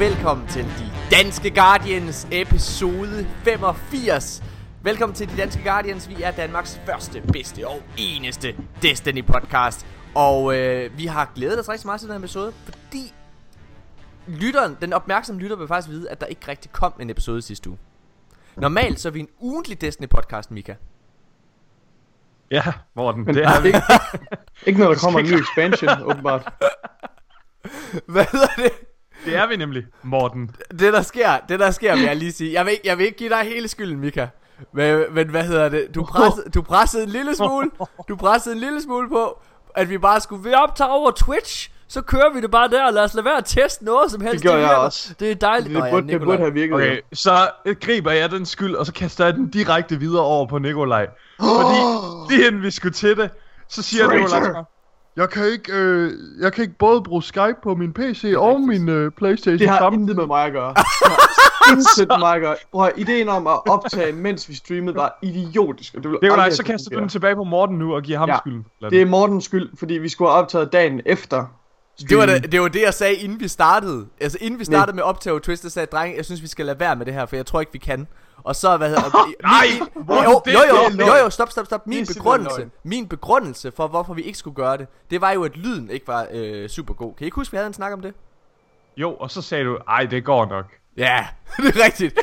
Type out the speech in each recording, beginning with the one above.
Velkommen til De Danske Guardians episode 85. Velkommen til De Danske Guardians. Vi er Danmarks første, bedste og eneste Destiny podcast. Og øh, vi har glædet os rigtig meget til den her episode, fordi lytteren, den opmærksomme lytter vil faktisk vide, at der ikke rigtig kom en episode sidste uge. Normalt så er vi en ugentlig Destiny podcast, Mika. Ja, Morten, Men det er vi. ikke, ikke når der kommer en ny expansion, åbenbart. Hvad hedder det? Det er vi nemlig, Morten. Det der sker, det der sker vil jeg lige sige Jeg vil, ikke- jeg vil ikke give dig hele skylden Mika men, men hvad hedder det Du pressede, du pressede en lille smule Du pressede en lille smule på At vi bare skulle Vi optage over Twitch Så kører vi det bare der og lad os lade være at teste noget som helst Det gjorde jeg også. Det er dejligt Det, Nå ja, burde, det Nikolaj. burde have virket. Okay, så griber jeg den skyld, og så kaster jeg den direkte videre over på Nikolaj. Fordi lige inden vi skulle til det, så siger Traitor. Nikolaj jeg kan ikke, øh, jeg kan ikke både bruge Skype på min PC og min øh, Playstation Det har sammen. intet med mig at gøre. Det intet med mig at gøre. Prøv at, ideen om at optage, mens vi streamede, var idiotisk. Og det ville Nikolaj, aldrig så kaster du den tilbage på Morten nu og giver ham Ja, skylden. Det er. Mortens skyld, fordi vi skulle have optaget dagen efter. det var det, det var det jeg sagde inden vi startede Altså inden vi Nej. startede med optag over Twitch Der sagde jeg, dreng jeg synes vi skal lade være med det her For jeg tror ikke vi kan Og så hvad hedder Nej, min, Morten, jo, det- jo, jo, jo, jo, stop, stop, stop. Min begrundelse, min begrundelse for, hvorfor vi ikke skulle gøre det, det var jo, at lyden ikke var øh, super god. Kan I ikke huske, vi havde en snak om det? Jo, og så sagde du, ej, det går nok. Ja, det er rigtigt.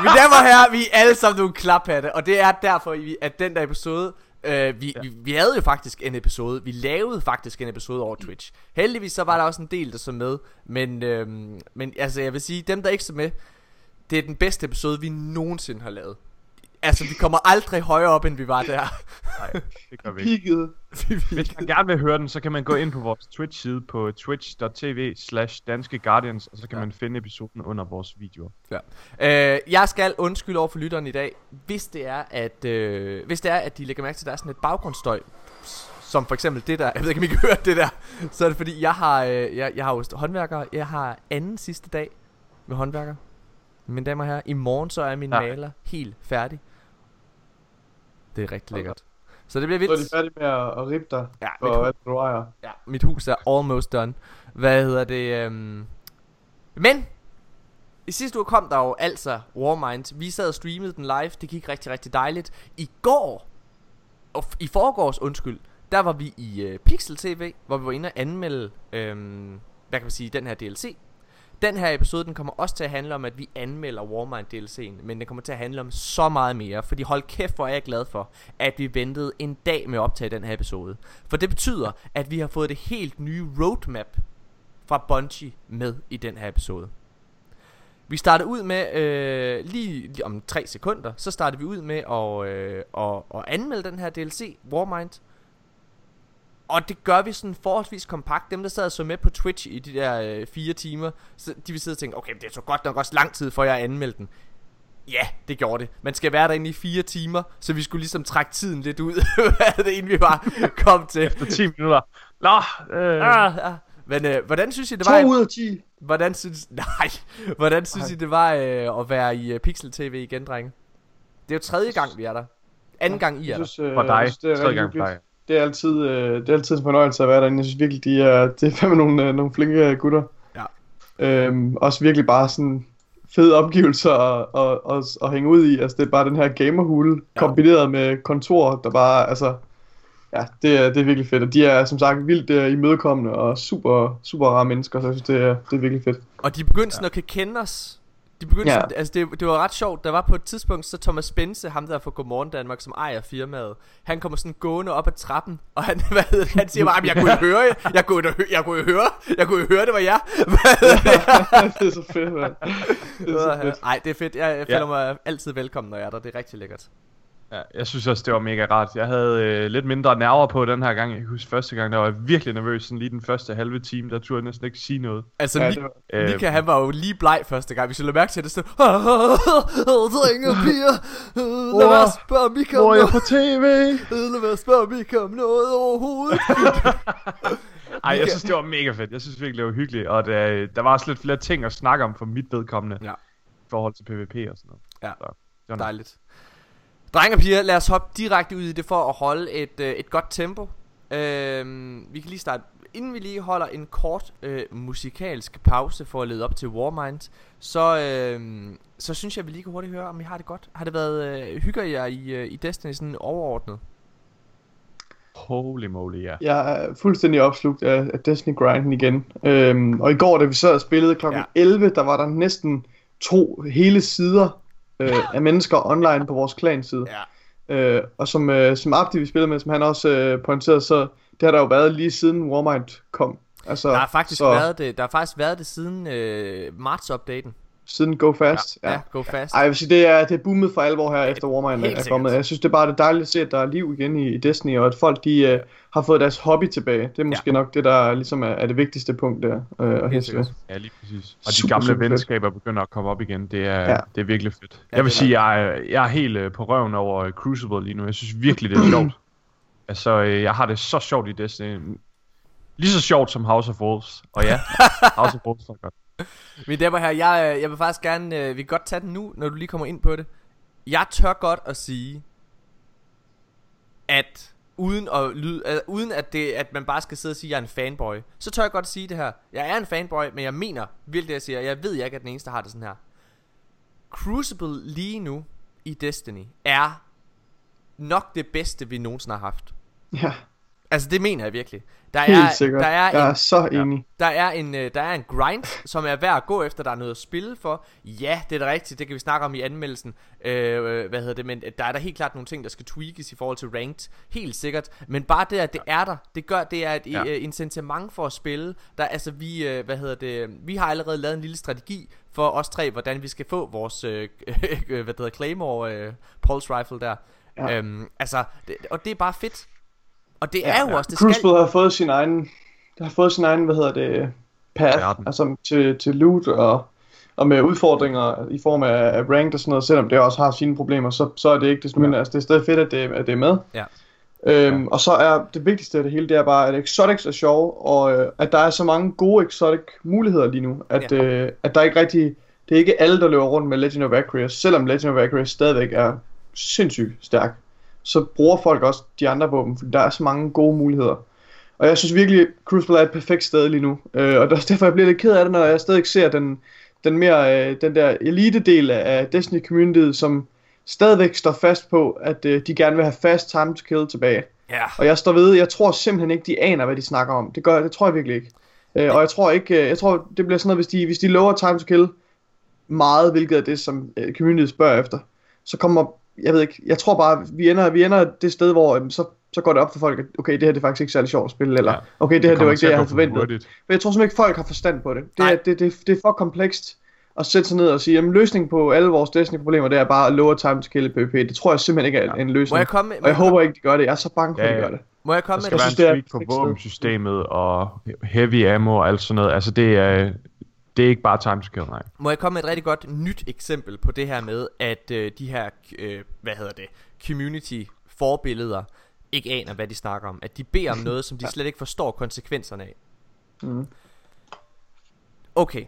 Mine damer og herrer, vi er alle sammen nogle klaphatte, og det er derfor, vi- at den der episode, øh, vi, ja. vi, vi havde jo faktisk en episode, vi lavede faktisk en episode over Twitch. Heldigvis så var der også en del, der så med, men, øh, men altså jeg vil sige, dem der ikke så med, det er den bedste episode, vi nogensinde har lavet. Altså, vi kommer aldrig højere op, end vi var der. Nej, det gør vi ikke. Hvis man gerne vil høre den, så kan man gå ind på vores Twitch-side på twitch.tv slash danske guardians, og så kan Ja. man finde episoden under vores videoer. Ja. Øh, jeg skal undskylde over for lytteren i dag, hvis det er, at, øh, hvis det er, at de lægger mærke til, at der er sådan et baggrundsstøj, som for eksempel det der, jeg ved ikke, om I kan høre det der, så er det fordi, jeg har, øh, jeg, jeg har jo håndværker, jeg har anden sidste dag med håndværker. Mine damer og herrer, i morgen så er min Ja. maler helt færdig. Det er rigtig lækkert. Så det bliver Så er de vildt. færdige med at, at rippe dig Ja, mit, hu- alt, du ejer. ja, mit hus er almost done. Hvad hedder det? Øhm... Men i sidste uge kom der jo altså Warmind. Vi sad og streamede den live. Det gik rigtig, rigtig dejligt. I går, og i forgårs undskyld, der var vi i øh, Pixel TV, hvor vi var inde og anmelde, øhm, hvad kan man sige, den her DLC. Den her episode, den kommer også til at handle om, at vi anmelder Warmind DLC'en, men den kommer til at handle om så meget mere, fordi hold kæft, hvor er jeg glad for, at vi ventede en dag med at optage den her episode. For det betyder, at vi har fået det helt nye roadmap fra Bungie med i den her episode. Vi starter ud med, øh, lige, lige om 3 sekunder, så starter vi ud med at, øh, at, at anmelde den her DLC, Warmind. Og det gør vi sådan forholdsvis kompakt. Dem, der sad og så med på Twitch i de der øh, fire timer, så de vil sidde og tænke, okay, det tog godt nok også lang tid, for jeg anmeldte den. Ja, det gjorde det. Man skal være derinde i fire timer, så vi skulle ligesom trække tiden lidt ud, hvad det vi bare kom til. Efter 10 minutter. Nå, øh, Ah, ah. Men øh, hvordan synes I det var? ud af 10. Hvordan synes Nej. Hvordan synes I det var øh, at være i øh, Pixel TV igen, drenge? Det er jo tredje gang vi er der. Anden gang I er Jeg der. synes, øh, for dig. synes, det er Tredje gang for dig. Det er altid, øh, det er altid en fornøjelse at være derinde. Jeg synes virkelig, de er, det er fandme nogle, øh, nogle flinke gutter. Ja. Øhm, også virkelig bare sådan fede omgivelser at, at, at, at hænge ud i. Altså det er bare den her gamerhule Ja. kombineret med kontor, der bare, altså, ja, det er, det er virkelig fedt. Og de er som sagt vildt øh, imødekommende og super, super rare mennesker, så jeg synes, det er, det er virkelig fedt. Og de begyndte sådan at kan kende os. De begyndte Ja. altså det, det var ret sjovt. Der var på et tidspunkt, så Thomas Spense, ham der fra Godmorgen Danmark, som ejer firmaet, han kommer sådan gående op ad trappen, og han, hvad hedder, det, han siger bare, "Jamen, jeg kunne høre, jeg kunne, jo hø- jeg kunne høre, jeg kunne høre, det var hedder det? er så fedt, mand. Det er så fedt. Ej, det er fedt. Jeg, jeg Ja. føler mig altid velkommen, når jeg er der. Det er rigtig lækkert. Ja, jeg synes også, det var mega rart. Jeg havde øh, lidt mindre nerver på den her gang. Jeg kan huske første gang, der var jeg virkelig nervøs. Sådan lige den første halve time, der turde jeg næsten ikke sige noget. Altså, Ja, var, Øh, Mika, han var jo lige bleg første gang. Hvis jeg lade mærke til det, så... Drenge og piger, øh, lad være at spørge Mika om Hvor er jeg noget. på tv? Øh, Lad være at spørge Mika om noget overhovedet. Ej, jeg synes, det var mega fedt. Jeg synes virkelig, det var hyggeligt. Og der, der var også lidt flere ting at snakke om for mit vedkommende. Ja. I forhold til PvP og sådan noget. Ja. Så, det var. Dejligt. Drenge og piger, lad os hoppe direkte ud i det for at holde et, øh, et godt tempo. Øhm, vi kan lige starte inden vi lige holder en kort øh, musikalsk pause for at lede op til Warmind, så, øh, så synes jeg, vi lige kan hurtigt høre, om I har det godt. Har det været, øh, hygger jer i, øh, i Destiny sådan overordnet? Holy moly, ja. Jeg er fuldstændig opslugt af, af Destiny Grinden igen. Øhm, og i går, da vi sad og spillede kl. Ja. 11, der var der næsten to hele sider øh, af mennesker online på vores klanside. Ja. Øh, og som, øh, som Abdi, vi spillede med, som han også øh, pointerede, så det har der jo været lige siden Warmind kom. Altså, Der har faktisk så, været det, der har faktisk været det siden øh, marts-updaten. Siden Go Fast. Ja, ja, go fast. Ej, jeg vil sige, det er, det er boomet for alvor her, efter Warmind er kommet. Jeg synes, det er bare det dejligt at se, at der er liv igen i, i Destiny, og at folk de, uh, har fået deres hobby tilbage. Det er måske ja. nok det, der ligesom er, er det vigtigste punkt der. Uh, at Helt sikkert. Ja, lige præcis. Og de Super, gamle super fedt. venskaber begynder at komme op igen. Det er, Ja. ja. det er virkelig fedt. Ja, jeg vil sige, jeg er, jeg er helt øh, på røven over øh, Crucible lige nu. Jeg synes virkelig, det er sjovt. Altså, øh, jeg har det så sjovt i Destiny. Lige så sjovt som House of Wolves. Og ja, House of Wolves er godt. Mine damer og herrer, jeg, øh, jeg vil faktisk gerne, øh, vi kan godt tage den nu, når du lige kommer ind på det. Jeg tør godt at sige, at uden at, lyde, altså, uden at, det, at man bare skal sidde og sige, at jeg er en fanboy, så tør jeg godt at sige det her. Jeg er en fanboy, men jeg mener virkelig det, jeg siger. Jeg ved, jeg ikke er den eneste, der har det sådan her. Crucible lige nu i Destiny er nok det bedste, vi nogensinde har haft. Ja, Altså det mener jeg virkelig. Der helt er, sikkert. der er jeg en er så enig. der er en øh, der er en grind, som er værd at gå efter. Der er noget at spille for. Ja, det er da rigtigt. Det kan vi snakke om i anmeldelsen. Øh, øh, hvad hedder det? Men der er der helt klart nogle ting, der skal tweakes i forhold til ranked. Helt sikkert. Men bare det, at det er der, det gør, det er et ja. Øh, incitament for at spille. Der altså vi, øh, hvad hedder det? Vi har allerede lavet en lille strategi for os tre, hvordan vi skal få vores, øh, hvad det hedder, Claymore øh, pulse rifle der. Ja. Øhm, altså, det, og det er bare fedt. Og det Ja, er jo ja. også, det skal... Crucible har fået sin egen, der har fået sin egen, hvad hedder det, path, Verden. altså til, til loot og, og med udfordringer i form af, af ranked og sådan noget, selvom det også har sine problemer, så, så er det ikke desto mindre, altså det er stadig fedt, at det, at det er med. Ja. Øhm, og så er det vigtigste af det hele, det er bare, at exotics er sjove, og øh, at der er så mange gode exotic muligheder lige nu, at, Ja. øh, at der ikke rigtig, det er ikke alle, der løber rundt med Legend of Aquarius, selvom Legend of Aquarius stadigvæk er sindssygt stærk, så bruger folk også de andre våben, fordi der er så mange gode muligheder. Og jeg synes virkelig, Crucible er et perfekt sted lige nu. Øh, og det er derfor, jeg bliver lidt ked af det, når jeg stadig ser den, den mere, øh, den der elite del af Destiny communityet, som stadigvæk står fast på, at øh, de gerne vil have fast time to kill tilbage. Ja. Og jeg står ved, jeg tror simpelthen ikke, de aner, hvad de snakker om. Det, gør, det tror jeg virkelig ikke. Øh, og jeg tror ikke, øh, jeg tror, det bliver sådan noget, hvis de, hvis de lover time to kill meget, hvilket er det, som øh, communityet spørger efter, så kommer, jeg ved ikke, jeg tror bare, vi ender, vi ender det sted, hvor øh, så, så går det op for folk, at okay, det her det er faktisk ikke særlig sjovt at spille, eller Ja. okay, det her det var ikke det, jeg havde for forventet. hurtigt. Men jeg tror simpelthen ikke, folk har forstand på det. Det, Nej. er, det, det, det er for komplekst at sætte sig ned og sige, jamen løsningen på alle vores Destiny-problemer, det er bare at lower time to kill i PvP. Det tror jeg simpelthen ikke er Ja. en Må løsning. jeg komme med, Og jeg håber ikke, de gør det. Jeg er så bange for, Ja, at de ja. gør det. må jeg Der komme med skal Jeg være en tweak på våbensystemet og heavy ammo og alt sådan noget. Altså det er, det er ikke bare time to kill, nej. Må jeg komme med et rigtig godt nyt eksempel på det her med, at øh, de her, øh, hvad hedder det, community forbilleder ikke aner, hvad de snakker om. At de beder om noget, som de slet ikke forstår konsekvenserne af. Mhm. Okay,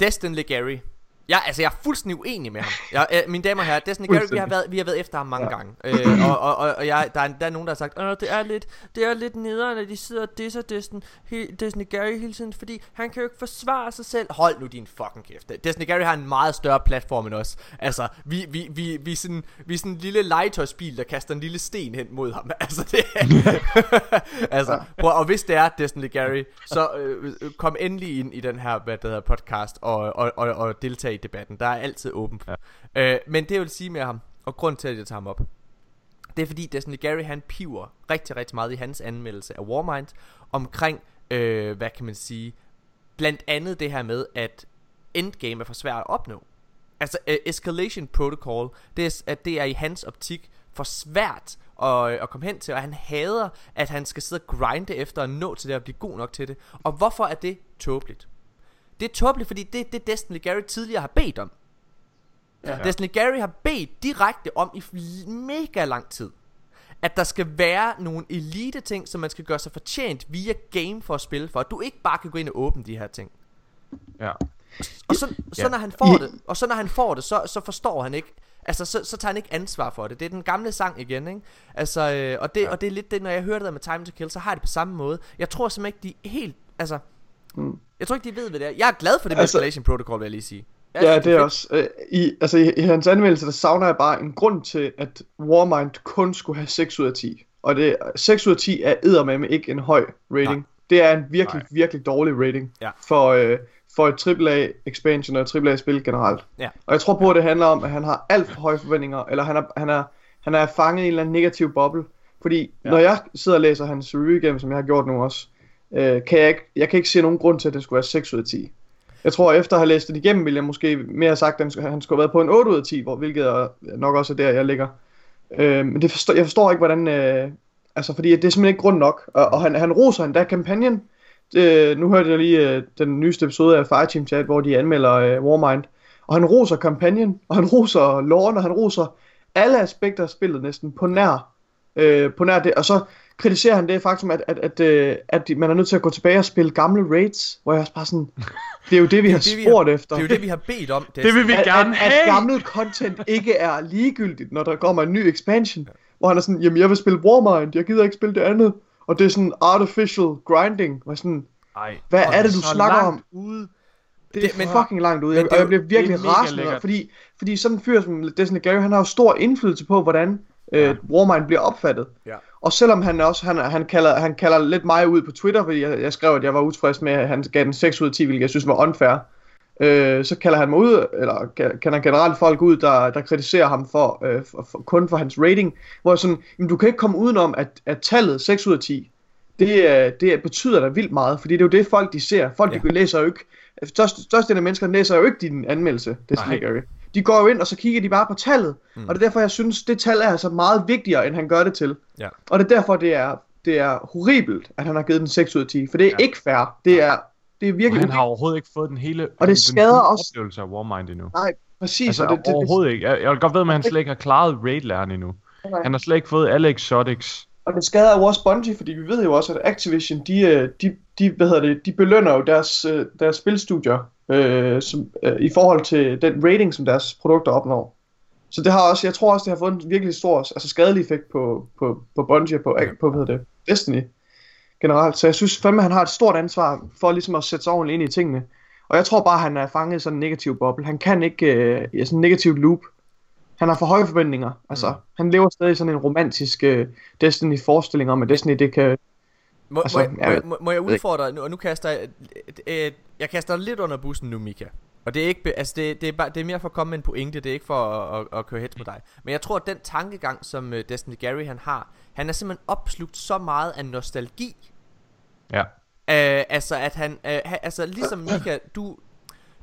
Destin Legary. Jeg, altså, jeg er fuldstændig uenig med ham. Jeg, øh, mine damer og herrer, Destin Legary, vi har, været, vi har været efter ham mange Ja. gange. Øh, og og, og, og jeg, der, er, der er nogen, der har sagt, Åh, det er lidt, det er lidt nederen, at de sidder og disser Destin, he, Destin Gary hele tiden, fordi han kan jo ikke forsvare sig selv. Hold nu din fucking kæft. Destin Gary har en meget større platform end os. Altså, vi, vi, vi, vi, er sådan, vi er sådan en lille legetøjsbil, der kaster en lille sten hen mod ham. Altså, det er... altså, prøv, og hvis det er Destin Legary, så øh, kom endelig ind i den her, hvad det hedder, podcast, og, og, og, og deltage i debatten. Der er altid åben. Ja. Øh, men det jeg vil sige med ham, og grund til, at jeg tager ham op, det er fordi Destin Legary, han piver rigtig, rigtig meget i hans anmeldelse af Warmind, omkring, øh, hvad kan man sige, blandt andet det her med, at endgame er for svært at opnå. Altså uh, Escalation Protocol det er, at det er i hans optik for svært at, at komme hen til Og han hader at han skal sidde og grinde efter at nå til det Og blive god nok til det Og hvorfor er det tåbeligt? Det er tåbeligt fordi det er det Destiny Gary tidligere har bedt om Ja. Destiny Gary har bedt direkte om i mega lang tid at der skal være nogle elite ting, som man skal gøre sig fortjent via game for at spille for. At du ikke bare kan gå ind og åbne de her ting. Ja. Og så, så Ja. når han får det, og så når han får det, så, så forstår han ikke, Altså, så, så tager han ikke ansvar for det. Det er den gamle sang igen, ikke? Altså, øh, og, det, ja. og det er lidt det, når jeg hører det med Time to Kill, så har jeg det på samme måde. Jeg tror simpelthen ikke, de helt, altså... Mm. Jeg tror ikke, de ved, hvad det er. Jeg er glad for det med Altså- Escalation Protocol, vil jeg lige sige. Jeg Ja, det er fedt. også. Øh, i, altså, i, i hans anmeldelse, der savner jeg bare en grund til, at Warmind kun skulle have 6 ud af 10. Og det, 6 ud af 10 er eddermame ikke en høj rating. Nej. Det er en virkelig, Nej. virkelig dårlig rating Ja. for, øh, for et AAA expansion og et AAA spil generelt. Ja. Og jeg tror på, at det handler om, at han har alt for høje forventninger, eller han er, han er, han er fanget i en eller anden negativ boble. Fordi ja. når jeg sidder og læser hans review igennem, som jeg har gjort nu også, øh, kan jeg, ikke, jeg kan ikke se nogen grund til, at det skulle være 6 ud af 10. Jeg tror, efter at have læst det igennem, ville jeg måske mere have sagt, at han skulle- han skulle have været på en 8 ud af 10, hvor, hvilket er nok også er der, jeg ligger. Øh, men det forstår, jeg forstår ikke, hvordan... Øh, altså, fordi det er simpelthen ikke grund nok. Og, og han, han roser endda kampagnen. Øh, nu hørte jeg lige øh, den nyeste episode af Fireteam Chat, hvor de anmelder øh, Warmind. Og han roser kampagnen, og han roser loven, og han roser alle aspekter af spillet næsten på nær, øh, på nær det. Og så kritiserer han det faktum, at, at, at, øh, at man er nødt til at gå tilbage og spille gamle raids, hvor jeg også bare sådan, det er jo det, vi har det, vi spurgt efter. Det er jo det, vi har bedt om. Det vil vi at, gerne at, at have! gammel content ikke er ligegyldigt, når der kommer en ny expansion. Hvor han er sådan, jamen jeg vil spille Warmind, jeg gider ikke spille det andet. Og det er sådan artificial grinding. Hvor sådan, Ej, hvad er det, du så snakker langt om? Ude. Det, Det- det er men- fucking langt ud. men Jeg, det og jeg bliver virkelig det rasende, fordi, fordi sådan en fyr som Destiny Gary, han har jo stor indflydelse på, hvordan øh, Ja. Warmind bliver opfattet. Ja. Og selvom han også, han, han, kalder, han kalder lidt mig ud på Twitter, fordi jeg, jeg skrev, at jeg var utilfreds med, at han gav den 6 ud af 10, hvilket jeg synes var unfair. Øh, så kalder han mig ud, eller ka- kalder han generelt folk ud, der, der kritiserer ham for, øh, for, for, kun for hans rating. Hvor jeg sådan, jamen, du kan ikke komme udenom, at, at tallet 6 ud af 10, det, er- det betyder da vildt meget, fordi det er jo det folk de ser. Folk Ja. de læser jo ikke, størst, størstedelen af mennesker læser jo ikke din anmeldelse, Destiny Nej. Gary. De går jo ind, og så kigger de bare på tallet. Mm. Og det er derfor, jeg synes, det tal er altså meget vigtigere, end han gør det til. Ja. Og det er derfor, det er, det er horribelt, at han har givet den 6 ud af 10. For det er Ja. ikke fair. Det er, det er Og virkelig han har overhovedet ikke fået den hele Og det den skader fulde også- oplevelse af Warmind endnu. Nej, præcis. Altså og det, det, overhovedet ikke. Jeg, jeg vil godt ved, at han slet ikke har klaret raid-læren endnu. Nej. Han har slet ikke fået alle exotics. Og det skader jo også Bungie, fordi vi ved jo også, at Activision, de, øh, de, de, hvad hedder det, de belønner jo deres, øh, deres spilstudier øh, som, øh, i forhold til den rating, som deres produkter opnår. Så det har også, jeg tror også, det har fået en virkelig stor, altså skadelig effekt på, på, på Bungie, på, på hvad hedder det, Destiny generelt. Så jeg synes fandme, han har et stort ansvar for ligesom at sætte sig ordentligt ind i tingene. Og jeg tror bare, han er fanget i sådan en negativ boble. Han kan ikke, øh, i sådan en negativ loop. Han har for høje forventninger. Altså, Mm. han lever stadig i sådan en romantisk øh, Destiny-forestilling om, at Destiny det kan... Må, Altså, må, jeg, må, må, må jeg udfordre og nu kaster jeg, øh, jeg kaster lidt under bussen nu, Mika. Og det er ikke, be- altså det, det, er bare, det er mere for at komme med en pointe, det er ikke for at, at, at køre hets på dig. Men jeg tror, at den tankegang, som uh, Destiny Gary han har, han er simpelthen opslugt så meget af nostalgi. Ja. Uh, altså at han, uh, ha, altså ligesom Mika, du,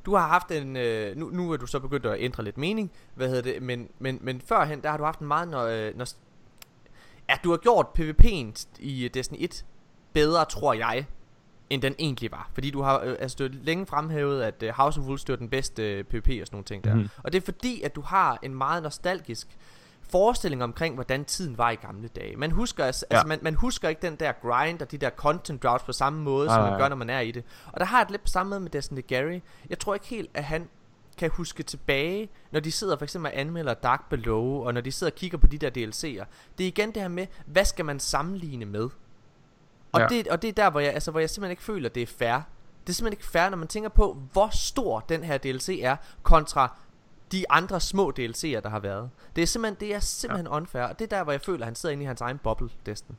du har haft en, uh, nu, nu er du så begyndt at ændre lidt mening, hvad hedder det, men, men, men førhen, der har du haft en meget, uh, nost- ja, du har gjort PvP'en i Destiny 1 bedre, tror jeg, end den egentlig var. Fordi du har øh, altså, du har længe fremhævet, at øh, House of Wolves det var den bedste øh, PvP og sådan nogle ting der. Mhm. Og det er fordi, at du har en meget nostalgisk forestilling omkring, hvordan tiden var i gamle dage. Man husker, altså, Ja. altså man, man husker ikke den der grind og de der content droughts på samme måde, Nej, som man nej. gør, når man er i det. Og der har jeg det lidt på samme måde med Destiny Gary. Jeg tror ikke helt, at han kan huske tilbage, når de sidder for eksempel og anmelder Dark Below, og når de sidder og kigger på de der DLC'er. Det er igen det her med, hvad skal man sammenligne med? Og, Ja. det, og det er der, hvor jeg, altså, hvor jeg simpelthen ikke føler, det er fair. Det er simpelthen ikke fair, når man tænker på, hvor stor den her DLC er, kontra de andre små DLC'er, der har været. Det er simpelthen, det er simpelthen ja. unfair, og det er der, hvor jeg føler, at han sidder inde i hans egen boble, Desten.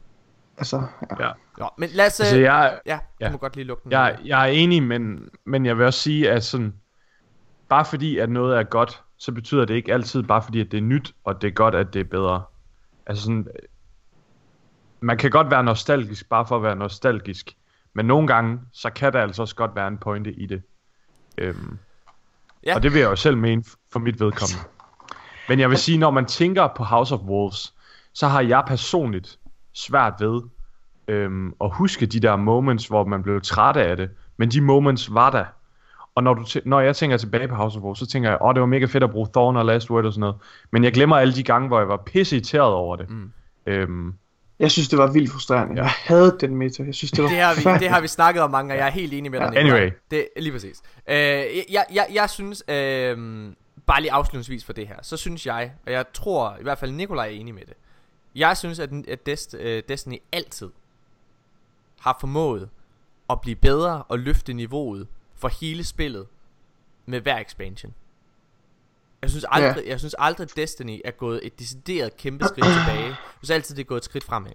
Altså, ja. Ja. Men lad os... Altså, øh, jeg, ja, du ja. må godt lige lukke den. jeg, jeg er enig, men, men jeg vil også sige, at sådan, bare fordi, at noget er godt, så betyder det ikke altid bare fordi, at det er nyt, og det er godt, at det er bedre. Altså sådan, man kan godt være nostalgisk, bare for at være nostalgisk. Men nogle gange, så kan der altså også godt være en pointe i det. Øhm, Ja. Og det vil jeg jo selv mene for mit vedkommende. Men jeg vil sige, når man tænker på House of Wolves, så har jeg personligt svært ved øhm, at huske de der moments, hvor man blev træt af det. Men de moments var der. Og når, du tæ- når jeg tænker tilbage på House of Wolves, så tænker jeg, åh, det var mega fedt at bruge Thorn og Last Word og sådan noget. Men jeg glemmer alle de gange, hvor jeg var pisse irriteret over det. Mm. Øhm, Jeg synes, det var vildt frustrerende. Jeg havde den meta. Jeg synes, det var det har, vi, det har vi snakket om mange og jeg er helt enig med dig. Ja. Anyway. Det, lige præcis. Øh, jeg, jeg, jeg synes, øh, bare lige afslutningsvis for det her, så synes jeg, og jeg tror i hvert fald Nikolaj er enig med det. Jeg synes, at, at Dest, uh, Destiny altid har formået at blive bedre og løfte niveauet for hele spillet med hver expansion. Jeg synes aldrig, ja. jeg synes aldrig Destiny er gået et decideret kæmpe skridt tilbage. Jeg synes altid, det er gået et skridt fremad.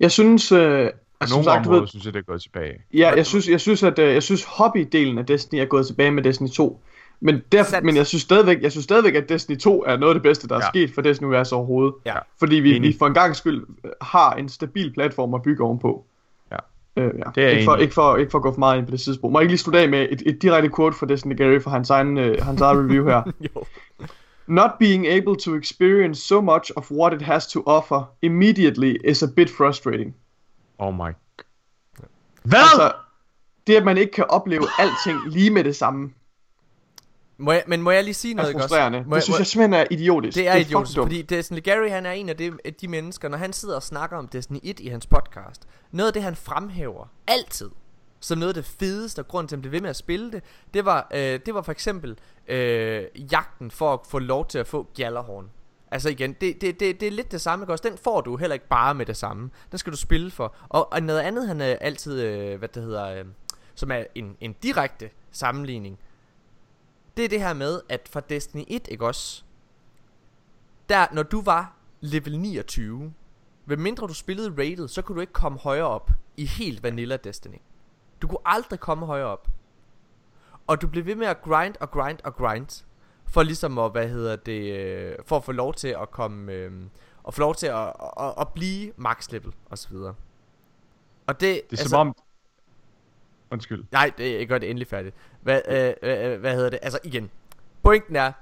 Jeg synes, øh, Altså, nogle sagt, områder ved, synes jeg, det er gået tilbage. Ja, jeg synes, jeg synes, at øh, jeg synes hobbydelen af Destiny er gået tilbage med Destiny 2. Men, derfor, men jeg synes stadigvæk, jeg synes stadigvæk, at Destiny 2 er noget af det bedste, der ja. er sket for Destiny universet overhovedet. Ja. Fordi vi, vi for en gang skyld har en stabil platform at bygge ovenpå. Øh, ja. Det er ikke, for, ikke, for, ikke for at gå for meget ind på det sidespor. Må jeg ikke lige slutte af med et, et direkte quote fra Destiny Gary fra hans egen, uh, hans egen review her. jo. Not being able to experience so much of what it has to offer immediately is a bit frustrating. Oh my hvad? Altså, det at man ikke kan opleve alting lige med det samme. Må jeg, men må jeg lige sige noget, ikke også? Må det synes jeg simpelthen er idiotisk. Det er, det er idiotisk, fordi Destiny Gary, han er en af de, de mennesker, når han sidder og snakker om Destiny 1 i hans podcast, noget af det, han fremhæver altid, som noget af det fedeste, og grund til, at han blev ved med at spille det, det var, øh, det var for eksempel øh, jagten for at få lov til at få Gjallarhorn. Altså igen, det, det, det, det er lidt det samme, ikke også? Den får du heller ikke bare med det samme. Den skal du spille for. Og, og noget andet, han er altid, øh, hvad det hedder, øh, som er en, en direkte sammenligning. Det er det her med, at fra Destiny 1, ikke også? Der, når du var level 29, ved mindre du spillede rated, så kunne du ikke komme højere op i helt vanilla Destiny. Du kunne aldrig komme højere op. Og du blev ved med at grind og grind og grind for ligesom at, hvad hedder det, øh, for at få lov til at komme, øh, og få lov til at, at, at blive max level og så videre. Og det, det er altså, som om, undskyld. Nej, det, jeg gør det endelig færdigt. Hvad, øh, øh, øh, hvad hedder det, altså igen, pointen er,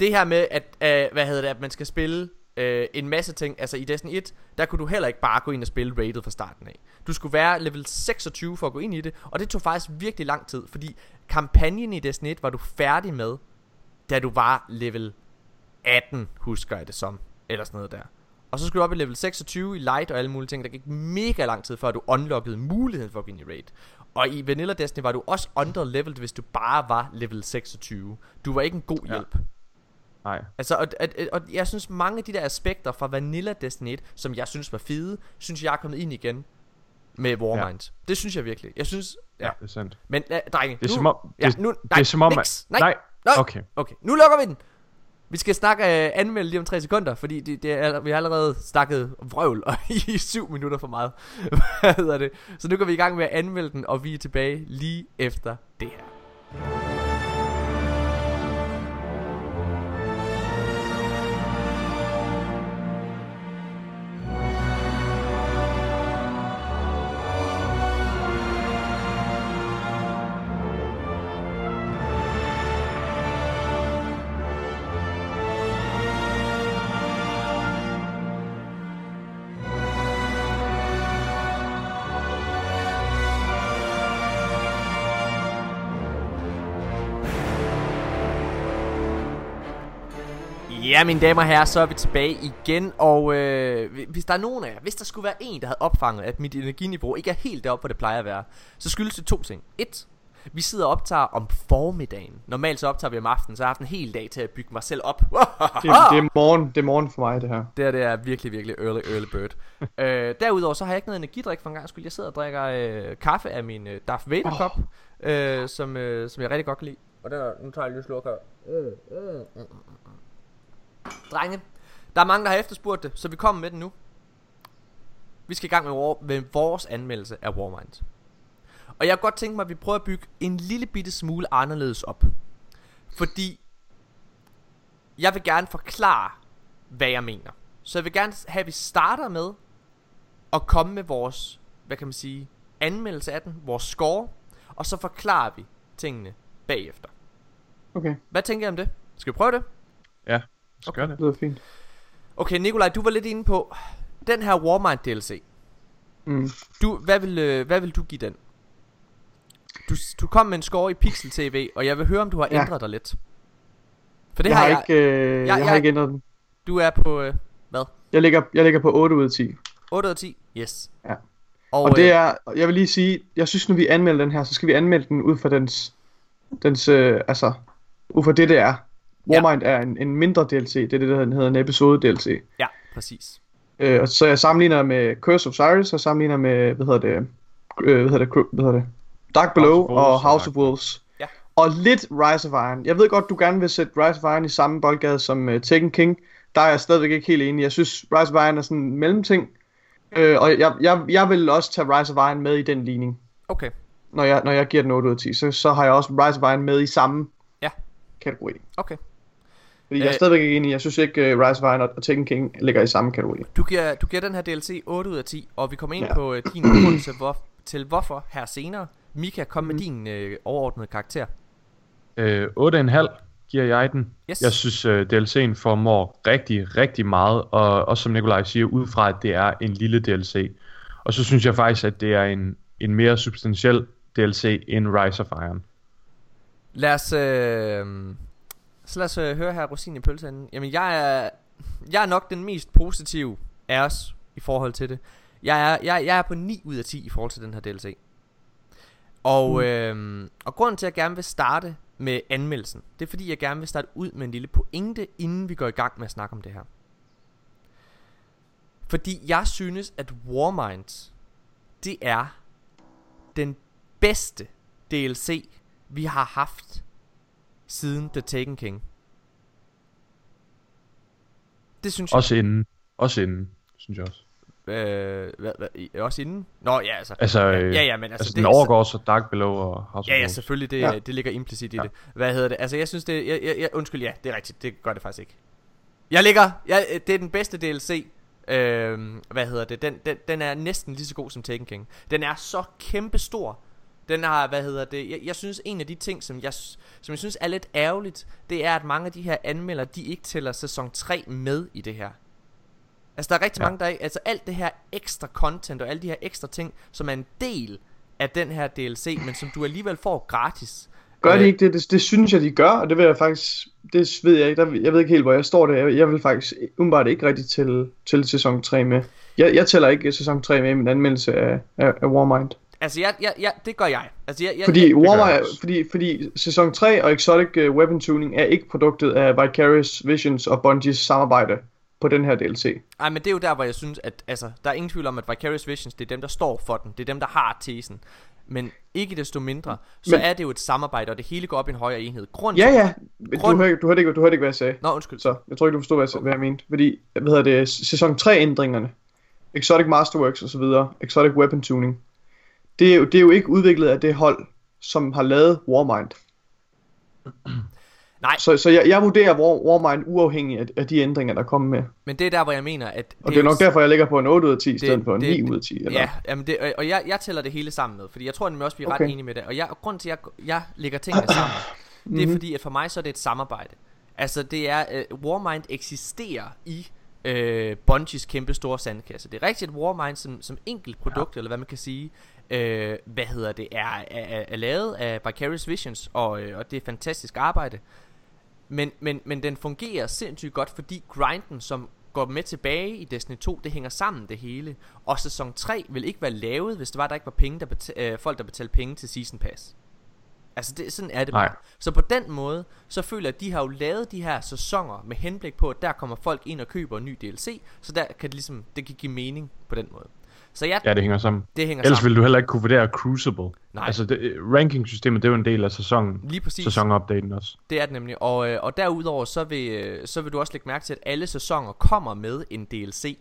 det her med, at, øh, hvad hedder det, at man skal spille øh, en masse ting, altså i Destiny 1, der kunne du heller ikke bare gå ind og spille rated fra starten af. Du skulle være level 26 for at gå ind i det, og det tog faktisk virkelig lang tid, fordi kampagnen i Destiny 1 var du færdig med da du var level 18, husker jeg det som. Eller sådan noget der. Og så skulle du op i level 26 i light og alle mulige ting. Der gik mega lang tid før du unlockede muligheden for at gå ind i raid. Og i Vanilla Destiny var du også underleveled, hvis du bare var level 26. Du var ikke en god hjælp. Ja. Nej. Altså, og, og, og jeg synes mange af de der aspekter fra Vanilla Destiny 1, som jeg synes var fede, synes jeg er kommet ind igen med Warmind. Ja. Det synes jeg virkelig. Jeg synes... Ja, ja det er sandt. Men, uh, drenge, det er nu, som om... Ja, det, nu, nej, det er som om... Niks, nej, nej, Nå, okay. okay. Nu lukker vi den. Vi skal snakke øh, anmelde lige om 3 sekunder, fordi det, det er, vi har allerede snakket vrøvl og i 7 minutter for meget. Hvad hedder det? Så nu går vi i gang med at anmelde den, og vi er tilbage lige efter det her. Ja, mine damer og herrer, så er vi tilbage igen, og øh, hvis der er nogen af jer, hvis der skulle være en, der havde opfanget, at mit energiniveau ikke er helt deroppe, hvor det plejer at være, så skyldes det to ting. Et, vi sidder og optager om formiddagen. Normalt så optager vi om aftenen, så jeg har haft en hel dag til at bygge mig selv op. det, det, er morgen, det er morgen for mig, det her. Det, er, det er virkelig, virkelig early, early bird. øh, derudover så har jeg ikke noget energidrik for en gang skyld. Jeg sidder og drikker øh, kaffe af min øh, Darth Vader kop, oh. øh, som, øh, som jeg rigtig godt kan lide. Og der, nu tager jeg lige sluk her. Øh, øh, øh. Drenge, der er mange, der har efterspurgt det, så vi kommer med den nu. Vi skal i gang med, war, med vores anmeldelse af Warmind. Og jeg har godt tænkt mig, at vi prøver at bygge en lille bitte smule anderledes op. Fordi jeg vil gerne forklare, hvad jeg mener. Så jeg vil gerne have, at vi starter med at komme med vores, hvad kan man sige, anmeldelse af den, vores score, og så forklarer vi tingene bagefter. Okay. Hvad tænker jeg om det? Skal vi prøve det? Ja. Så okay. gør det. Det er fint. Okay, Nikolaj, du var lidt inde på den her Warmind DLC. Mm. Du, hvad, vil, øh, hvad vil du give den? Du, du kom med en score i Pixel TV, og jeg vil høre, om du har ja. ændret dig lidt. For det jeg har, jeg, ikke, øh, jeg, jeg, jeg har ikke ændret den. Du er på, øh, hvad? Jeg ligger, jeg ligger på 8 ud af 10. 8 ud af 10? Yes. Ja. Og, og det øh, er, jeg vil lige sige, jeg synes, når vi anmelder den her, så skal vi anmelde den ud fra dens, dens øh, altså, ud fra det, det er Warmind er en, en mindre DLC. Det er det, der hedder en episode DLC. Ja, præcis. Øh, og så jeg sammenligner med Curse of Cyrus, og sammenligner med, hvad hedder det, øh, hvad hedder det, hvad hedder det, Dark Below House og House of Wolves. Ja. Og lidt Rise of Iron. Jeg ved godt, du gerne vil sætte Rise of Iron i samme boldgade som uh, Tekken King. Der er jeg stadigvæk ikke helt enig. Jeg synes, Rise of Iron er sådan en mellemting. Øh, og jeg, jeg, jeg vil også tage Rise of Iron med i den ligning. Okay, Når jeg, når jeg giver den 8 ud af 10, så, så har jeg også Rise of Iron med i samme Ja. kategori. okay. Fordi jeg er Øh. stadigvæk ikke enig. Jeg synes ikke, uh, Rise of Iron og Tekken King ligger i samme kategori. Du giver, du giver den her DLC 8 ud af 10, og vi kommer ind ja. På øh, din begrundelse hvor, til hvorfor her senere. Mika, kom med Mhm. din øh, overordnede karakter. Øh, 8,5 giver jeg den. Yes. Jeg synes, uh, DLC'en formår rigtig, rigtig meget, og også som Nikolaj siger, ud fra, at det er en lille DLC. Og så synes jeg faktisk, at det er en, en mere substantiel DLC end Rise of Iron. Lad os, øh, så lad os øh, høre her Rosin i pølseenden. Jamen, jeg er, jeg er nok den mest positive af os i forhold til det. Jeg er, jeg, jeg er på 9 ud af 10 i forhold til den her DLC. Og, mm. øh, og grunden til, at jeg gerne vil starte med anmeldelsen, det er fordi, jeg gerne vil starte ud med en lille pointe, inden vi går i gang med at snakke om det her. Fordi jeg synes, at Warminds, det er den bedste DLC, vi har haft siden The Taken King. Det synes jeg. Også inden. Også inden, synes jeg også. Øh, hvad, hvad, også inden? Nå, ja, altså. Altså, ja, øh, ja, ja, men altså, altså det den er- overgår så Dark Below og House Ja, ja, selvfølgelig, det, Ja. det ligger implicit i Ja. det. Hvad hedder det? Altså, jeg synes det, jeg, jeg, jeg, undskyld, ja, det er rigtigt, det gør det faktisk ikke. Jeg ligger, jeg, det er den bedste DLC, øhm, hvad hedder det, den, den, den er næsten lige så god som Taken King. Den er så kæmpe stor. Den har, hvad hedder det, jeg, jeg synes en af de ting, som jeg, som jeg synes er lidt ærgerligt, det er, at mange af de her anmeldere, de ikke tæller sæson 3 med i det her. Altså der er rigtig Ja. mange der altså alt det her ekstra content og alle de her ekstra ting, som er en del af den her DLC, men som du alligevel får gratis. Gør de Øh, ikke det? det? Det synes jeg, de gør, og det vil jeg faktisk... Det ved jeg ikke. Der, jeg ved ikke helt, hvor jeg står der. Jeg, jeg vil faktisk umiddelbart ikke rigtig til, til sæson 3 med. Jeg, jeg tæller ikke sæson 3 med i min anmeldelse af, af, af Warmind. Altså, jeg, jeg, jeg, det gør jeg. Altså, jeg, jeg, Fordi, jeg, gør jeg fordi, fordi sæson 3 og Exotic uh, Weapon Tuning er ikke produktet af Vicarious Visions og Bungies samarbejde på den her DLC. ej, men det er jo der, hvor jeg synes, at altså, der er ingen tvivl om, at Vicarious Visions, det er dem, der står for den. Det er dem, der har tesen. Men ikke desto mindre, så Men- er det jo et samarbejde, og det hele går op i en højere enhed. Grund Ja, ja. Men Du, Grund- hørte, du, hørte ikke, du hørte ikke, hvad jeg sagde. Nå, undskyld. Så jeg tror ikke, du forstod, hvad jeg, hvad jeg mente. Fordi, hvad hedder det, sæson 3 ændringerne, Exotic Masterworks osv., Exotic Weapon Tuning, det er, jo, det er jo ikke udviklet af det hold, som har lavet Warmind. Nej. Så, så jeg, jeg vurderer War, Warmind uafhængig af, af de ændringer, der kommer med. Men det er der, hvor jeg mener, at... Og det er jo- nok derfor, jeg ligger på en 8 ud af 10, i stedet for en det- 9 ud af 10. Eller? Ja, jamen det, og- jeg, jeg tæller det hele sammen med, fordi jeg tror nemlig også, vi er okay. Okay. ret enige med det. Og, jeg, og grund til, at jeg, jeg lægger tingene sammen, det er Mhm. fordi, at for mig så er det et samarbejde. Altså det er, uh, Warmind eksisterer i uh, Bungies kæmpe store sandkasse. Det er rigtigt, at Warmind som, som enkelt produkt, ja. eller hvad man kan sige, uh, hvad hedder det, er, er, er, er lavet af Vicarious Visions, og, uh, og det er fantastisk arbejde. Men, men, men den fungerer sindssygt godt, fordi grinden, som går med tilbage i Destiny 2, det hænger sammen det hele. Og sæson 3 vil ikke være lavet, hvis det var, der ikke var penge, der beta- øh, folk, der betalte penge til Season Pass. Altså, det, sådan er det Nej. bare. Så på den måde, så føler jeg, at de har jo lavet de her sæsoner med henblik på, at der kommer folk ind og køber en ny DLC, så der kan det ligesom, det kan give mening på den måde. Så ja, Ja, det hænger sammen. det hænger Ellers sammen. ville du heller ikke kunne vurdere Crucible. Nej. Altså, det, rankingsystemet, det er jo en del af sæsonen. Lige præcis. Sæsonupdaten også. Det er det nemlig. Og, øh, og derudover, så vil, øh, så vil du også lægge mærke til, at alle sæsoner kommer med en DLC.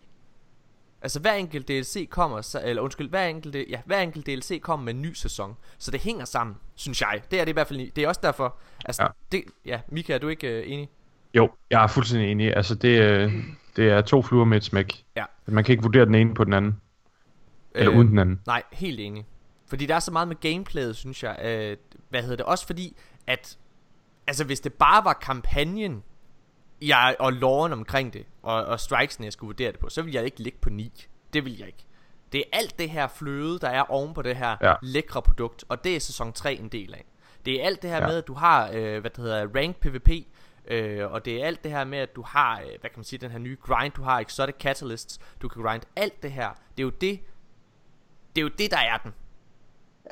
Altså hver enkelt DLC kommer, så, eller undskyld, hver enkelt, ja, hver enkelt DLC kommer med en ny sæson. Så det hænger sammen, synes jeg. Det er det i hvert fald. Det er også derfor. Altså, ja. Det, ja Mika, er du ikke øh, enig? Jo, jeg er fuldstændig enig. Altså, det, øh, det er to fluer med et smæk. Ja. Man kan ikke vurdere den ene på den anden. Eller uden den anden. Nej, helt enig. Fordi der er så meget med gameplayet, synes jeg. Øh, hvad hedder det? Også fordi, at... Altså, hvis det bare var kampagnen, jeg, og loven omkring det, og, og strikesene, jeg skulle vurdere det på, så ville jeg ikke ligge på 9. Det vil jeg ikke. Det er alt det her fløde, der er oven på det her Ja. lækre produkt, og det er sæson 3 en del af. Det er alt det her ja. med, at du har, øh, hvad det hedder, rank PvP, øh, og det er alt det her med, at du har, øh, hvad kan man sige, den her nye grind, du har exotic catalysts, du kan grind alt det her. Det er jo det, det er jo det, der er den.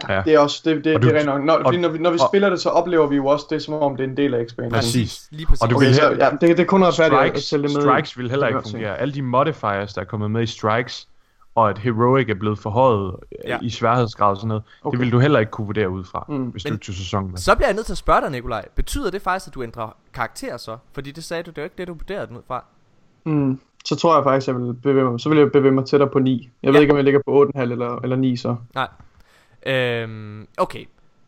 Ja, Ja. det er også, det, det, Og det du- er rent nok. Når, og- når, vi, når vi og- spiller det, så oplever vi jo også det, som om det er en del af expansion. Præcis. Lige præcis. Og du Okay, vil så, have- ja, det, det er kun retfærdigt at sælge det med. strikes vil heller Det ikke fungere. Alle de modifiers, der er kommet med i Strikes, og at Heroic er blevet forhøjet Ja. ja. i sværhedsgrad og sådan noget, okay. Det vil du heller ikke kunne vurdere ud fra, Mm. hvis du Men- ikke tog sæsonen med. Så bliver jeg nødt til at spørge dig, Nikolaj. Betyder det faktisk, at du ændrer karakter så? Fordi det sagde du, det er jo ikke det, du vurderede den ud fra. Mm, så tror jeg faktisk, at jeg vil bevæge mig, så vil jeg bevæge mig tættere på 9. Jeg ved Ja. ikke, om jeg ligger på 8,5 eller, eller 9 så. Nej. Øhm, okay.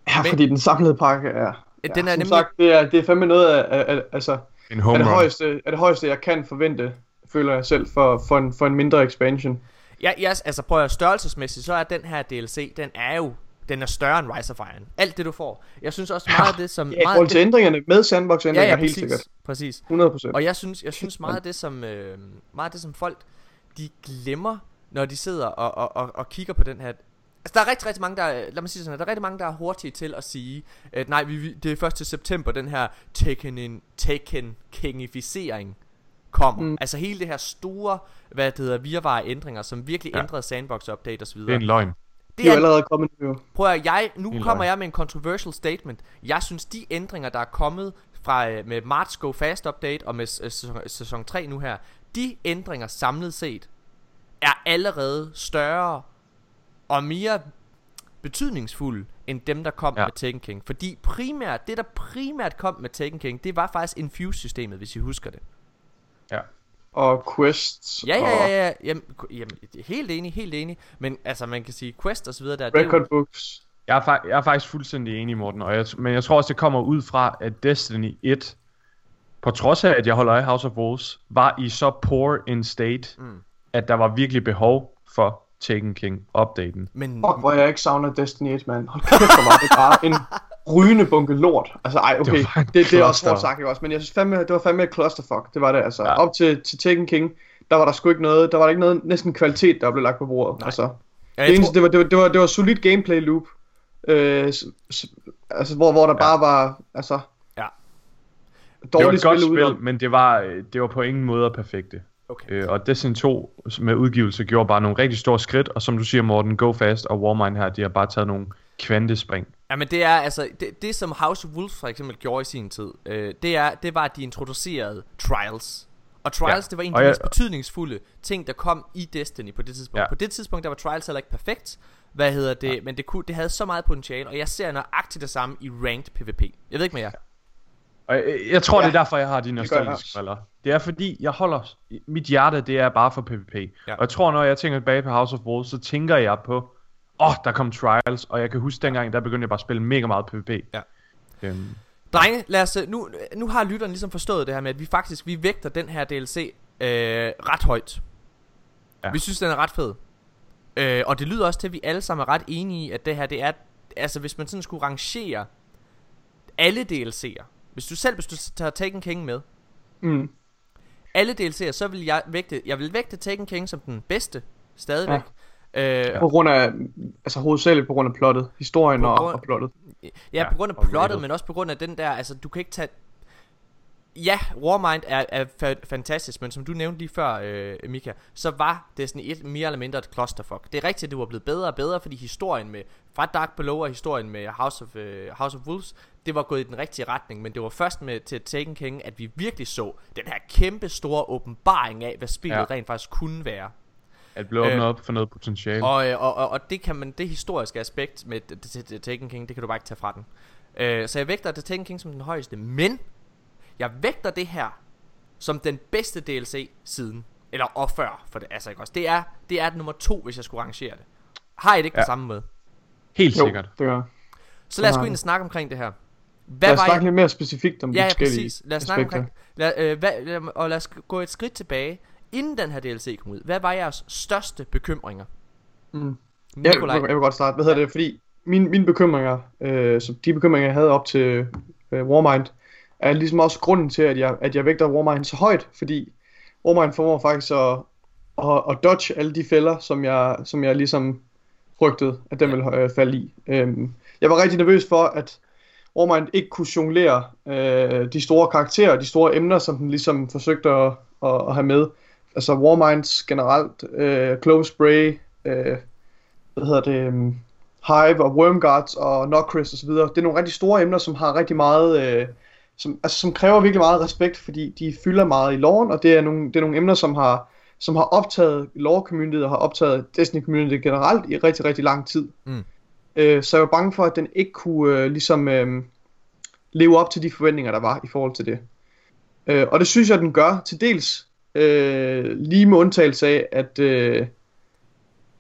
Ja, Men- fordi den samlede pakke er... Ja, Den er som nemlig- sagt, det er, det er fandme noget af, af, af altså, En er home det, run. højeste, er det højeste, jeg kan forvente, føler jeg selv, for, for, en, for en mindre expansion. Ja, ja, altså prøv at størrelsesmæssigt, så er den her DLC, den er jo den er større end Rise of Iron. Alt det du får. Jeg synes også meget af det som Ja, meget til det, ændringerne med sandbox-ændringer, ja, ja, helt sikkert. præcis. 100%. Og jeg synes, jeg synes meget af det som øh, meget af det som folk de glemmer, når de sidder og, og, og, og kigger på den her Altså der er rigtig, rigtig mange, der, er- lad mig sige sådan, her, der er rigtig mange, der er hurtige til at sige, at nej, vi, vi- det er først til september, den her Tekken, Tekken Kingificering kommer. Mm. Altså hele det her store, hvad det hedder, virvare ændringer, som virkelig ja. Ja. ændrede sandbox update osv. Det er en løgn. Det er jo allerede kommet nu. Prøv at jeg, nu Helt kommer jeg med en controversial statement. Jeg synes, de ændringer, der er kommet fra øh, med March Go Fast Update og med sæson, sæson 3 nu her, de ændringer samlet set er allerede større og mere betydningsfulde end dem, der kom ja. Ja. med Tekken King. Fordi primært, det der primært kom med Tekken King, det var faktisk Infuse-systemet, hvis I husker det. Ja. Og quests. Ja, ja, ja, ja. Jamen, jamen, helt enig, helt enig. Men altså, man kan sige, quest og så videre der, det er jo, Record books. Jeg er, fa- jeg er faktisk fuldstændig enig, Morten, og jeg, men jeg tror også, det kommer ud fra, at Destiny 1, på trods af, at jeg holder af House of Wolves, var i så poor en state, Mm. at der var virkelig behov for Taken King-updaten. men, Fuck, hvor jeg ikke savner Destiny 1, mand. Hold kæft, hvor var det bare en rygende bunke lort. Altså, ej, okay, Det det, det, er også hårdt sagt, ikke også? Men jeg synes fandme, det var fandme et clusterfuck. Det var det, altså. Ja. Op til, til Taken King, der var der sgu ikke noget, der var der ikke noget, næsten kvalitet, der blev lagt på bordet. Nej. Altså, ja, det, eneste, tror, det, var, det, var, det, var, det var solid gameplay loop. Øh, altså, hvor, hvor der Ja. bare var, altså... Ja. Det var Dårligt et godt spil, spil, men det var, det var på ingen måde perfekte. okay. Øh, og Destiny 2 med udgivelse gjorde bare nogle rigtig store skridt, og som du siger, Morten, Go Fast og Warmind her, de har bare taget nogle kvantespring. Ja, men det er altså det, det som House of Wolves for eksempel gjorde i sin tid. Øh, det er det var at de introducerede Trials. Og Trials Ja, det var en af de mest betydningsfulde ting der kom i Destiny på det tidspunkt. Ja. På det tidspunkt der var Trials heller ikke perfekt. Hvad hedder det? Ja. Men det kunne det havde så meget potentiale, og jeg ser nøjagtigt det samme i ranked PvP. Jeg ved ikke med jer. Og jeg, jeg tror, ja, Ja, det er derfor, jeg har de nostalgiske briller. Det er fordi, jeg holder... Mit hjerte, det er bare for PvP. Ja. Ja. Og jeg tror, når jeg tænker tilbage på House of Wolves, så tænker jeg på... Åh, oh, der kom Trials, og jeg kan huske dengang, der begyndte jeg bare at spille mega meget PvP. Ja. Øhm, Drenge, lad os, øh, nu, nu har lytteren ligesom forstået det her med, at vi faktisk vi vægter den her DLC øh, ret højt. Ja. Ja. Vi synes, den er ret fed. Øh, og det lyder også til, at vi alle sammen er ret enige i, at det her, det er... Altså, hvis man sådan skulle rangere alle DLC'er. Hvis du selv, hvis du tager Taken King med, Mm. alle DLC'er, så vil jeg vægte, jeg vil vægte Taken King som den bedste, stadigvæk. Ja. Øh, På grund af, altså hovedsageligt på grund af plottet. Historien På og, grund- og plottet. Ja, Ja, på grund af og plottet, rated. men også på grund af den der, altså du kan ikke tage... Ja, Warmind er, er fa- fantastisk, men som du nævnte lige før, øh, Mika, så var Destiny 1 mere eller mindre et clusterfuck. Det er rigtigt, at det var blevet bedre og bedre, fordi historien med fra Dark Below og historien med House of, øh, House of Wolves, det var gået i den rigtige retning, men det var først med til Taken King, at vi virkelig så den her kæmpe store åbenbaring af, hvad spillet ja. Ja. rent faktisk kunne være. At blive åbnet Øh, op for noget potentiale. Og, øh, og, og, og det kan man det historiske aspekt med det- Taken King, det kan du bare ikke tage fra den. Øh, så jeg vægter det Taken King som den højeste, men jeg vægter det her som den bedste DLC siden eller og før for det altså ikke også. Det er det er nummer to, hvis jeg skulle rangere det. Har I det ikke ja. Ja. på samme måde? Helt Jo, sikkert. det gør Så lad os gå ind og snakke omkring det her. Hvad Lad os var snakke jeg... lidt mere specifikt om Ja, de ja, forskellige præcis. Lad os snakke aspekter. omkring. Lad, øh, hvad, og lad os gå et skridt tilbage. Inden den her DLC kom ud, hvad var jeres største bekymringer? Mm. Ja, jeg, Nikolaj? jeg vil godt starte. Hvad hedder det? Fordi mine, mine bekymringer, øh, så de bekymringer, jeg havde op til øh, Warmind, er ligesom også grunden til, at jeg, at jeg vægter Warmind så højt, fordi Warmind formår faktisk at, at, at dodge alle de fælder, som jeg, som jeg ligesom frygtede, at den ville øh, falde i. Øhm, jeg var rigtig nervøs for, at Warmind ikke kunne jonglere øh, de store karakterer, de store emner, som den ligesom forsøgte at, at, at have med. Altså Warminds generelt, øh, Clove Spray, øh, hvad hedder det, øhm, Hive og Wormguards og Nocris osv. Det er nogle rigtig store emner, som har rigtig meget, øh, som, altså, som kræver virkelig meget respekt, fordi de fylder meget i loven, og det er nogle, det er nogle emner, som har, som har optaget lore community og har optaget Destiny community generelt i rigtig, rigtig lang tid. Mm. Øh, så jeg var bange for, at den ikke kunne øh, ligesom øh, leve op til de forventninger, der var i forhold til det. Øh, og det synes jeg, den gør til dels øh, lige med undtagelse af, at øh,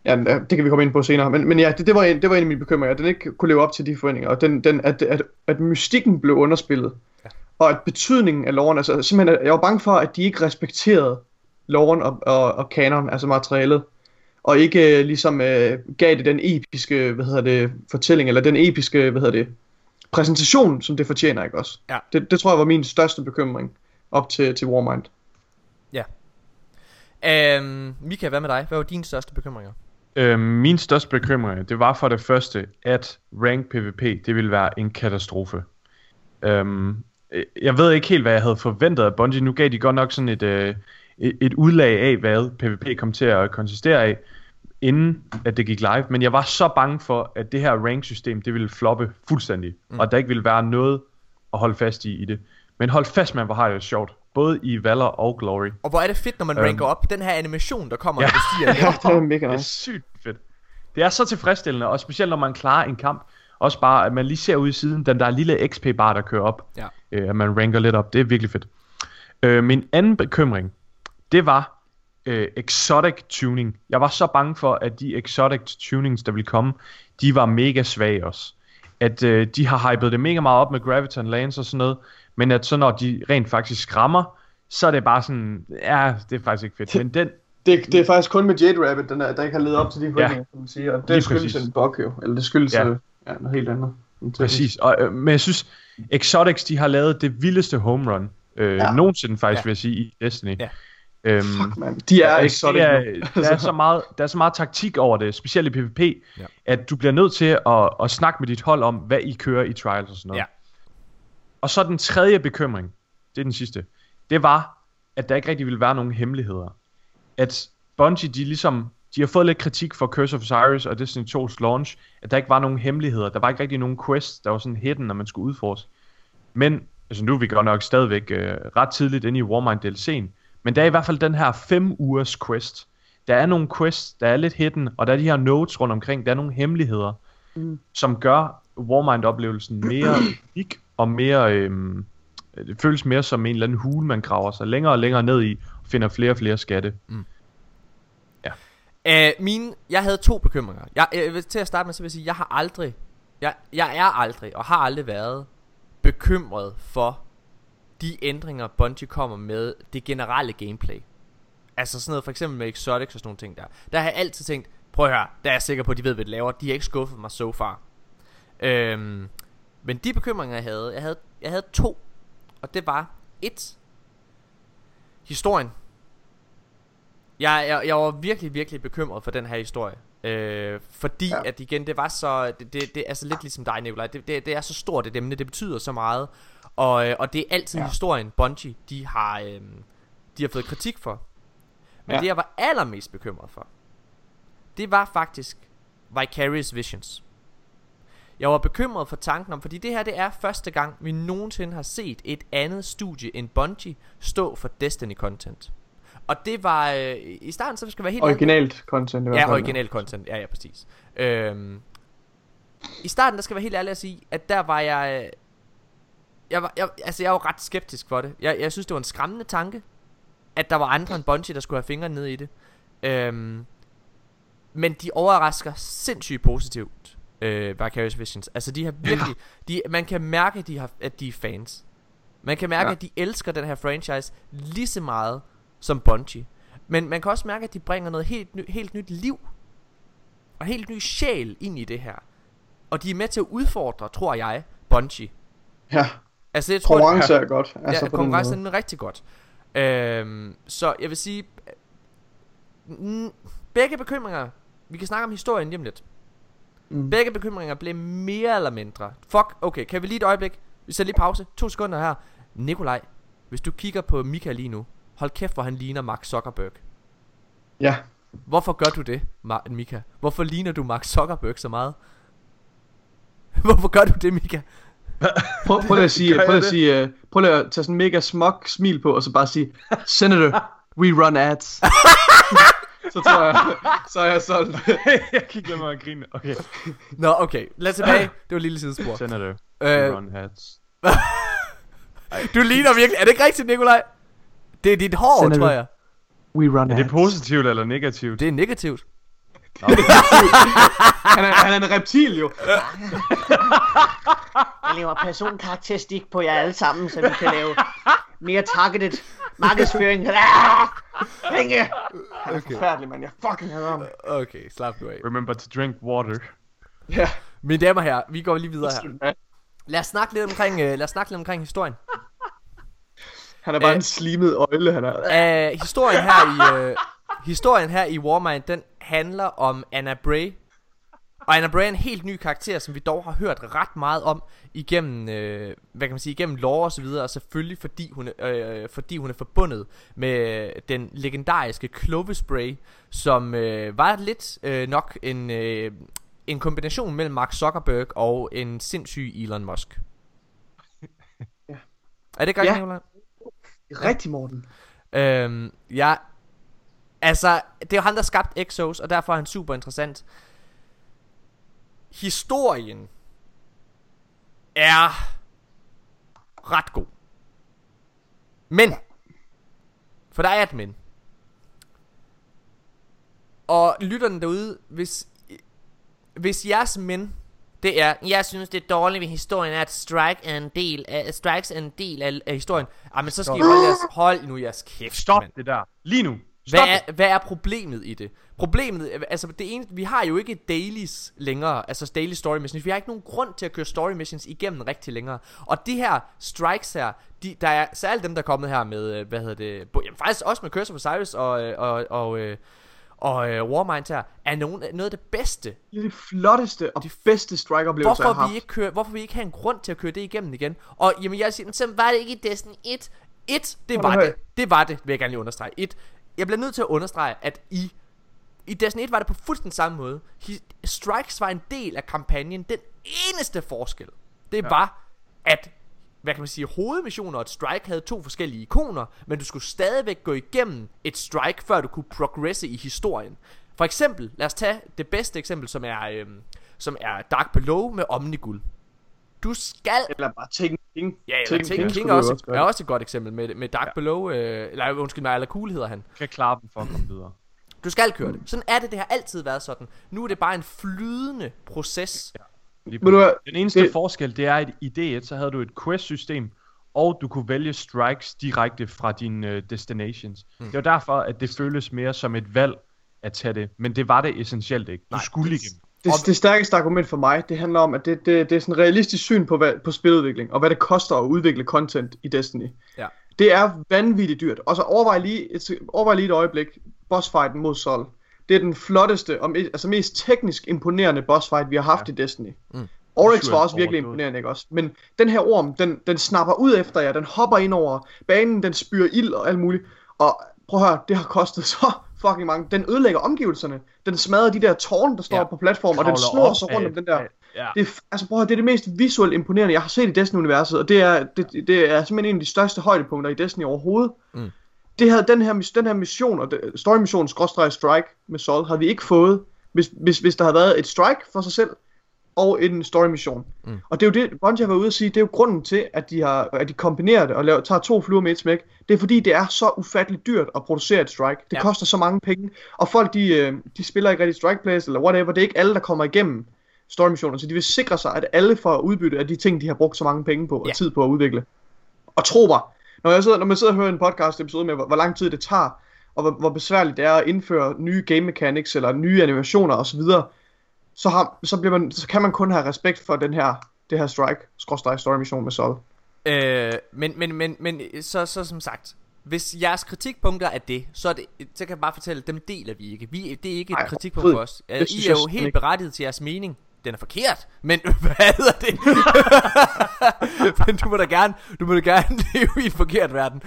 ja, det kan vi komme ind på senere, men, men ja, det, det, var en, det var en af mine bekymringer, at den ikke kunne leve op til de forventninger, og den, den, at, at, at mystikken blev underspillet, ja. og at betydningen af loven, altså simpelthen, jeg var bange for, at de ikke respekterede loven og, og, og kanon, altså materialet, og ikke øh, ligesom øh, gav det den episke, hvad hedder det, fortælling, eller den episke, hvad hedder det, præsentation, som det fortjener, ikke også? Ja. Det, det tror jeg var min største bekymring op til, til Warmind. Øhm, Mika, hvad med dig? Hvad var dine største bekymringer? Øh, min største bekymring, det var for det første, at rank PvP, det ville være en katastrofe. Øhm, jeg ved ikke helt, hvad jeg havde forventet af Bungie. Nu gav de godt nok sådan et, øh, et, et udlag af, hvad PvP kom til at konsistere af, inden at det gik live. Men jeg var så bange for, at det her rank-system, det ville floppe fuldstændig. Mm. Og der ikke ville være noget at holde fast i i det. Men hold fast, man, hvor har det sjovt. Både i Valor og Glory. Og hvor er det fedt, når man Øhm. ranker op. Den her animation, der kommer, Ja. når det stiger. Ja, det er mega Det er sygt fedt. Det er så tilfredsstillende, og specielt når man klarer en kamp. Også bare, at man lige ser ud i siden, den der lille XP-bar, der kører op. Ja. Øh, at man ranker lidt op. Det er virkelig fedt. Øh, min anden bekymring, det var øh, exotic tuning. Jeg var så bange for, at de exotic tunings, der ville komme, de var mega svage også. At øh, de har hypet det mega meget op med Graviton Lance og sådan noget, men at så når de rent faktisk rammer, så er det bare sådan, ja, det er faktisk ikke fedt. Men den, Det, det er faktisk kun med Jade Rabbit, den er, der ikke har levet op til de forventninger, ja. kan man sige. Og Lige det skyldes præcis. en bug jo, eller det skyldes Ja. ja. ja, noget helt andet. Præcis, og, øh, men jeg synes, Exotics, de har lavet det vildeste home run, øh, ja. Nogensinde faktisk, Ja. vil jeg sige, i Destiny. Ja. Øhm, Fuck, man. De er ikke? exotic. det er, nu. der, er så meget, der er så meget taktik over det, specielt i PvP, Ja. ja. at du bliver nødt til at, at snakke med dit hold om, hvad I kører i trials og sådan noget. Og så den tredje bekymring, det er den sidste, det var, at der ikke rigtig ville være nogen hemmeligheder. At Bungie, de ligesom, de har fået lidt kritik for Curse of Osiris og Destiny 2's launch, at der ikke var nogen hemmeligheder. Der var ikke rigtig nogen quests, der var sådan hidden, når man skulle udforske. Men, altså nu er vi godt nok stadigvæk øh, ret tidligt inde i Warmind DLC'en, men der er i hvert fald den her 5 ugers quest. Der er nogle quests, der er lidt hidden, og der er de her notes rundt omkring, der er nogle hemmeligheder, mm. som gør Warmind-oplevelsen mere unik og mere, øhm, det føles mere som en eller anden hule, man graver sig længere og længere ned i, og finder flere og flere skatte. Uh, mine, jeg havde to bekymringer. Jeg, vil- til at starte med, så vil jeg sige, jeg har aldrig, jeg, jeg er aldrig, og har aldrig været bekymret for de ændringer, Bungie kommer med det generelle gameplay. Altså sådan noget, for eksempel med Exotics og sådan nogle ting der. Der har jeg altid tænkt, prøv at høre, der er jeg sikker på, at de ved, hvad de laver. De har ikke skuffet mig so far. Øhm, men de bekymringer, jeg havde, jeg havde, jeg havde to. Og det var, et, historien. Jeg, jeg, jeg var virkelig, virkelig bekymret for den her historie. Øh, fordi ja. At igen, det var så, det, det, det er altså lidt ligesom dig, Nikolaj. Det, det, det er så stort et emne, det betyder så meget. Og, øh, og det er altid ja. Historien, Bungie, de har, øh, de har fået kritik for. Men. Ja. det jeg var allermest bekymret for, det var faktisk Vicarious Visions. Jeg var bekymret for tanken om, fordi det her det er første gang, vi nogensinde har set et andet studie end Bungie stå for Destiny content. Og det var, øh, i starten så skal være helt ærlig- Originalt content i hvert Ja, fald. original content. Ja, ja, præcis. Øhm, I starten, der skal være helt ærlig at sige, at der var jeg... øh, Jeg var, jeg, altså, jeg var ret skeptisk for det. Jeg, jeg synes, det var en skræmmende tanke, at der var andre end Bungie, der skulle have fingre ned i det. Øhm, men de overrasker sindssygt positivt, øh, Vicarious Visions. Altså, de har virkelig... De, man kan mærke, at de, har, at de er fans. Man kan mærke, ja. Ja. at de elsker den her franchise lige så meget som Bungie. Men man kan også mærke, at de bringer noget helt, ny, helt nyt liv og helt ny sjæl ind i det her. Og de er med til at udfordre, tror jeg, Bungie. Ja, Altså, jeg tror, konkurrence er godt. Altså ja, konkurrencen er rigtig godt. Øhm, så jeg vil sige, begge bekymringer, vi kan snakke om historien lige om lidt. Mm. Begge bekymringer blev mere eller mindre. Fuck, okay, kan vi lige et øjeblik? Vi sætter lige pause. To sekunder her. Nikolaj, hvis du kigger på Mika lige nu, hold kæft, hvor han ligner Mark Zuckerberg. Ja, Hvorfor gør du det, Mika? Hvorfor ligner du Mark Zuckerberg så meget? Hvorfor gør du det, Mika? Prøv, prøv lige at sige, prøv at sige, uh, prøv lige at tage sådan en mega smuk smil på, og så bare sige, Senator, we run ads. så tror jeg, så er jeg solgt. jeg kan ikke lade mig at grine. Okay. Nå, okay. Lad os tilbage. Det var et lille sidespor. Senator. Øh, Run hats. du ligner virkelig... Er det ikke rigtigt, Nikolaj? Det er dit hår, Senator. tror jeg. We run Er det positivt eller negativt? Det er negativt. Han er, han er en reptil jo. Jeg laver personkarakteristik på jer alle sammen, så vi kan lave mere targeted markedsføring. Ah! Penge! Han er forfærdelig, mand. Jeg fucking hader ham. Okay, slap nu af. Remember to drink water. Ja. Mine damer herrer, vi går lige videre her. Lad os snakke lidt omkring, uh, lad os snakke lidt omkring historien. Han er bare Øh. en slimet øjle, han er. Uh, historien her i uh, historien her i Warmind, den handler om Anna Bray. Og Anna Bray er en helt ny karakter, som vi dog har hørt ret meget om igennem, øh, hvad kan man sige, igennem lore og så videre, og selvfølgelig fordi hun, er, øh, fordi hun er forbundet med den legendariske Clovis Bray, som øh, var lidt øh, nok en, øh, en kombination mellem Mark Zuckerberg og en sindssyg Elon Musk. Ja. Er det rigtigt, Ja. Nicolaj? Rigtig, Morten. Øhm, ja, altså, det er jo han, der skabte Exos, og derfor er han super interessant. Historien er ret god. Men, for der er et men. Og lytterne derude, hvis, hvis jeres men, det er, jeg synes det er dårligt ved historien, er, at strike er en del af, strikes er en del af, af historien. Ah, men så skal I holde, jeres, hold nu jeres kæft, Stop mand. det der. Lige nu. Hvad er, hvad er problemet i det? Problemet, altså det ene, vi har jo ikke dailies længere, altså daily story missions. Vi har ikke nogen grund til at køre story missions igennem rigtig længere. Og de her strikes her, de, der er særligt dem, der er kommet her med, øh, hvad hedder det, bo- jamen faktisk også med Curse of Osiris og, øh, og, og, øh, og øh, Warmind her, er nogen, noget af det bedste. Det er det flotteste og bedste strike-oplevelser, jeg har Hvorfor haft. vi, ikke køre, hvorfor vi ikke have en grund til at køre det igennem igen? Og jamen jeg siger, så var det ikke i Destiny 1? 1, det var det. Det var det, vil jeg gerne lige understrege. 1. Jeg bliver nødt til at understrege, at i i Destiny 1 var det på fuldstændig samme måde. He, Strikes var en del af kampagnen. Den eneste forskel, det ja. var, at hvad kan man sige, hovedmissioner og et strike havde to forskellige ikoner, men du skulle stadigvæk gå igennem et strike, før du kunne progresse i historien. For eksempel, lad os tage det bedste eksempel, som er, øhm, som er Dark Below med Omnigul. Du skal Eller bare Taken King. Ja, eller Taken King, skulle er vi også, også er også et godt eksempel med, med Dark ja. Below, øh, eller undskyld mig, eller Cool hedder han. kan klare dem for at komme videre. Du skal køre det. Sådan er det, det har altid været sådan. Nu er det bare en flydende proces. Lige du hvad? Den eneste Det- forskel, det er, at i D1, så havde du et quest-system, og du kunne vælge strikes direkte fra dine uh, destinations. Mm. Det var derfor, at det føles mere som et valg at tage det, men det var det essentielt ikke. Du Nej, skulle det- igennem. Det, det stærkeste argument for mig, det handler om, at det, det, det er sådan et realistisk syn på, hvad, på spiludvikling, og hvad det koster at udvikle content i Destiny. Ja. Det er vanvittigt dyrt. Og så overvej lige et, overvej lige et øjeblik, bossfighten mod Sol. Det er den flotteste og me, altså mest teknisk imponerende bossfight, vi har haft ja. i Destiny. Mm. Oryx Sure, var også virkelig imponerende, ikke også? Men den her orm, den, den snapper ud efter jer, den hopper ind over banen, den spyrer ild og alt muligt. Og prøv at høre, det har kostet så fucking mange. Den ødelægger omgivelserne. Den smadrer de der tårne, der står Ja. på platformen, og den snor sig rundt om den der. Ja. Det er, altså høre, det er det mest visuelt imponerende, jeg har set i Destiny-universet, og det er, det, det er simpelthen en af de største højdepunkter i Destiny overhovedet. Mm. Det havde den her, den her mission, og det- story-mission, skråstreg strike med Sol, havde vi ikke fået, hvis, hvis, hvis der havde været et strike for sig selv, og en story-mission. Mm. Og det er jo det, Bungie har været ude at sige, det er jo grunden til, at de, har, at de kombinerer det og laver, tager to fluer med et smæk. Det er fordi, det er så ufatteligt dyrt at producere et strike. Det Ja. ja. koster så mange penge, og folk de, øh, de spiller ikke rigtig strike plays, eller whatever. Det er ikke alle, der kommer igennem story missioner, så de vil sikre sig, at alle får udbytte af de ting, de har brugt så mange penge på og Ja. tid på at udvikle. Og tro mig, når, jeg sidder, når man sidder og hører en podcast episode med, hvor, hvor lang tid det tager, og hvor, hvor besværligt det er at indføre nye game mechanics, eller nye animationer osv., så, har, så, bliver man, så kan man kun have respekt for den her, det her strike, skråstreg story mission med Sol. Øh, men, men, men, men så, så som sagt, hvis jeres kritikpunkter er det, så, er det, så kan jeg bare fortælle, at dem deler vi ikke. Vi, det er ikke et Ej, kritikpunkt for os. Det Øh, I er jo helt ikke. berettiget til jeres mening. Den er forkert, men hvad hedder det? men du må da gerne, du må da gerne leve i en forkert verden.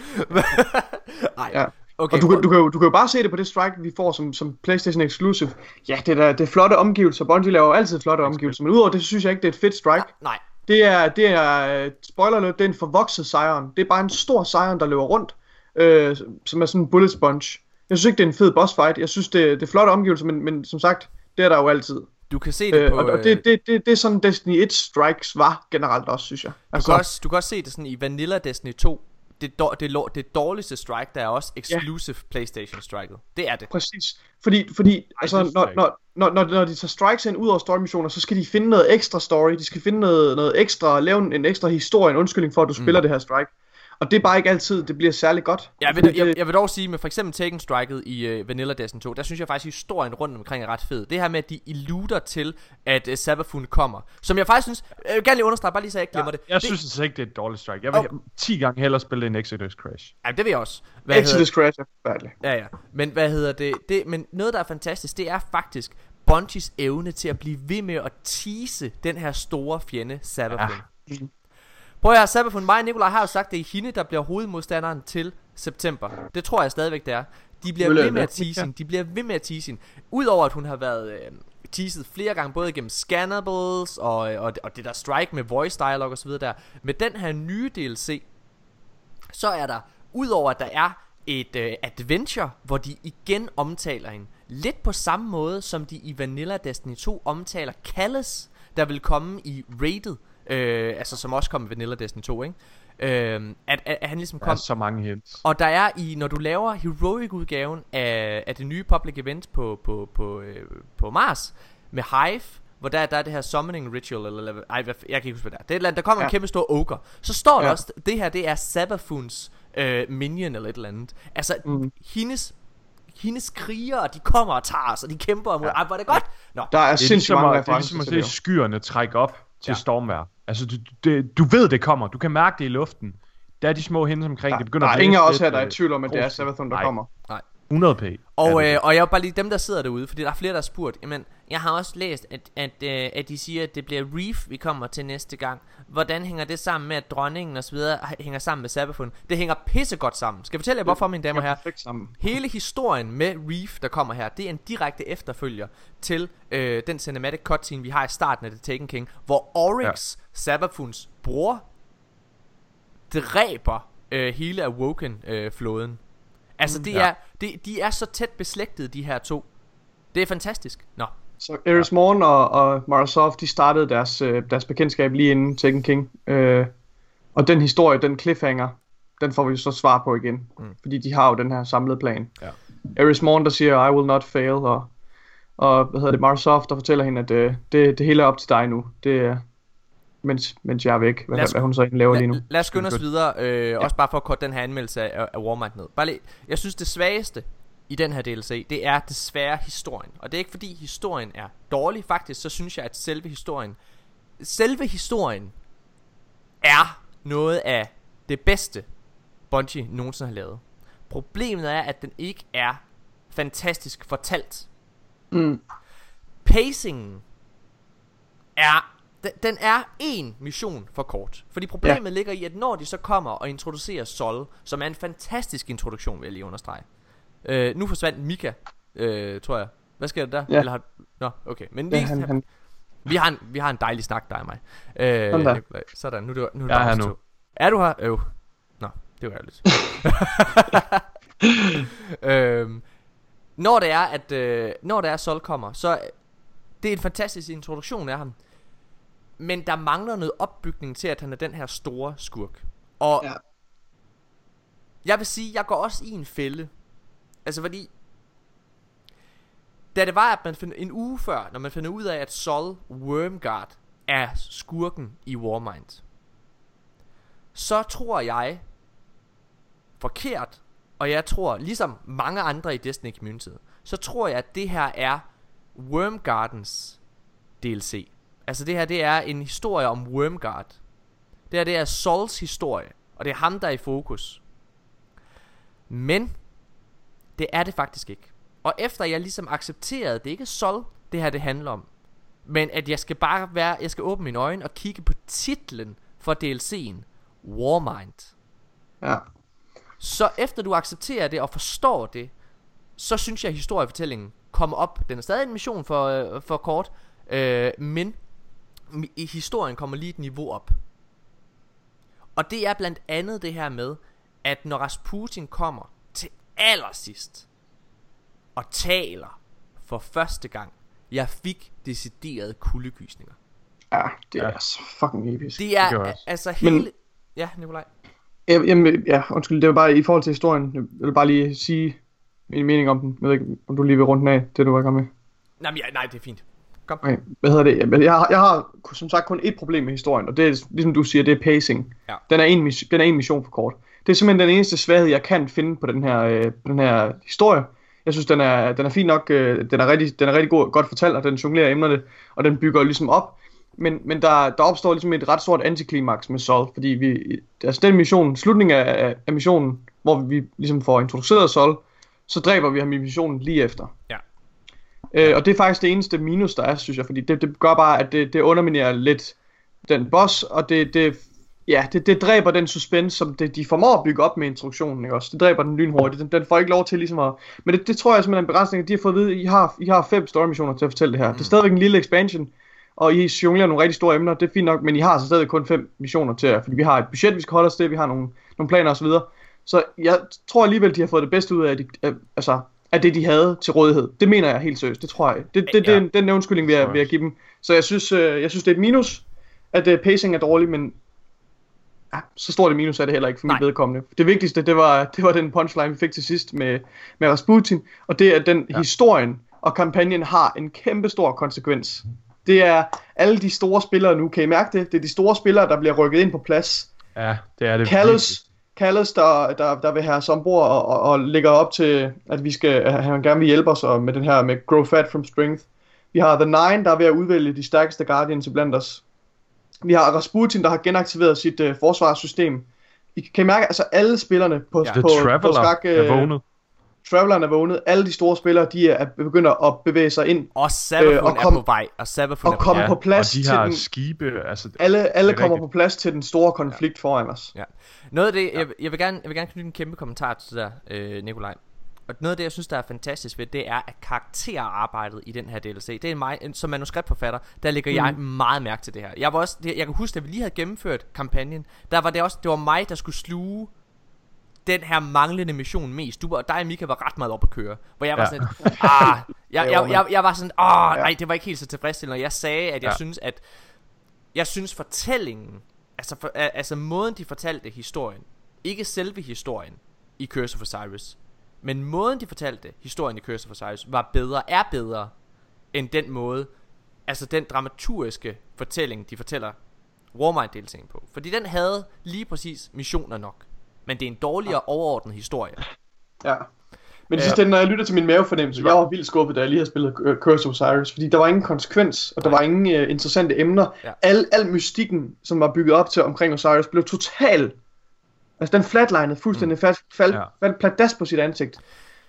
Nej, Ja. Okay, og du, kan- du, kan jo, du kan jo bare se det på det strike, vi får som, som PlayStation Exclusive. Ja, det er, da- det er flotte omgivelser. Bungie laver altid flotte omgivelser, men udover det, så synes jeg ikke, det er et fedt strike. Nej, Det er, det er, øh, spoiler alert, det er en forvokset Scion. Det er bare en stor Scion, der løber rundt, øh, som er sådan en bullet sponge. Jeg synes ikke, det er en fed boss fight. Jeg synes, det, det er flotte omgivelser, men, men som sagt, det er der jo altid. du kan se det Øh, på... og, og øh, det, det, det, det er sådan Destiny 1 strikes var generelt også, synes jeg. Du kan, også, du kan også se det sådan i Vanilla Destiny 2 det, det, det dårligste strike Der er også exclusive Playstation striket Det er det Præcis. Fordi, fordi altså, når, når, når, når, når de tager strikes ind ud over story missioner, så skal de finde noget ekstra story. De skal finde noget, noget ekstra, lave en, en ekstra historie, en undskyldning for, at du spiller det her strike. Og det er bare ikke altid, det bliver særlig godt. jeg vil, jeg, jeg vil dog sige med for eksempel Taken Striket i uh, Vanilla Destiny 2 Der synes jeg faktisk historien rundt omkring er ret fed Det her med at de illuder til At uh, Sabafun kommer Som jeg faktisk synes Jeg vil gerne lige understrege Bare lige så jeg ikke glemmer det Jeg det, synes altså ikke, det er et dårligt strike. Jeg vil Oh. 10 gange hellere spille en Exodus Crash. ja, det vil jeg også hvad hedder, Exodus Crash er forfærdeligt. Ja ja Men hvad hedder det, det Men noget der er fantastisk Det er faktisk Bungies evne til at blive ved med at tease Den her store fjende Sabafun Ja. Prøv at høre, Sabafun, mig og Nikolaj har jo sagt, det er hende, der bliver hovedmodstanderen til september. Det tror jeg stadigvæk, det er. De bliver ved med at tease hende. De bliver ved med at tease hende. Udover at hun har været øh, teaset flere gange, både gennem scannables og, og, og det der strike med voice dialog og så videre der. Med den her nye DLC, så er der, udover at der er et øh, adventure, hvor de igen omtaler hende. Lidt på samme måde, som de i Vanilla Destiny 2 omtaler Callis, der vil komme i rated. Øh, altså som også kom i Vanilla Destiny 2, ikke? Øh, at, at, at han ligesom Der kom er så mange hints. og der er i, når du laver heroic udgaven af, af det nye public event på, på, på, øh, på Mars med Hive, hvor der, der er det her summoning ritual, eller, eller ej, jeg kan ikke huske, hvad det er. Det er et eller andet, der kommer ja. en kæmpe stor ogre. Så står der Ja. også, det her det er Sabafuns øh, minion eller et eller andet. Altså, mm. Hendes, hendes krigere, de kommer og tager os, og de kæmper mod, ja. ej, hvor er det godt. Nå, Der er Det er sindssygt ligesom, mange at, det er ligesom referencer at se skyerne trække op til ja. stormvejr. Altså, du, det, du ved, det kommer. Du kan mærke det i luften. Der er de små hændelser omkring. Der, det begynder der er ingen af os her, der er i øh, tvivl om, at det er Savathun, der nej. kommer. Nej. 100p. Og, øh, og jeg er bare lige dem, der sidder derude, fordi der er flere, der har spurgt, jamen, jeg har også læst, at, at, øh, at de siger, at det bliver Reef, vi kommer til næste gang. Hvordan hænger det sammen med, at dronningen og så videre hænger sammen med Sabafun? Det hænger pissegodt sammen. Skal jeg fortælle jer, hvorfor, mine damer og herrer? sammen. Hele historien med Reef, der kommer her, det er en direkte efterfølger til øh, den cinematic cutscene, vi har i starten af The Taken King, hvor Oryx, ja. Sabafuns bror, dræber øh, hele Awoken-flåden. Øh, altså, det ja. er, det, de er så tæt beslægtede, de her to. Det er fantastisk. Nå, Så Eris Morn og, og Microsoft, de startede deres, øh, deres bekendtskab lige inden Taken King. Øh, og den historie, den cliffhanger, den får vi så svar på igen. Mm. Fordi de har jo den her samlede plan. Ja. Eris Morn, der siger, I will not fail, og, og hvad hedder det, Microsoft, der fortæller hende, at øh, det, det hele er op til dig nu. Det er, mens, mens jeg er væk, hvad, Lad os- hvad hun så egentlig laver lige nu. lad, lad os skynde os videre, øh, ja. også bare for at korte den her anmeldelse af, af Warmind ned. Bare lige, jeg synes det svageste i den her DLC, det er desværre historien. Og det er ikke fordi historien er dårlig, faktisk så synes jeg, at selve historien, selve historien er noget af det bedste, Bungie nogensinde har lavet. Problemet er, at den ikke er fantastisk fortalt. Mm. Pacingen er den, den er en mission for kort. Fordi problemet ja. ligger i, at når de så kommer og introducerer Sol, som er en fantastisk introduktion, vil jeg lige understrege. Øh, nu forsvandt Mika, øh, tror jeg. Hvad sker der der? Ja. Eller har... Nå, okay. Men Ja, lige, han, han, vi, har en, vi har en dejlig snak, dig og mig. Øh, Sådan der. Sådan, nu er det, nu er det Jeg er her nu. Er du her? Øv. Nå, det var ærgerligt. øhm, når det er, at øh, når det er, Sol kommer, så det er en fantastisk introduktion af ham. Men der mangler noget opbygning til, at han er den her store skurk. Og Ja. jeg vil sige, jeg går også i en fælde. Altså fordi, da det var, at man finder, en uge før, når man finder ud af, at Sol Wormguard er skurken i Warmind, så tror jeg forkert, og jeg tror, ligesom mange andre i Destiny Community, så tror jeg, at det her er Wormgardens DLC. Altså det her, det er en historie om Wormguard. Det her, det er Sols historie, og det er ham, der er i fokus. Men, det er det faktisk ikke. Og efter jeg ligesom accepterede, det er ikke Sol, det her det handler om. Men at jeg skal bare være, jeg skal åbne mine øjne og kigge på titlen for DLC'en. Warmind. ja. Så efter du accepterer det og forstår det, så synes jeg, at historiefortællingen kommer op. Den er stadig en mission for, øh, for kort, øh, men i historien kommer lige et niveau op. Og det er blandt andet det her med, at når Rasputin kommer til allersidst og taler for første gang, jeg fik decideret kuldegysninger. Ja, det er Ja. så fucking episk. Det er Det altså hele... Men- Ja, Nikolaj. Ja, Jamen, ja, undskyld, det var bare i forhold til historien. Jeg vil bare lige sige min mening om den. Jeg ved ikke, om du lige vil runde den af, det du var i gang med. Nej, men ja, nej, det er fint. Kom. Okay, hvad hedder det? Jamen, Jeg har, jeg har som sagt kun ét problem med historien, og det er, ligesom du siger, det er pacing. Ja. Den, er en, den er en mission for kort. Det er simpelthen den eneste svaghed, jeg kan finde på den her, øh, den her historie. Jeg synes, den er, den er fin nok, øh, den er rigtig, den er rigtig god, godt fortalt, og den jonglerer emnerne, og den bygger ligesom op. Men, men der, der opstår ligesom et ret stort antiklimaks med Sol, fordi vi, altså den mission, slutningen af, af, af missionen, hvor vi ligesom får introduceret Sol, så dræber vi ham i missionen lige efter. Ja. Øh, og det er faktisk det eneste minus, der er, synes jeg, fordi det, det gør bare, at det, det underminerer lidt den boss, og det, det, ja, det, det dræber den suspense, som det, de formår at bygge op med introduktionen, ikke også? Det dræber den lynhurtigt, den, den får ikke lov til ligesom at... Men det, det tror jeg simpelthen er en begrænsning, at de har fået at vide, I har, I har fem story missioner til at fortælle det her. Mm. Det er stadigvæk en lille expansion, og I jonglerer nogle rigtig store emner, det er fint nok, men I har altså stadig kun fem missioner til jer, fordi vi har et budget, vi skal holde os til, vi har nogle, nogle planer osv. Så jeg tror alligevel, de har fået det bedste ud af, de, altså, af det, de havde til rådighed. Det mener jeg helt seriøst, det tror jeg. Det, det, det, Ja. den, den undskyldning vil jeg, vil jeg give dem. Så jeg synes, øh, jeg synes det er et minus, at uh, pacing er dårlig, men ja, så stort et minus er det heller ikke for mit Nej. vedkommende. Det vigtigste, det var, det var den punchline, vi fik til sidst med, med Rasputin, og det er, at den ja. historien og kampagnen har en kæmpe stor konsekvens. Det er alle de store spillere nu, kan I mærke det? Det er de store spillere, der bliver rykket ind på plads. Ja, det er det. Kallus, Kallus der, der, der vil have os ombord og, og, og lægger op til, at vi skal, at han gerne vil hjælpe os og med den her med Grow Fat from Strength. Vi har The Nine, der er ved at udvælge de stærkeste Guardians blandt os. Vi har Rasputin, der har genaktiveret sit uh, forsvarssystem. I kan mærke, altså alle spillerne på, Ja. på, på skak, er øh, vågnet. Traveleren er vågnet. Alle de store spillere, de er begynder at bevæge sig ind Og Sabafun Øh, og kom- er på vej, og Sabafun og er på kom vej. på plads og de til har den- skibe, altså... alle, alle er kommer rigtigt. på plads til den store konflikt foran os. Ja. Noget af det, jeg, jeg, vil gerne, jeg vil gerne knytte en kæmpe kommentar til det der, øh, Nikolaj. Og noget af det, jeg synes, der er fantastisk ved, det er, at karakterarbejdet i den her DLC, det er mig, som manuskriptforfatter, der lægger mm. jeg meget mærke til det her. Jeg var også, jeg kan huske, at vi lige havde gennemført kampagnen, der var det også, det var mig, der skulle sluge den her manglende mission mest. Du var, dig og Mika var ret meget op at køre. Hvor jeg var Ja. sådan, ah, jeg, jeg, jeg, jeg, var sådan, åh, Ja. nej, det var ikke helt så tilfredsstillende. Og jeg sagde, at jeg Ja. synes, at jeg synes fortællingen, altså, for, al- altså måden de fortalte historien, ikke selve historien i Curse of Osiris, men måden de fortalte historien i Curse of Osiris var bedre, er bedre end den måde, altså den dramaturgiske fortælling, de fortæller Warmind-deltagningen på. Fordi den havde lige præcis missioner nok. Men det er en dårligere overordnet historie. Ja. Men det sidste, når jeg lytter til min mavefornemmelse, jeg var vildt skuffet, da jeg lige havde spillet Curse of Osiris, fordi der var ingen konsekvens, og der var ingen uh, interessante emner. Ja. Al, al mystikken, som var bygget op til omkring Osiris, blev total... Altså den flatlinede fuldstændig fast, faldt, Ja. ja. faldt pladask på sit ansigt.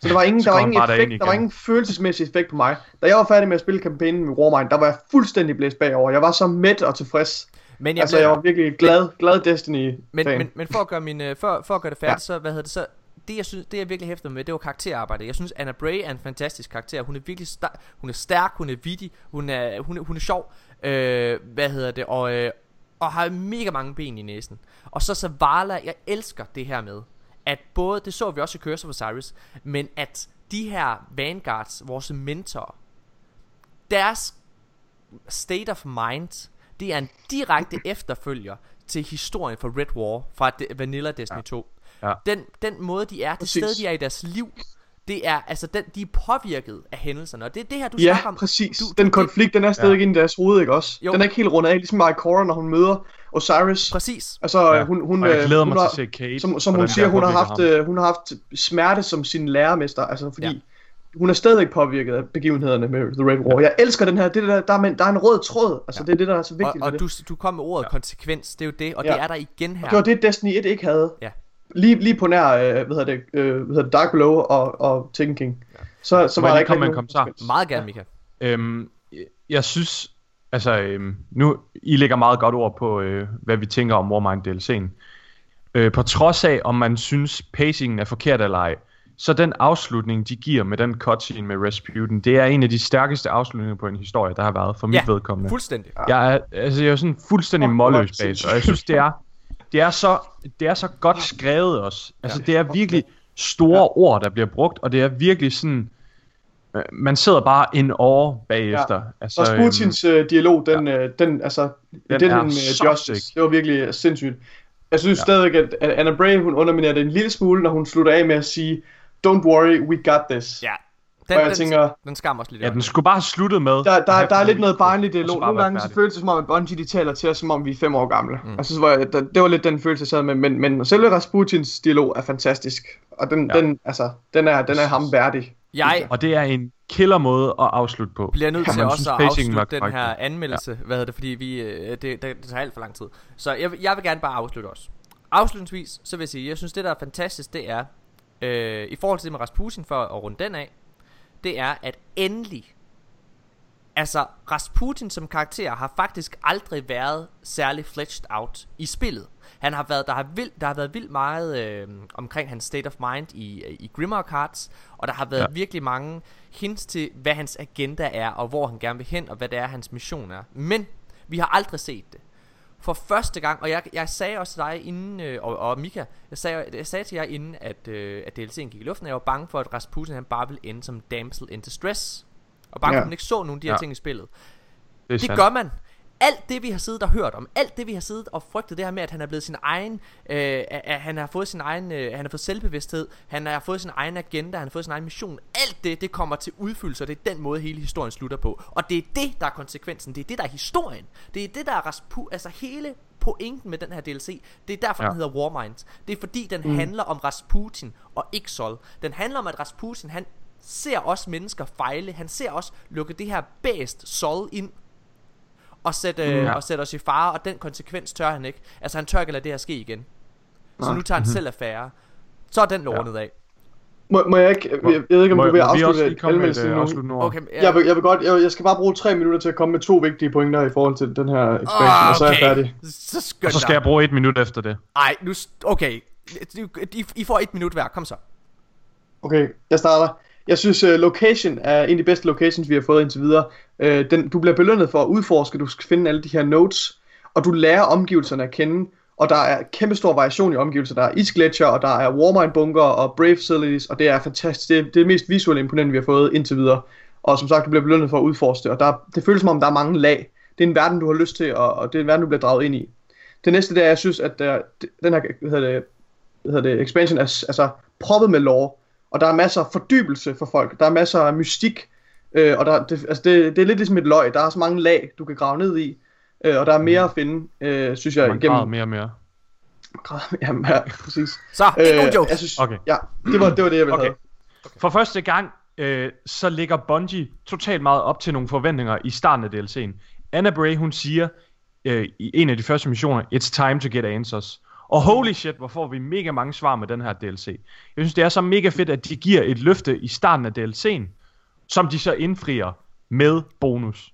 Så der var ingen, der var ingen effekt, der var ingen følelsesmæssig effekt på mig. Da jeg var færdig med at spille kampagnen med Warmind, der var jeg fuldstændig blæst bagover. Jeg var så mæt og tilfreds. Men Jeg altså, jeg var virkelig glad, glad Destiny Men, men, men for at gøre min øh, for, for at gøre det færdigt, ja. Så hvad hedder det så det jeg synes det jeg virkelig hæfter med, det var karakterarbejdet. Jeg synes Anna Bray er en fantastisk karakter. Hun er virkelig sta- hun er stærk, hun er vittig, hun er hun er, hun er sjov. Øh, hvad hedder det? Og øh, og har mega mange ben i næsen. Og så Zavala, jeg elsker det her med at både det så vi også i Curse of Osiris, men at de her Vanguards, vores mentorer, deres state of mind, det er en direkte efterfølger til historien for Red War fra De- Vanilla Destiny 2. Ja. Den, den måde de er, det Præcis. sted de er i deres liv, det er altså den, de er påvirket af hændelserne, og det er det her du Ja, snakker om. præcis. Du, Du, du, den det- konflikt, den er stadig Ja. ja. inde i deres hoved, ikke også? Jo. Den er ikke helt rundet af, ligesom Mike Cora, når hun møder Osiris. Præcis. Altså, Ja. hun, hun, og jeg øh, glæder hun mig har, til at se Kate. som, som hun det siger, hun har, haft, ham. øh, hun har haft smerte som sin lærermester, altså fordi ja. Hun er stadig påvirket af begivenhederne med The Red War. Jeg elsker den her, det der, der, er, men- der er en rød tråd, altså Ja. det er det, der er så Og, vigtigt og ved du, du kom med ordet ja. konsekvens, det er jo det, og Ja. det er der igen her. Og det var det, Destiny 1 ikke havde. Ja. Lige, lige på nær, øh, hvad hedder det, øh, hvad hedder det Dark Below og, og Taken King. Så, så Må var der ikke en nogen kommentar? Meget gerne, Mika. Øhm, jeg synes, altså, øhm, nu, I lægger meget godt ord på, øh, hvad vi tænker om Warmind DLC'en. øh, på trods af, om man synes, pacingen er forkert eller ej, så den afslutning, de giver med den cutscene med Rasputin, det er en af de stærkeste afslutninger på en historie, der har været for mit Ja, vedkommende. Fuldstændig. Jeg er, altså, jeg er sådan fuldstændig hvor målløs bag, og jeg synes, det er, det er, så, det er så godt skrevet også. Altså, det er virkelig store ord, der bliver brugt, og det er virkelig sådan, øh, man sidder bare en år bagefter. Altså, Så Rasputins øh, dialog, den, øh, den altså, den, den er med så Justice, sick. det var virkelig sindssygt. Jeg synes Ja. ja. stadigvæk, at, at Anna Bray, hun underminerer det en lille smule, når hun slutter af med at sige, don't worry, we got this. Ja. Og jeg den, tænker- den skammer os lidt. Ja, den skulle bare have sluttet med. Der, der, der er lidt noget barnlig dialog. Nogle gange så føles det som om, at Bungie de taler til os, som om vi er fem år gamle. Mm. Og så var jeg, der, det var lidt den følelse, jeg sad med. Men, men selve Rasputins dialog er fantastisk. Og den, Ja. ja. den, altså, den, er, den er ham værdig. Jeg Og det er en killer måde at afslutte på. bliver nødt til man også at afslutte den her anmeldelse. Ja. Hvad hedder det? Fordi vi, øh, det, det, det tager alt for lang tid. Så jeg, jeg vil gerne bare afslutte også. Afslutningsvis, så vil jeg sige, jeg synes det der er fantastisk, det er, øh, i forhold til det med Rasputin, for at runde den af, det er, at endelig, altså Rasputin som karakter har faktisk aldrig været særlig fleshed out i spillet. Han har været, der har, vild, der har været vildt meget øh, omkring hans state of mind i, i Grimmer Cards, og der har været Ja. virkelig mange hints til, hvad hans agenda er, og hvor han gerne vil hen, og hvad det er, hans mission er. Men vi har aldrig set det. For første gang, og jeg, jeg sagde også til dig inden, øh, og, og Mika, jeg sagde, jeg sagde til jer inden, at, øh, at DLC'en gik i luften, at jeg var bange for, at Rasputin han bare ville ende som damsel in distress. Og bange for, Ja. at man ikke så nogen af de her Ja. ting i spillet. Det, Det sandt. gør man. Alt det vi har siddet og hørt om, alt det vi har siddet og frygtet, det her med at han er blevet sin egen, øh, at, han har fået sin egen, øh, han har fået selvbevidsthed, han har fået sin egen agenda, han har fået sin egen mission. Alt det, det kommer til udfyldelse, og det er den måde hele historien slutter på. Og det er det, der er konsekvensen. Det er det, der er historien. Det er det, der er Raspu, altså hele pointen med den her DLC. Det er derfor, ja. den hedder Warminds. Det er fordi, den mm. handler om Rasputin og ikke Sol. Den handler om, at Rasputin, han ser også mennesker fejle. Han ser også lukke det her bæst Sol ind og sætte, øh, Ja. og sætte os i fare, og den konsekvens tør han ikke. Altså han tør ikke at lade det her ske igen. Så Nej. nu tager han selv affære. Så er den lortet af. Må, må jeg ikke, jeg, jeg ved ikke, om Må, du vil afslutte et nu. øh, ord? Okay, Jeg vil, jeg vil godt, jeg, jeg skal bare bruge tre minutter til at komme med to vigtige pointer i forhold til den her expansion, Ah, og så er jeg færdig. Så Og så skal jeg bruge et minut efter det. Ej, nu... Okay. I, I får et minut hver. Kom så. Okay, jeg starter. Jeg synes, uh, location er en af de bedste locations, vi har fået indtil videre. Uh, den, du bliver belønnet for at udforske, du skal finde alle de her notes, og du lærer omgivelserne at kende, og der er kæmpe stor variation i omgivelser. Der er isgletscher, og der er warmine bunker og brave facilities, og det er fantastisk. Det er det, mest visuelle imponerende, vi har fået indtil videre. Og som sagt, du bliver belønnet for at udforske det, og der, det føles som om, der er mange lag. Det er en verden, du har lyst til, og, og det er en verden, du bliver draget ind i. Det næste, det er, jeg synes, at øh, der, den her hvad hedder det, hvad hedder det, expansion er altså proppet med lore, og der er masser af fordybelse for folk, der er masser af mystik, øh, og der, det, altså det, det er lidt ligesom et løg, der er så mange lag, du kan grave ned i, øh, og der er mere at finde, øh, synes jeg, Man igennem... mere og mere. Ja, præcis. Så, ikke nogen Øh, jokes. jeg synes, Okay. Ja, det var, det var det, jeg ville Okay. have. For første gang, øh, så ligger Bungie totalt meget op til nogle forventninger i starten af DLC'en. Anna Bray, hun siger øh, i en af de første missioner, It's time to get answers. Og holy shit, hvor får vi mega mange svar med den her DLC. Jeg synes, det er så mega fedt, at de giver et løfte i starten af DLC'en, som de så indfrier med bonus.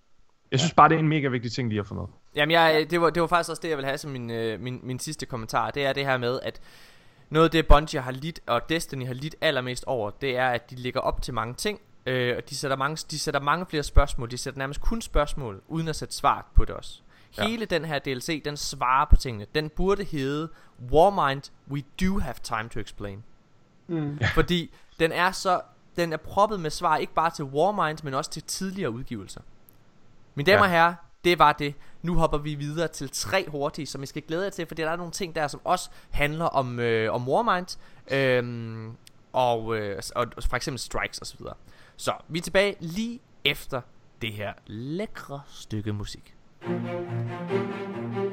Jeg synes bare, det er en mega vigtig ting lige at få med. Jamen, jeg, det, var, det var faktisk også det, jeg vil have som min, øh, min, min sidste kommentar. Det er det her med, at noget af det, Bungie har lidt, og Destiny har lidt allermest over, det er, at de ligger op til mange ting. Øh, og de sætter, mange, de sætter mange flere spørgsmål. De sætter nærmest kun spørgsmål, uden at sætte svar på det også. Ja. Hele den her DLC, den svarer på tingene. Den burde hedde Warmind, we do have time to explain. Mm. Fordi den er så den er proppet med svar ikke bare til Warmind, men også til tidligere udgivelser. Mine damer og Ja. herrer, det var det. Nu hopper vi videre til tre hurtige, som I skal glæde jer til, for der er nogle ting der, som også handler om, øh, om Warmind, øhm, og, øh, og, og for eksempel strikes osv. Så vi er tilbage lige efter det her lækre stykke musik. Thank you.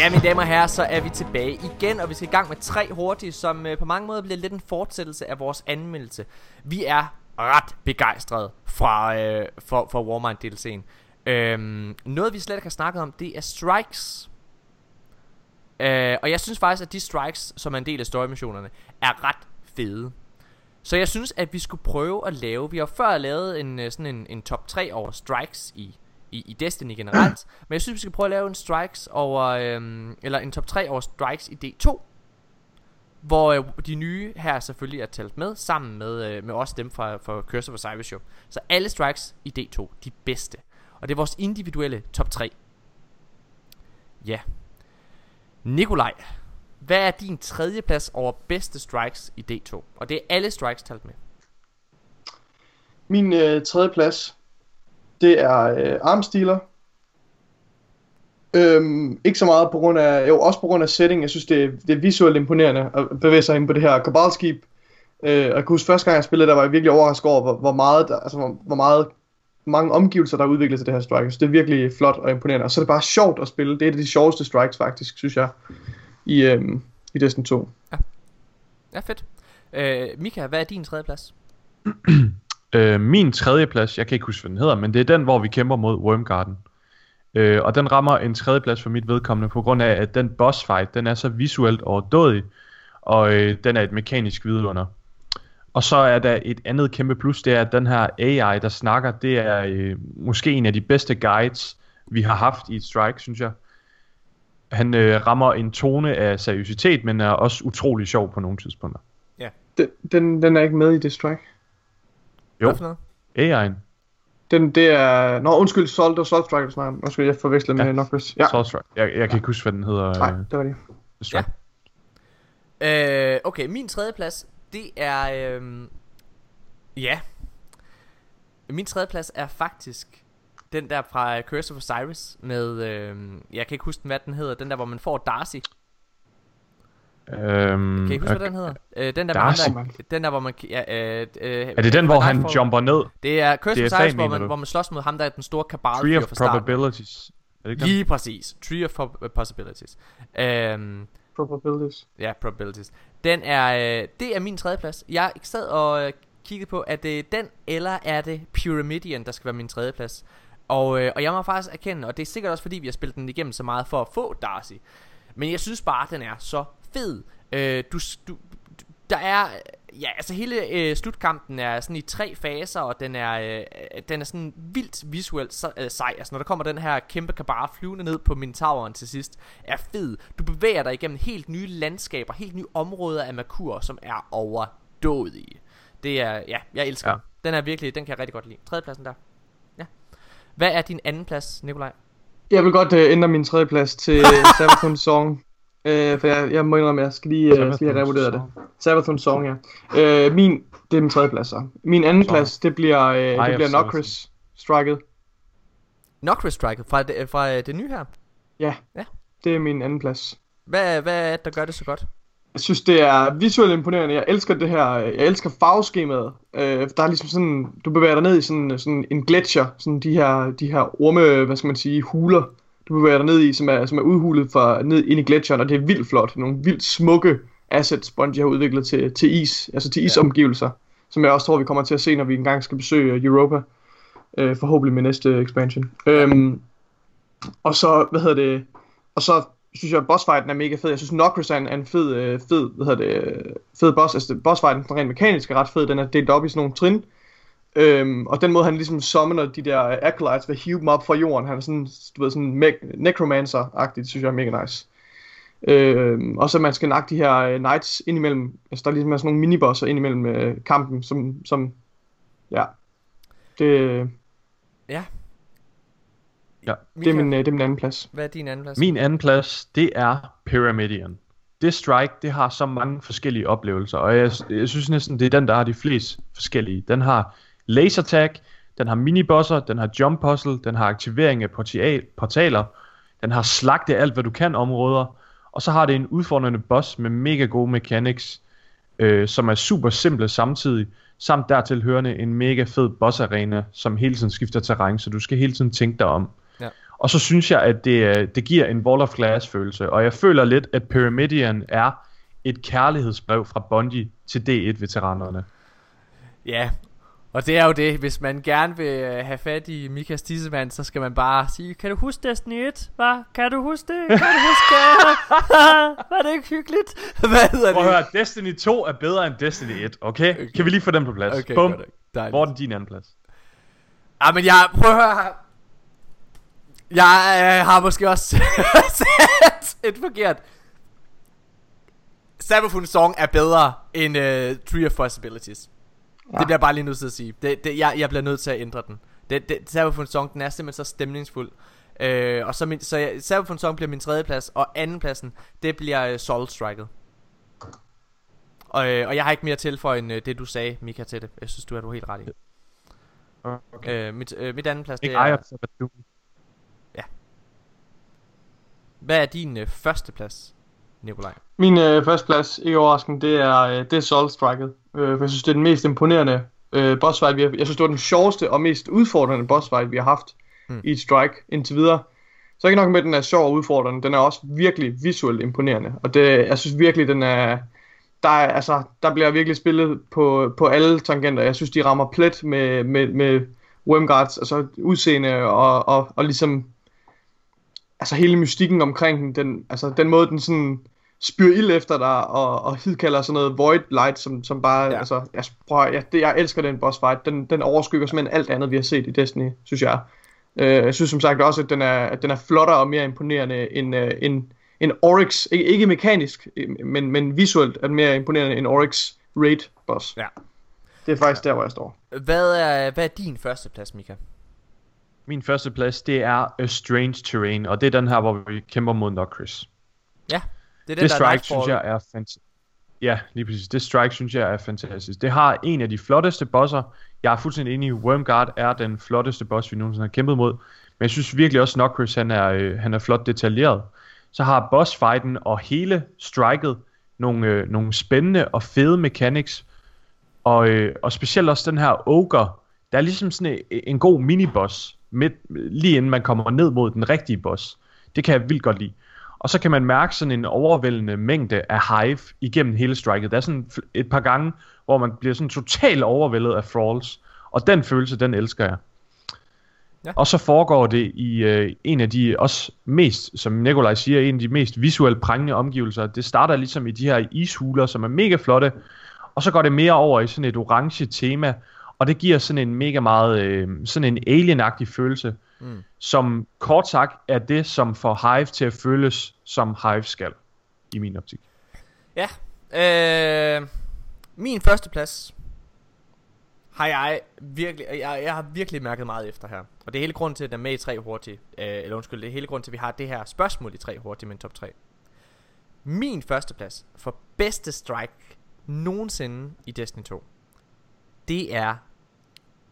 Ja, mine damer og herrer, så er vi tilbage igen, og vi skal i gang med tre hurtige, som øh, på mange måder bliver lidt en fortsættelse af vores anmeldelse. Vi er ret begejstrede fra, øh, for, for Warmind DLC'en. Øhm, noget vi slet ikke har snakket om, det er strikes. Øh, og jeg synes faktisk, at de strikes, som er en del af story-missionerne, er ret fede. Så jeg synes, at vi skulle prøve at lave... Vi har før lavet en, øh, sådan en, en top 3 over strikes i, i, i Destiny generelt. men jeg synes, vi skal prøve at lave en strikes over... Øhm, eller en top 3 over strikes i D2. Hvor øh, de nye her selvfølgelig er talt med, sammen med, øh, med os dem fra, fra Cursor for Cybershop. Så alle strikes i D2, de bedste. Og det er vores individuelle top 3. Ja. Nikolaj, hvad er din tredje plads over bedste strikes i D2? Og det er alle strikes talt med. Min øh, tredje plads, det er øh, armstealer. Øhm, ikke så meget på grund af, jo også på grund af setting. Jeg synes, det, er- det er visuelt imponerende at bevæge sig ind på det her kabalskib. Øh, og jeg kan huske første gang jeg spillede, der var jeg virkelig overrasket over, hvor, hvor meget, der, altså hvor, hvor meget mange omgivelser, der er udviklet til det her strike. Så det er virkelig flot og imponerende. Og så er det bare sjovt at spille. Det er et af de sjoveste strikes faktisk, synes jeg, i, øhm, i Destiny 2. Ja, fedt. Øh, Mika, hvad er din tredje plads? Øh, min tredje plads, jeg kan ikke huske, hvad den hedder, men det er den, hvor vi kæmper mod Wormgarden. Øh, og den rammer en tredje plads for mit vedkommende, på grund af, at den boss fight, den er så visuelt overdådig, og øh, den er et mekanisk vidunder. Og så er der et andet kæmpe plus, det er, at den her AI, der snakker, det er øh, måske en af de bedste guides, vi har haft i et strike, synes jeg. Han øh, rammer en tone af seriøsitet, men er også utrolig sjov på nogle tidspunkter. Den, den, den er ikke med i det strike. Jo. Hvad for noget? AI'en, Den, det er... Nå, undskyld, Salt og Salt Strike, du snakker om. Undskyld, jeg forveksler med Ja. ja. Nocris. Ja. Soul Strike. Jeg, jeg kan ikke huske, hvad den hedder. Nej, øh, det var det. strike. Øh, okay, min tredje plads, det er... Øh, ja. Min tredje plads er faktisk den der fra Curse of Osiris med... Øh, jeg kan ikke huske, hvad den hedder. Den der, hvor man får Darcy. Øhm, Kan I huske, hvad den hedder? Øh, den der, med Darcy? ham, der, den der, hvor man... Ja, øh, øh, Er det den, hvor han Nightfall. jumper ned? Det er Curse of Osiris, hvor man, du? hvor man slås mod ham, der er den store kabal Tree of fra. Probabilities. Er det ikke den? Lige præcis. Tree of Prob- Possibilities. Øhm, Probabilities. Ja, probabilities. Den er, øh, det er min tredje plads. Jeg sad og øh, kiggede på, at det er den, eller er det Pyramidian, der skal være min tredje plads. Og, øh, og jeg må faktisk erkende, og det er sikkert også fordi, vi har spillet den igennem så meget for at få Darcy. Men jeg synes bare, den er så fed. Øh, du, du, der er, ja, altså hele øh, slutkampen er sådan i tre faser, og den er, øh, den er sådan vildt visuelt se- øh, sej. Altså når der kommer den her kæmpe kabare flyvende ned på Minotauren til sidst, er fed. Du bevæger dig igennem helt nye landskaber, helt nye områder af Merkur, som er overdådige. Det er, ja, jeg elsker Ja. den. Den er virkelig, den kan jeg rigtig godt lide. Tredjepladsen der. Ja. Hvad er din anden plads, Nikolaj? Jeg vil godt uh, ændre min tredje plads til Sabathun Song. Uh, for jeg, jeg må indrømme, at jeg skal lige, uh, skal lige have revurderet det. Sabathun Song, ja. Uh, min, det er min tredje plads så. Min anden Så. plads, det bliver, of det bliver. Nocris Striket. Nocris Striker fra det, fra øh, det nye her. Ja. Ja. Det er min anden plads. Hvad, hvad er det, der gør det så godt? Jeg synes, det er visuelt imponerende. Jeg elsker det her. Jeg elsker farveskemaet. Øh, der er ligesom sådan, du bevæger dig ned i sådan, sådan en gletscher. Sådan de her, de her orme, hvad skal man sige, huler. Du bevæger dig ned i, som er, som er udhulet fra ned ind i gletsjeren, og det er vildt flot. Nogle vildt smukke assets, Bungie har udviklet til, til is, altså til isomgivelser. Som jeg også tror, vi kommer til at se, når vi engang skal besøge Europa. Øh, forhåbentlig med næste expansion. Øhm, og så, hvad hedder det, og så synes jeg, at bossfighten er mega fed. Jeg synes, Nocris er en, er en fed, øh, fed, hvad hedder det, øh, fed boss. Altså, bossfighten, den rent mekanisk er ret fed. Den er delt op i sådan nogle trin. Øhm, og den måde, han ligesom summoner de der acolytes ved at hive dem op fra jorden. Han er sådan, du ved, sådan me- necromancer-agtigt, synes jeg er mega nice. Øhm, og så man skal nakke de her øh, knights indimellem. Altså, der er ligesom sådan nogle minibosser indimellem øh, kampen, som, som, ja. Det, Ja. Ja. det, er min, øh, det er min anden plads. Hvad er din anden plads? Min anden plads, det er Pyramidian. Det strike, det har så mange forskellige oplevelser, og jeg, jeg synes næsten, det er den, der har de flest forskellige. Den har laser tag, den har minibosser, den har jump puzzle, den har aktivering af portal, portaler, den har slagte alt, hvad du kan områder, og så har det en udfordrende boss med mega gode mechanics, øh, som er super simple samtidig, samt dertil hørende en mega fed boss arena, som hele tiden skifter terræn, så du skal hele tiden tænke dig om. Ja. Og så synes jeg, at det, øh, det giver en Wall of Glass følelse. Og jeg føler lidt, at Pyramidian er et kærlighedsbrev fra Bungie til D1-veteranerne. Ja, og det er jo det, hvis man gerne vil øh, have fat i Mikas tissemand, så skal man bare sige, kan du huske Destiny 1? Hvad? Kan du huske det? Kan du huske det? Var det ikke hyggeligt? Hvad hedder Prøv det? at høre, Destiny 2 er bedre end Destiny 1, okay? okay. Kan vi lige få dem på plads? Okay, Bum. godt. Hvor er den din anden plads? Ah, men jeg, prøv at høre. Jeg øh, har måske også sat et forkert. Cyberpunk Song er bedre end øh, Tree of Possibilities. Ja. Det bliver jeg bare lige nødt til at sige. Det, det, jeg, jeg bliver nødt til at ændre den. Det, det, Cyberpunk Song, den er simpelthen så stemningsfuld. Øh, og så, min, så jeg, Cyberpunk Song bliver min tredje plads, og anden pladsen, det bliver øh, Soul Striket. Og, øh, og jeg har ikke mere til for end øh, det du sagde, Mika, til det. Jeg synes du er du helt ret i. Okay. Øh, mit, øh, mit anden plads, det er... Sabaton. Hvad er din øh, første plads, Nikolaj? Min øh, første plads, ikke overraskende, det er, øh, det er Soul Striket. Øh, for jeg synes, det er den mest imponerende øh, boss fight, vi har, Jeg synes, det var den sjoveste og mest udfordrende boss fight, vi har haft mm. i et strike indtil videre. Så ikke nok med, at den er sjov og udfordrende, den er også virkelig visuelt imponerende. Og det, jeg synes virkelig, den er... Der, er, altså, der bliver virkelig spillet på, på alle tangenter. Jeg synes, de rammer plet med, med, med Wormguards, altså udseende og, og, og ligesom altså hele mystikken omkring den, den, altså den måde, den sådan spyr ild efter dig, og, og hidkalder sådan noget void light, som, som bare, Ja. altså, jeg, prøv, jeg, det, jeg elsker den boss fight, den, den overskygger simpelthen alt andet, vi har set i Destiny, synes jeg. Øh, jeg synes som sagt også, at den er, at den er flottere og mere imponerende end, øh, end, end Oryx, ikke, ikke mekanisk, men, men visuelt er den mere imponerende end Oryx Raid boss. Ja. Det er faktisk der, hvor jeg står. Hvad er, hvad er din første plads, Mika? Min første plads, det er A Strange Terrain, og det er den her, hvor vi kæmper mod Nocris. Ja, det er den, Det der er strike, synes jeg, er fantastisk. Ja, lige præcis. Det strike, synes jeg, er fantastisk. Det har en af de flotteste bosser. Jeg er fuldstændig enig i, Wormguard er den flotteste boss, vi nogensinde har kæmpet mod. Men jeg synes virkelig også, Nocris, han er, øh, han er flot detaljeret. Så har bossfighten og hele striket nogle, øh, nogle spændende og fede mechanics. Og, øh, og specielt også den her Ogre, der er ligesom sådan en, en god miniboss, midt, lige inden man kommer ned mod den rigtige boss. Det kan jeg vildt godt lide. Og så kan man mærke sådan en overvældende mængde af hive igennem hele striket. Der er sådan et par gange, hvor man bliver sådan totalt overvældet af thralls. Og den følelse, den elsker jeg. Ja. Og så foregår det i øh, en af de også mest, som Nikolaj siger, en af de mest visuelt prængende omgivelser. Det starter ligesom i de her ishuler, som er mega flotte, og så går det mere over i sådan et orange tema, og det giver sådan en mega meget, øh, sådan en alienagtig følelse, Mm. som kort sagt er det, som får Hive til at føles som Hive skal, i min optik. Ja, øh, min første plads har jeg virkelig, jeg, jeg har virkelig mærket meget efter her. Og det er hele grunden til, at den er med i tre hurtigt. Øh, eller undskyld, det er hele grunden til, at vi har det her spørgsmål i tre hurtigt med en top 3. Min første plads for bedste strike nogensinde i Destiny 2, det er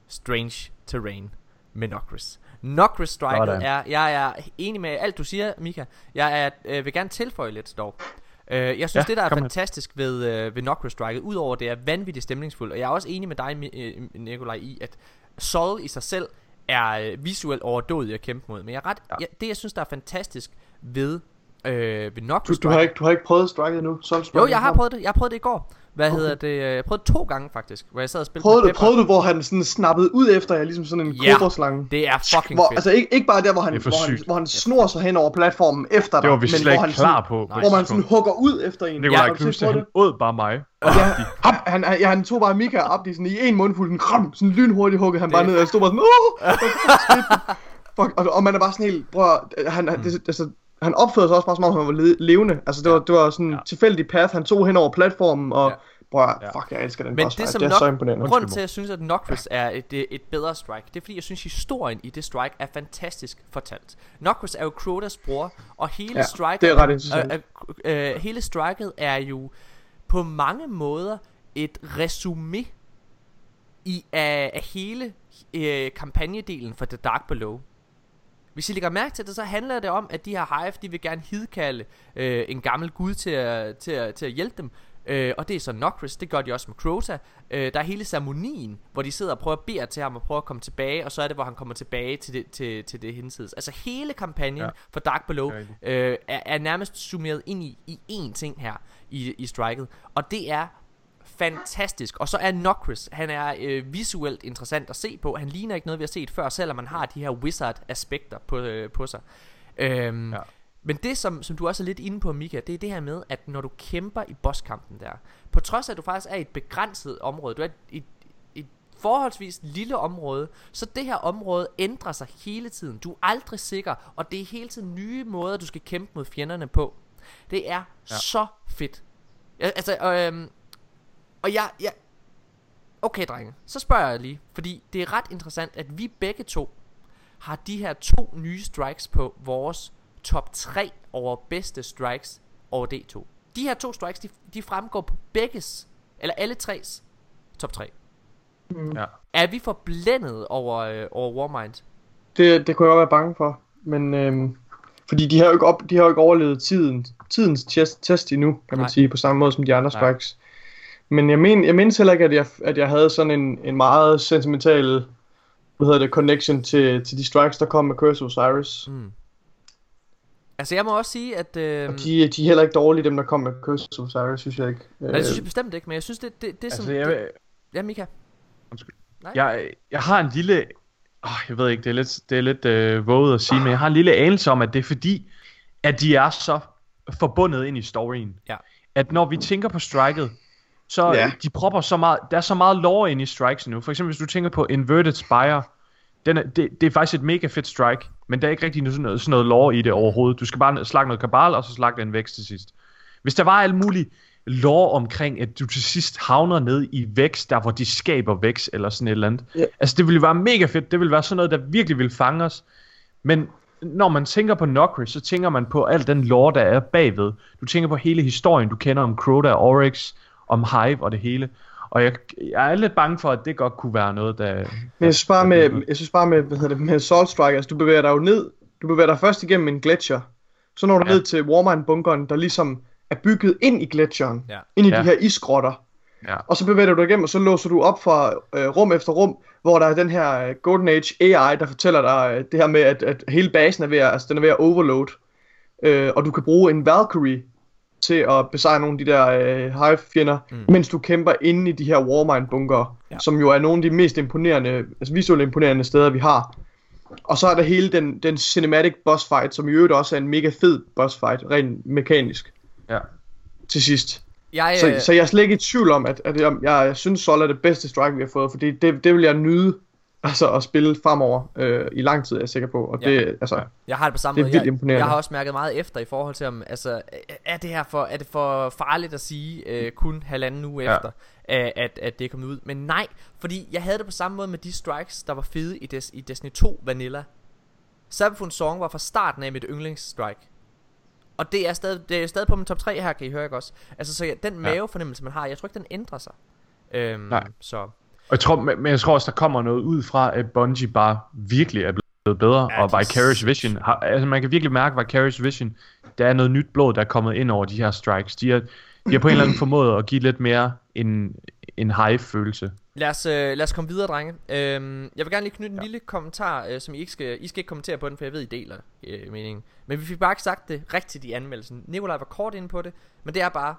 Strange Terrain med. Nocris striket Sådan. er, jeg er enig med alt du siger, Mika. Jeg er, øh, vil gerne tilføje lidt dog. Øh, jeg synes, Ja, det der er med. fantastisk ved, øh, ved Nocris striket, udover det er vanvittigt stemningsfuldt, og jeg er også enig med dig, øh, Nikolaj, i, at Sol i sig selv er øh, visuelt overdådig at kæmpe mod. Men jeg er ret, ja. Jeg, det jeg synes, der er fantastisk ved, øh, ved Du, Nocris du, har ikke, du har ikke prøvet striket endnu? Soul Jo, jeg har prøvet det. Jeg har prøvet det i går. Hvad Okay. hedder det? Jeg prøvede det to gange faktisk, hvor jeg sad og spillede Prøvede med du, prøvede du, hvor han sådan snappede ud efter jer, ligesom sådan en Ja. kobraslange? Det er fucking Hvor, fedt. altså ikke, ikke bare der, hvor han, Det hvor han, hvor han snor sig hen over platformen efter dig, Det var vi men slet hvor ikke han klar sådan, på. på hvor man sådan hugger ud efter en. Har du set Knudsen, på han det? åd bare mig. Ja, hop, han, han, ja, han tog bare Mika op i sådan i en mundfuld, sådan, kram, sådan lynhurtigt huggede han bare Det- ned, og jeg stod bare sådan, åh, fuck og, og man er bare sådan helt, bror, han, Mm. han, det, altså, han opførte sig også bare som om han var le- levende. Altså det var, det var sådan en Ja. tilfældig path, han tog hen over platformen, og Ja. bror, Ja. fuck, jeg elsker den Men boss det, som det er nok, så imponerende. grunden Undskyld til, at jeg synes, at Nocris er et, et, et bedre strike, det er fordi, jeg synes, historien i det strike er fantastisk fortalt. Nocris er jo Crotas bror, og hele Ja, striket, det er ret interessant. øh, øh, øh, hele striket er jo på mange måder et resume i af, af hele øh, kampagnedelen for The Dark Below. Hvis I lægger mærke til det, så handler det om, at de her Hive, de vil gerne hidkalde øh, en gammel gud til at, til, at, til at hjælpe dem. Øh, og det er så Nokris, det gør de også med Crota. Øh, der er hele ceremonien, hvor de sidder og prøver at bede til ham og prøver at komme tilbage, og så er det, hvor han kommer tilbage til det, til, til det hinsides. Altså hele kampagnen ja. For Dark Below øh, er, er nærmest summeret ind i, i én ting her i, i striket. Og det er fantastisk. Og så er Nokris, han er øh, visuelt interessant at se på. Han ligner ikke noget, vi har set før, selvom man har de her wizard-aspekter på, øh, på sig. Øhm, ja. Men det, som, som du også er lidt inde på, Mika, det er det her med, at når du kæmper i bosskampen der, på trods af, at du faktisk er i et begrænset område, du er i et, et forholdsvis lille område, så det her område ændrer sig hele tiden. Du er aldrig sikker, og det er hele tiden nye måder, du skal kæmpe mod fjenderne på. Det er ja. så fedt. Altså, øhm, og jeg, jeg... Okay, drenge. Så spørger jeg lige. Fordi det er ret interessant, at vi begge to har de her to nye strikes på vores top 3 over bedste strikes over D2. De her to strikes, de, de fremgår på begges, eller alle tres top 3. Ja. Er vi forblændet over, øh, over Warmind? Det, det kunne jeg godt være bange for. Men øhm, fordi de har jo ikke, op, de har jo ikke overlevet tiden, tidens test, test endnu, kan man Nej. Sige, på samme måde som de andre Nej. strikes. Men jeg, men, jeg mindes heller ikke, at jeg, at jeg havde sådan en, en meget sentimental hvad hedder det, connection til, til de strikes, der kom med Curse of Osiris. Mm. Altså jeg må også sige, at... Øh, Og de, de er heller ikke dårlige, dem der kom med Curse of Osiris, synes jeg ikke. nej, det synes jeg bestemt ikke, men jeg synes, det, det, det er Altså, som... jeg, det, ja, Mika. jeg, jeg har en lille... Oh, jeg ved ikke, det er lidt, det er lidt øh, våget at sige, men jeg har en lille anelse om, at det er fordi, at de er så forbundet ind i storyen. Ja. At når vi tænker på striket, så Ja. de propper så meget, der er så meget lore ind i strikes nu. For eksempel hvis du tænker på Inverted Spire, den er, det, det er faktisk et mega fedt strike, men der er ikke rigtig sådan noget, sådan noget lore i det overhovedet. Du skal bare slakke noget kabal, og så slakke den vækst til sidst. Hvis der var alt muligt lore omkring, at du til sidst havner ned i vækst, der hvor de skaber vækst, eller sådan et eller andet. Ja. Altså det ville være mega fedt, det ville være sådan noget, der virkelig ville fange os. Men når man tænker på Nokris, så tænker man på alt den lore, der er bagved. Du tænker på hele historien, du kender om Crota og Oryx, om Hive og det hele. Og jeg, jeg er lidt bange for, at det godt kunne være noget, der... Men jeg synes bare med, jeg synes bare med, hvad hedder det, med Salt Strike, altså du bevæger dig jo ned, du bevæger dig først igennem en gletscher, så når du Ja. ned til Warmind-bunkeren, der ligesom er bygget ind i gletsjeren, Ja. ind i Ja. de her isgrotter, Ja. og så bevæger du dig igennem, og så låser du op fra øh, rum efter rum, hvor der er den her øh, Golden Age AI, der fortæller dig øh, det her med, at, at hele basen er ved at, altså, den er ved at overload, øh, og du kan bruge en Valkyrie til at besejre nogle af de der øh, Hive-fjender, Mm. mm. mens du kæmper inde i de her Warmind-bunker, Ja. ja. som jo er nogle af de mest imponerende, altså visuelt imponerende steder, vi har. Og så er der hele den, den cinematic boss fight, som i øvrigt også er en mega fed boss fight, rent mekanisk, Ja. til sidst. Jeg, Så, øh, så jeg er slet ikke i tvivl om, at, at jeg, jeg, jeg synes, Sol er det bedste strike, vi har fået, fordi det, det vil jeg nyde altså, at spille fremover øh, i lang tid, er jeg sikker på. Og Ja. det, altså. Jeg har det på samme Det er måde. vildt jeg, imponerende. jeg har også mærket meget efter i forhold til om altså er det her for er det for farligt at sige øh, kun halvanden uge Ja. efter at, at det er kommet ud. Men nej, fordi jeg havde det på samme måde med de strikes der var fede i, Des, i Destiny 2 Vanilla. Sabafun Song var fra starten af mit yndlingsstrike. Og det er stadig det er stadig på min top 3 her, kan I høre ikke også? Altså så ja, den mavefornemmelse man har, jeg tror ikke den ændrer sig. Øhm, Nej. Så Og jeg tror, men jeg tror også, der kommer noget ud fra, at Bungie bare virkelig er blevet bedre, Ja, og Vicarious Vision, har, altså man kan virkelig mærke Vicarious Vision, der er noget nyt blod, der er kommet ind over de her strikes. De har, de har på en eller anden formået at give lidt mere en, en hive-følelse. Lad os, øh, lad os komme videre, drenge. Øhm, jeg vil gerne lige knytte en Ja. lille kommentar, øh, som I ikke skal, I skal ikke kommentere på den, for jeg ved, I deler øh, meningen. Men vi fik bare ikke sagt det rigtigt i anmeldelsen. Nikolaj var kort inde på det, men det er bare...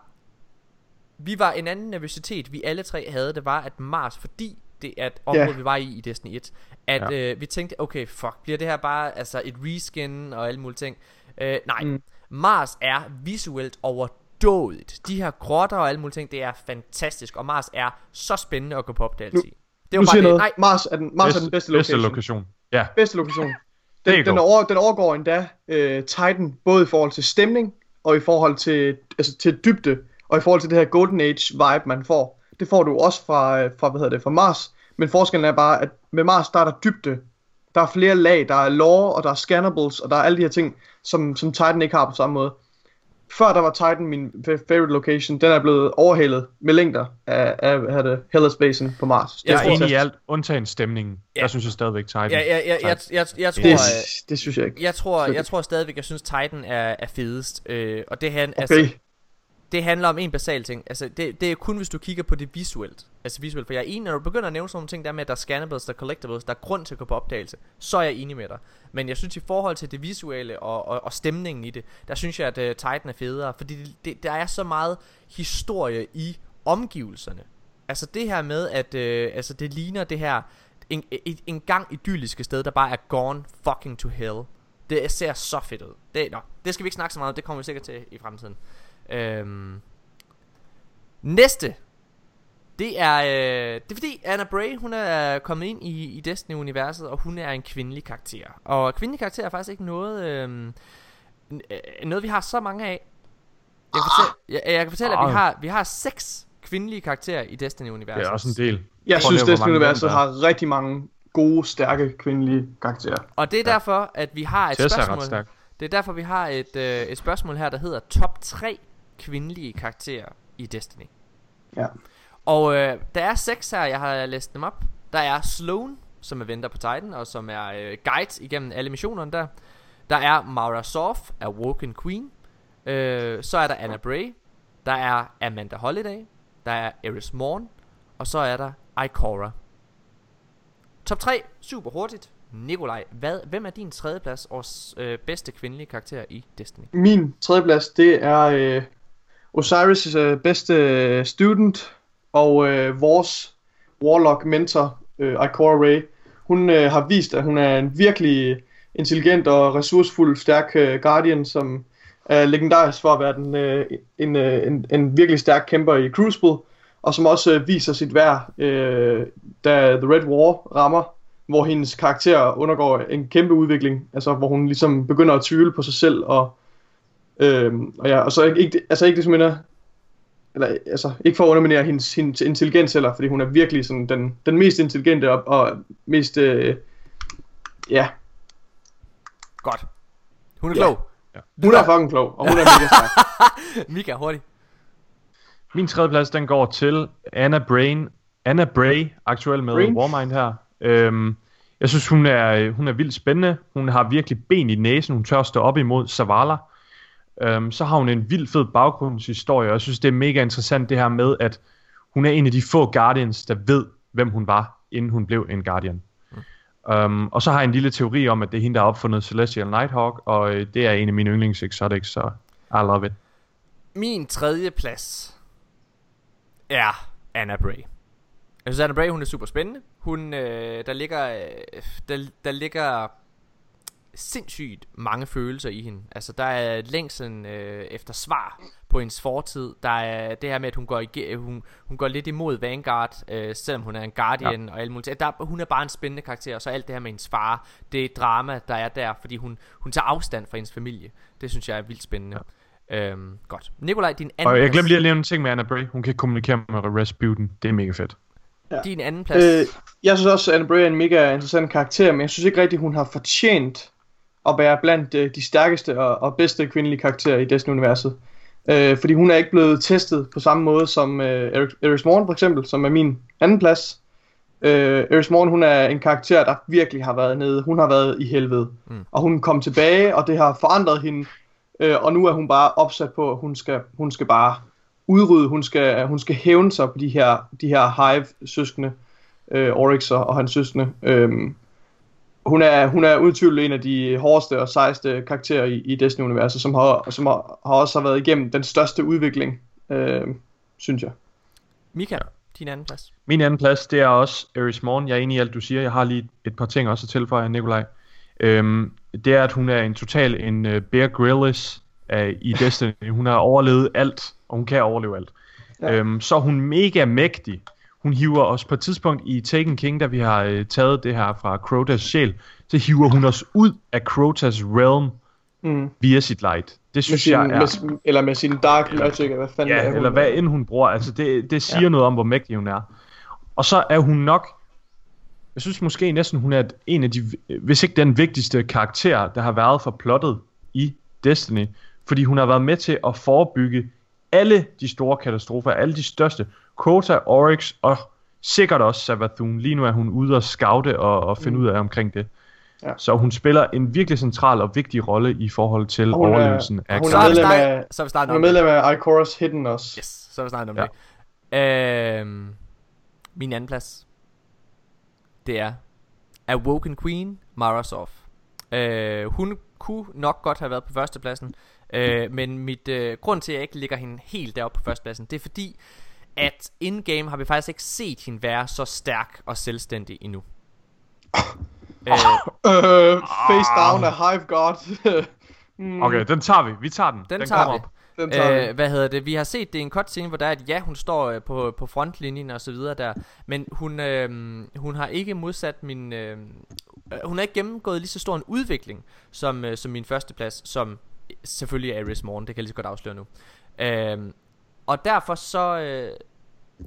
Vi var en anden nervøsitet, vi alle tre havde, det var, at Mars, fordi det er et område, Ja. vi var i i Destiny 1, at Ja. øh, vi tænkte, okay, fuck, bliver det her bare altså et reskin og alle mulige ting? Øh, nej, mm. Mars er visuelt overdådigt. De her grotter og alle mulige ting, det er fantastisk, og Mars er så spændende at gå på op DLC. Nu- det nu var siger bare det. noget. Nej, Mars er den, Mars er den bedste location. Bedste lokation. Ja, bedste er Den, den, over, den overgår endda øh, Titan, både i forhold til stemning, og i forhold til, altså, til dybde, og i forhold til det her Golden Age vibe, man får. Det får du også fra, øh, fra, hvad hedder det, fra Mars. Men forskellen er bare, at med Mars, der er der dybde. Der er flere lag, der er lore, og der er scannables, og der er alle de her ting, som, som Titan ikke har på samme måde. Før der var Titan min fa- favorite location, den er blevet overhalet med længder af, af hvad hedder det, Hellas Basin på Mars. Det jeg er enig i alt, undtagen stemningen. Ja. Der synes jeg stadigvæk Titan. Ja, ja, ja, jeg, jeg, jeg, tror, Det, øh, det synes jeg ikke. jeg tror, jeg tror stadigvæk, jeg synes Titan er, er fedest. Øh, og det han, Okay. altså, det handler om en basal ting. Altså, det, det er kun, hvis du kigger på det visuelt. Altså visuelt, for jeg er enig, når du begynder at nævne sådan nogle ting der med, at der er scannables, der er collectibles, der er grund til at gå på opdagelse, så er jeg enig med dig. Men jeg synes, i forhold til det visuelle og, og, og stemningen i det, der synes jeg, at uh, Titan er federe, fordi det, det, der er så meget historie i omgivelserne. Altså det her med, at uh, altså, det ligner det her, en, en, en gang idylliske sted, der bare er gone fucking to hell. Det ser så fedt ud. Det, nå, det skal vi ikke snakke så meget om, det kommer vi sikkert til i fremtiden. Øhm. Næste det er, øh, det er fordi Anna Bray, hun er kommet ind i, i Destiny-universet, og hun er en kvindelig karakter. Og kvindelig karakter er faktisk ikke noget, øh, noget vi har så mange af. Jeg, fortæl, jeg, jeg kan fortælle, at vi har, vi har seks kvindelige karakterer i Destiny-universet. Det er også en del. Jeg synes, Destiny-universet har rigtig mange gode, stærke kvindelige karakterer. Og det er derfor, at vi har et Tessa er ret spørgsmål. stærk. Det er derfor, vi har et, øh, et spørgsmål her, der hedder top 3 kvindelige karakterer i Destiny. Ja. Og øh, der er seks her, jeg har læst dem op. Der er Sloan, som er venter på Titan, og som er øh, guide igennem alle missionerne der. Der er Mara Sof, er Woken Queen. Øh, så er der Anna Bray. Der er Amanda Holiday. Der er Eris Morn. Og så er der Ikora. Top 3, super hurtigt. Nikolaj, hvad, hvem er din tredjeplads og øh, bedste kvindelige karakter i Destiny? Min tredjeplads, det er øh, Osiris' øh, bedste øh, student, og øh, vores Warlock mentor, øh, Ikora Ray. Hun øh, har vist, at hun er en virkelig intelligent og ressourcefuld, stærk øh, Guardian, som er legendarisk for at være den, øh, en, øh, en, en virkelig stærk kæmper i Crucible, og som også øh, viser sit værd, øh, da The Red War rammer, hvor hendes karakter undergår en kæmpe udvikling, altså hvor hun ligesom begynder at tvivle på sig selv, og, øh, og, ja, og så ikke, ikke, altså ikke det som minder, eller altså ikke for at underminere hendes, hendes intelligens heller, fordi hun er virkelig sådan den, den mest intelligente og, og mest, øh, ja, Godt. Hun er Ja. klog. hun er fucking klog, og hun er mega stærk. Mika, hurtigt. Min tredjeplads, den går til Anna Brain. Anna Bray, aktuel med Brain? Warmind her. Øhm, jeg synes, hun er, hun er vildt spændende. Hun har virkelig ben i næsen. Hun tør stå op imod Zavala. Øhm, så har hun en vild fed baggrundshistorie, og jeg synes, det er mega interessant det her med, at hun er en af de få Guardians, der ved, hvem hun var, inden hun blev en Guardian. Mm. Um, og så har jeg en lille teori om, at det er hende, der har opfundet Celestial Nighthawk, og øh, det er en af mine yndlings exotics, så I love it. Min tredje plads er Anna Bray. Jeg synes, Anna Bray, hun er super spændende. Hun, øh, der ligger, øh, der, der ligger sindssygt mange følelser i hende. Altså, der er længselen øh, efter svar på hendes fortid. Der er det her med, at hun går, ige- hun, hun går lidt imod Vanguard, øh, selvom hun er en Guardian ja. og alt muligt. Der, hun er bare en spændende karakter, og så alt det her med hendes far, det drama, der er der, fordi hun, hun tager afstand fra hendes familie. Det synes jeg er vildt spændende. Ja. Øhm, godt. Nikolaj, din anden Og jeg glemte lige at nævne en ting med Anna Bray. Hun kan kommunikere med Rasputin. Det er mega fedt. Din anden plads. Øh, jeg synes også, at Anne Bray er en mega interessant karakter, men jeg synes ikke rigtigt, hun har fortjent at være blandt øh, de stærkeste og, og bedste kvindelige karakterer i Destiny-universet. Øh, fordi hun er ikke blevet testet på samme måde som øh, Eris, Eris Morn for eksempel, som er min anden plads. Øh, Eris Morn, hun er en karakter, der virkelig har været nede. Hun har været i helvede. Mm. Og hun kom tilbage, og det har forandret hende. Øh, og nu er hun bare opsat på, at hun skal, hun skal bare udrydde, hun skal, hun skal hævne sig på de her, de her Hive-søskende, øh, Oryx og, hans søskende. Øhm, hun er, hun er udtvivlet en af de hårdeste og sejeste karakterer i, i Destiny-universet, som, har, som har, har også har været igennem den største udvikling, øh, synes jeg. Mika, din anden plads. Min anden plads, det er også Eris Morn. Jeg er enig i alt, du siger. Jeg har lige et par ting også at tilføje, Nikolaj. Øhm, det er, at hun er en total en uh, Bear Grylls uh, i Destiny. Hun har overlevet alt, og hun kan overleve alt. Ja. Øhm, så er hun mega mægtig. Hun hiver os på et tidspunkt i Taken King, da vi har uh, taget det her fra Crotas sjæl, så hiver hun os ud af Crotas realm Mm. via sit light. Det Med synes sin, jeg er... med, eller med sin Dark Magic, eller hvad fanden er Ja, hun? eller hvad end hun bruger. Altså, det, det siger ja. noget om, hvor mægtig hun er. Og så er hun nok... Jeg synes måske næsten, hun er en af de... Hvis ikke den vigtigste karakter, der har været for plottet i Destiny. Fordi hun har været med til at forebygge alle de store katastrofer, alle de største. Crota, Oryx og sikkert også Savathun. Lige nu er hun ude og scoute og, og finde Mm. ud af omkring det. Ja. Så hun spiller en virkelig central og vigtig rolle i forhold til hun er- overlevelsen af hun Så er medlem af- så vi Hun er medlem af Ikora's Hidden også. Yes, så har vi snakket om Ja. det. Øhm, min anden plads, det er Awoken Queen, Mara Sof. Øh, hun kunne nok godt have været på førstepladsen, øh, men mit øh, grund til, at jeg ikke ligger hende helt deroppe på førstepladsen, det er fordi, at in-game har vi faktisk ikke set hende være så stærk og selvstændig endnu. øh, Øh, face down af Hive God. mm, Okay, den tager vi. Vi tager den. den, den tager kommer vi. op. Den tager Øh, vi. hvad hedder det? Vi har set det i en cutscene, hvor der er, at ja, hun står øh, på, på frontlinjen og så videre der, men hun, øh, hun har ikke modsat min, øh, øh, hun har ikke gennemgået lige så stor en udvikling som, øh, som min første plads, som selvfølgelig er Ares Morgen, det kan jeg lige så godt afsløre nu. Øh, og derfor så, øh,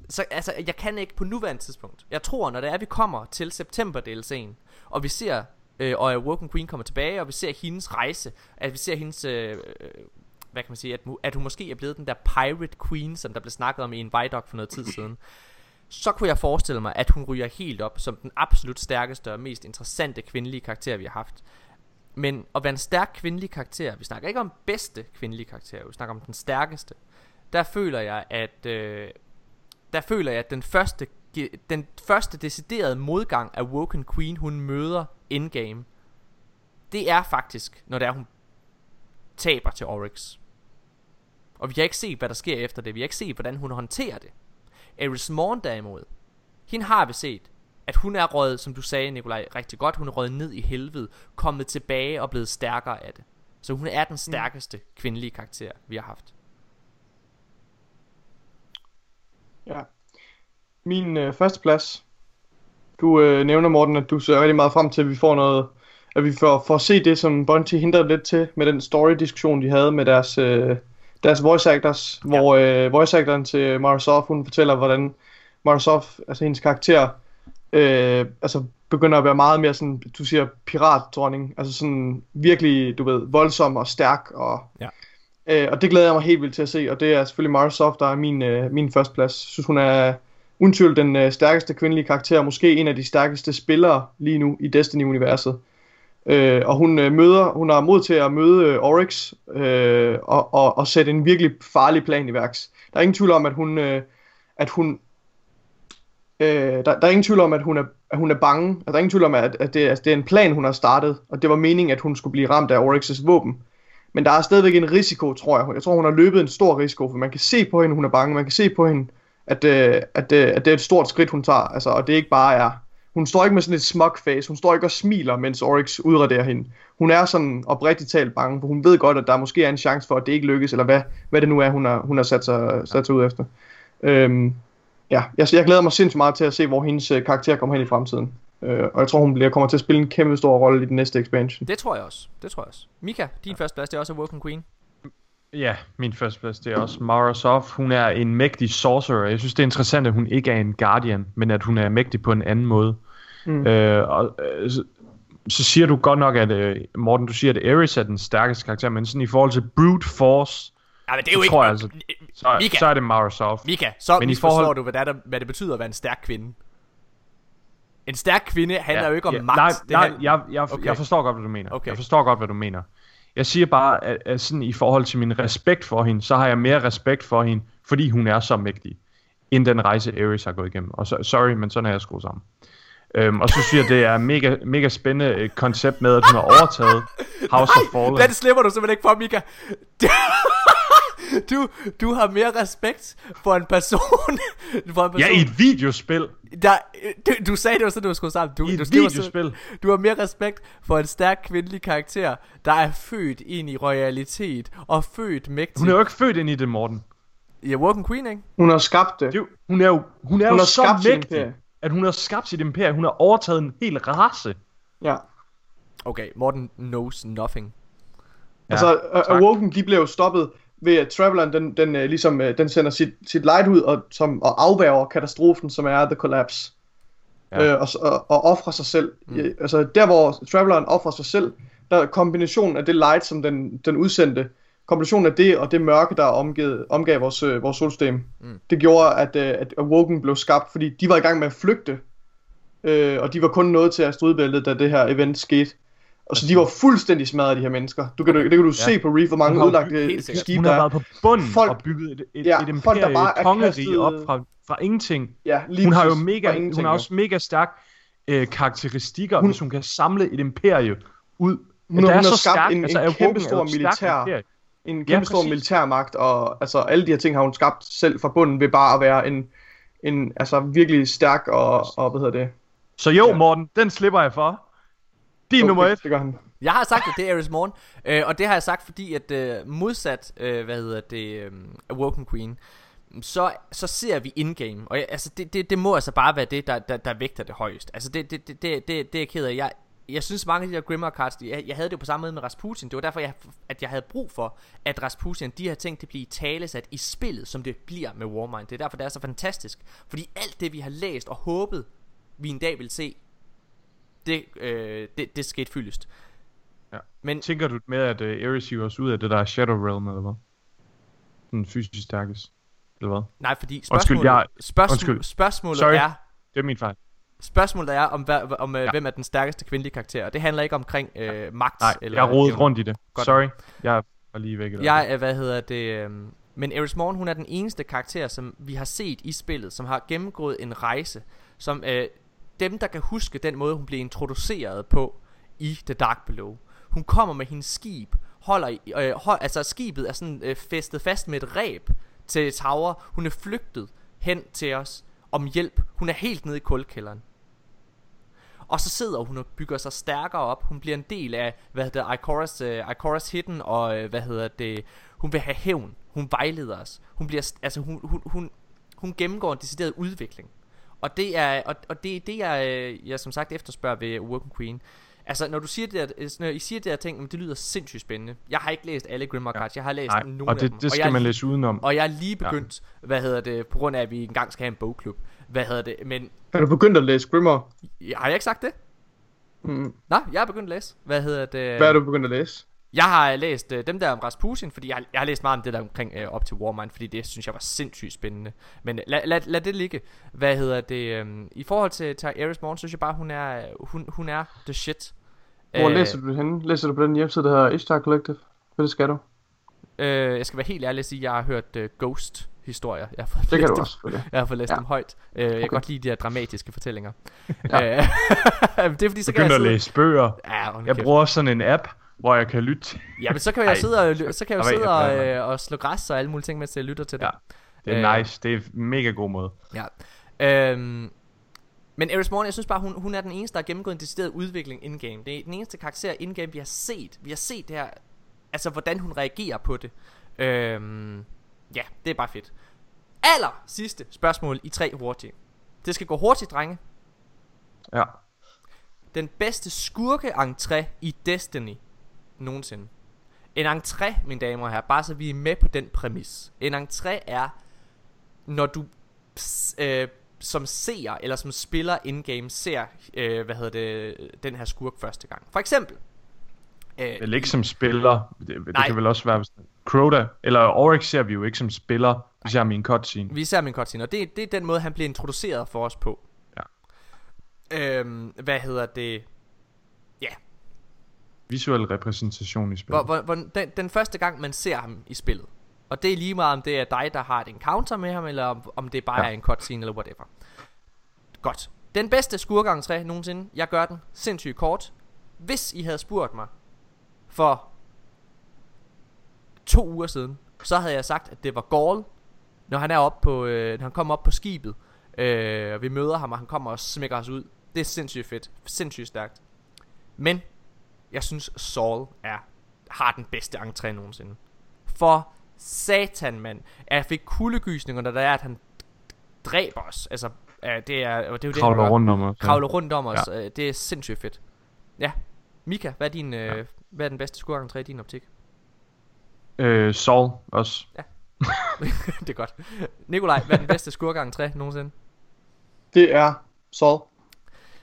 så altså, jeg kan ikke på nuværende tidspunkt. Jeg tror, når det er, vi kommer til september DLC'en, og vi ser, øh, og Awoken Queen kommer tilbage, og vi ser hendes rejse, at vi ser hendes, øh, øh, hvad kan man sige, at, at hun måske er blevet den der Pirate Queen, som der blev snakket om i en Vidoc for noget tid siden. Så kunne jeg forestille mig, at hun ryger helt op som den absolut stærkeste og mest interessante kvindelige karakter, vi har haft. Men at være en stærk kvindelig karakter, vi snakker ikke om bedste kvindelige karakter, vi snakker om den stærkeste. Der føler jeg, at øh, der føler jeg, at den første, den første deciderede modgang af Woken Queen, hun møder in-game, det er faktisk, når det er, hun taber til Oryx. Og vi har ikke set, hvad der sker efter det. Vi har ikke set, hvordan hun håndterer det. Eris Morn derimod, hende har vi set, at hun er røget, som du sagde, Nikolaj, rigtig godt. Hun er røget ned i helvede, kommet tilbage og blevet stærkere af det. Så hun er den stærkeste kvindelige karakter, vi har haft. Ja. Min øh, første plads. Du øh, nævner, Morten, at du ser rigtig meget frem til, at vi får noget, at vi får, får se det, som Bungie hindrede lidt til med den story-diskussion, de havde med deres, øh, deres voice actors, ja. hvor øh, voice actoren til Microsoft, hun fortæller, hvordan Microsoft, altså hendes karakter, øh, altså begynder at være meget mere sådan, du siger, piratdronning, altså sådan virkelig, du ved, voldsom og stærk, og, Ja øh, og det glæder jeg mig helt vildt til at se, og det er selvfølgelig Microsoft, der er min, øh, min første plads. Jeg synes, hun er uden den øh, stærkeste kvindelige karakter, og måske en af de stærkeste spillere lige nu i Destiny-universet. Øh, og hun øh, møder, hun har mod til at møde øh, Oryx øh, og, og, og sætte en virkelig farlig plan i værks. Der er ingen tvivl om, at hun, øh, at hun øh, der, der er ingen tvivl om, at hun er, at hun er bange. Altså, der er ingen tvivl om, at, at det, altså, det er en plan, hun har startet, og det var meningen, at hun skulle blive ramt af Oryx's våben. Men der er stadigvæk en risiko, tror jeg. Jeg tror, hun har løbet en stor risiko, for man kan se på hende, hun er bange. Man kan se på hende, at, øh, at, øh, at det er et stort skridt, hun tager. Altså, og det ikke bare er... Hun står ikke med sådan et smug face. Hun står ikke og smiler, mens Oryx udraderer hende. Hun er sådan oprigtigt talt bange, for hun ved godt, at der måske er en chance for, at det ikke lykkes, eller hvad, hvad det nu er, hun har, hun har sat, sig, sat sig ud efter. Øhm, ja, jeg, jeg glæder mig sindssygt meget til at se, hvor hendes øh, karakter kommer hen i fremtiden. Øh, og jeg tror, hun bliver, kommer til at spille en kæmpe stor rolle i den næste expansion. Det tror jeg også. Det tror jeg også. Mika, din ja. første plads, det er også Woken Queen. Ja, min første plads, det er også Mara Sof. Hun er en mægtig sorcerer. Jeg synes, det er interessant, at hun ikke er en guardian, men at hun er mægtig på en anden måde. Mm. Øh, og, øh, så, så siger du godt nok, at øh, Morten, du siger, at Ares er den stærkeste karakter, men sådan i forhold til brute force, Ja, men det er Så jo ikke... tror jeg altså- så, Mika. så er det Mara Sof. Mika, så Men i forhold- du, hvad det, er, hvad det betyder at være en stærk kvinde. En stærk kvinde handler jo ikke om ja, magt. Nej, det nej handler- jeg, jeg, Okay. jeg forstår godt, hvad du mener. Okay. Jeg forstår godt, hvad du mener. Jeg siger bare, at, at sådan i forhold til min respekt for hende, så har jeg mere respekt for hende, fordi hun er så mægtig, end den rejse Ares har gået igennem. Og så, sorry, men sådan er jeg skruet sammen. Øhm, og så synes jeg, det er mega, mega spændende øh, koncept med, at hun har overtaget House of Fallen. Den slipper du simpelthen ikke for, Mika. Du, du har mere respekt for en person, for en person Ja, i et videospil. Der, du, du sagde det var sådan, du skulle sammen. Du, I du skriver videospil. Sådan, du har mere respekt for en stærk kvindelig karakter, der er født ind i royalitet og født mægtig. Hun er jo ikke født ind i det, Morten. Ja, Woken Queen, ikke? Hun har skabt det. Jo- Hun er jo, hun er Hun jo har så skabt mægtig, at hun har skabt sit imperie. Hun har overtaget en hel race. Ja. Okay, Morten knows nothing. Ja, altså, tak. Awoken, de blev jo stoppet ved at Traveleren, den, den, uh, ligesom, uh, den sender sit, sit light ud og, som, og afværger katastrofen, som er The Collapse. Ja. Uh, og, og, og offrer sig selv. Mm. Uh, altså, der hvor Traveleren offrer sig selv, der er kombinationen af det light, som den, den udsendte, kombinationen af det og det mørke, der omgivet, omgav vores, øh, vores solsystem, Mm. det gjorde, at, øh, at Awoken blev skabt, fordi de var i gang med at flygte, øh, og de var kun nået til asteroidebæltet, da det her event skete. Og så de var fuldstændig smadret, de her mennesker. Du kan, det kan du ja. se på Reef, hvor mange har ødelagte sikkert. skibe Hun der har er. været på bunden Folk- og bygget et, et, Ja, et imperie, folk, der bare er kongerige op fra, fra ingenting. Ja, lige Hun har jo mega, hun har også mega stærk øh, karakteristikker, Hun- hvis hun kan samle et imperie ud. Hun, Det hun er har så skabt stærkt, en, altså, en kæmpe stor militær, en kæmpe stor præcis. militærmagt, og altså alle de her ting har hun skabt selv fra bunden ved bare at være en, en altså virkelig stærk og, og hvad hedder det? Så jo, Ja. Morten, den slipper jeg for. Din nummer et. Det gør han. Jeg har sagt, at det er Ares Morn, øh, og det har jeg sagt, fordi at øh, modsat, øh, hvad hedder det, øh, Awoken Queen, så, så ser vi in-game, og jeg, altså det, det, det må altså bare være det, der, der, der vægter det højst. Altså det, det, det, det, det, det er jeg ked af. Jeg, jeg synes mange af de der Grimmer cards, de- jeg, jeg havde det jo på samme måde med Rasputin. Det var derfor, jeg, at jeg havde brug for, at Rasputin, de her ting, det bliver talesat i spillet, som det bliver med Warmind. Det er derfor, det er så fantastisk. Fordi alt det, vi har læst og håbet, vi en dag vil se, det, øh, det, det skete fyldest. Ja. Men Tænker du med, at uh, Ares hiver os ud af det der Shadow Realm, eller hvad? Den fysisk stærkest. Eller hvad? Nej, fordi Undskyld, spørgsmålet, jeg- spørgsmål, undskyld. spørgsmålet Sorry. er, Det er min fejl. spørgsmålet er om, hvad, om ja. Ja. hvem er den stærkeste kvindelige karakter. Og det handler ikke omkring øh, magt. Nej, eller jeg rodet evner. rundt i det. Godt. Sorry. Jeg var lige væk. eller Jeg er, hvad hedder det... Øh, men Eris Morn, hun er den eneste karakter, som vi har set i spillet, som har gennemgået en rejse, som øh, dem, der kan huske den måde, hun blev introduceret på i The Dark Below. Hun kommer med hendes skib, holder øh, hold, altså skibet er sådan øh, festet fast med et ræb til tower. Hun er flygtet hen til os om hjælp. Hun er helt nede i kulkælderen. Og så sidder hun og bygger sig stærkere op. Hun bliver en del af, hvad hedder det, Ikoras, uh, øh, Ikoras Hidden, og uh, hvad hedder det, hun vil have hævn. Hun vejleder os. Hun bliver, altså hun, hun, hun, hun gennemgår en decideret udvikling. Og det er, og, og det er det, jeg, øh, jeg som sagt efterspørger ved Working Queen. Altså, når du siger det der, øh, når I siger det der ting, men det lyder sindssygt spændende. Jeg har ikke læst alle Grimmer cards, jeg har læst Nej, nogle og af dem. det, det og skal jeg, man læse udenom. Og jeg er lige begyndt, ja. hvad hedder det, på grund af, at vi engang skal have en bogklub. Hvad hedder det, men Er du begyndt at læse Grimmer? har jeg ikke sagt det? Mm. Nej, jeg er begyndt at læse. Hvad hedder det? Hvad er du begyndt at læse? Jeg har læst øh, dem der om Rasputin, fordi jeg, har- jeg har læst meget om det der omkring øh, op til Warmind, fordi det synes jeg var sindssygt spændende. Men øh, lad, lad, lad det ligge. Hvad hedder det? Øh, I forhold til, til Ares Morn, synes jeg bare, hun er, hun, hun er the shit. Hvor Øh, læser du det henne? Læser du på den hjemmeside, der hedder Ishtar Collective? Hvad det skal du? Øh, jeg skal være helt ærlig at sige, at jeg har hørt øh, Ghost historier. Jeg har fået Det kan læst du dem, også, selvfølgelig. Jeg har fået læst Ja. dem højt. Øh, Jeg kan Okay. godt lide de her dramatiske fortællinger. Ja. Øh, det er fordi, så kan jeg Begynder at sidde... læse bøger. Ja, Jeg kæft. bruger sådan en app, hvor jeg kan lytte. Ja, men så kan jeg Ej. sidde og, så kan jeg sidde og, øh, og slå græs og alle mulige ting, mens jeg lytter til det. Ja. Det er Øh. nice. Det er en mega god måde. Ja. Øhm, men Eris Morn, jeg synes bare, hun, hun er den eneste, der har gennemgået en decideret udvikling in-game. Det er den eneste karakter in-game, vi har set. Vi har set det her, altså hvordan hun reagerer på det. Øhm, ja, det er bare fedt. Aller sidste spørgsmål i tre hurtige. Det skal gå hurtigt, drenge. Ja. Den bedste skurke-entré i Destiny nogensinde. En entré, mine damer og herrer, bare så vi er med på den præmis. En entré er, når du øh, som seer eller som spiller in-game ser, øh, hvad hedder det, den her skurk første gang. For eksempel. Øh, Vel ikke som spiller. Det, det Nej. kan vel også være... hvis- Crota, eller Oryx ser vi jo ikke som spiller. Vi ser en cutscene. Vi ser min cutscene, og det, det er den måde, han bliver introduceret for os på. Ja. Øhm, hvad hedder det? Visuel repræsentation i spillet. Hvor, hvor, den, den første gang, man ser ham i spillet. Og det er lige meget, om det er dig, der har et encounter med ham, eller om, om det bare ja. Ja. er en cutscene, eller whatever. Godt. Den bedste skurgang 3 nogensinde. Jeg gør den sindssygt kort. Hvis I havde spurgt mig for to uger siden, så havde jeg sagt, at det var Gaul, når han er op på, øh, når han kommer op på skibet, øh, og vi møder ham, og han kommer og smækker os ud. Det er sindssygt fedt. Sindssygt stærkt. Men jeg synes Saul er har den bedste entré nogensinde. For satan, mand. Jeg fik kuldegysninger, når der er, at han dræber os. Altså, øh, det er, det er jo det, Kravler rundt om os. ja. Kravler rundt om os. Ja. Det er sindssygt fedt. Ja. Mika, hvad er, din, øh, Ja. hvad er den bedste skurgang 3 i din optik? Øh, Saul også. det er godt. Nikolaj, hvad er den bedste skurgang 3 nogensinde? Det er Saul.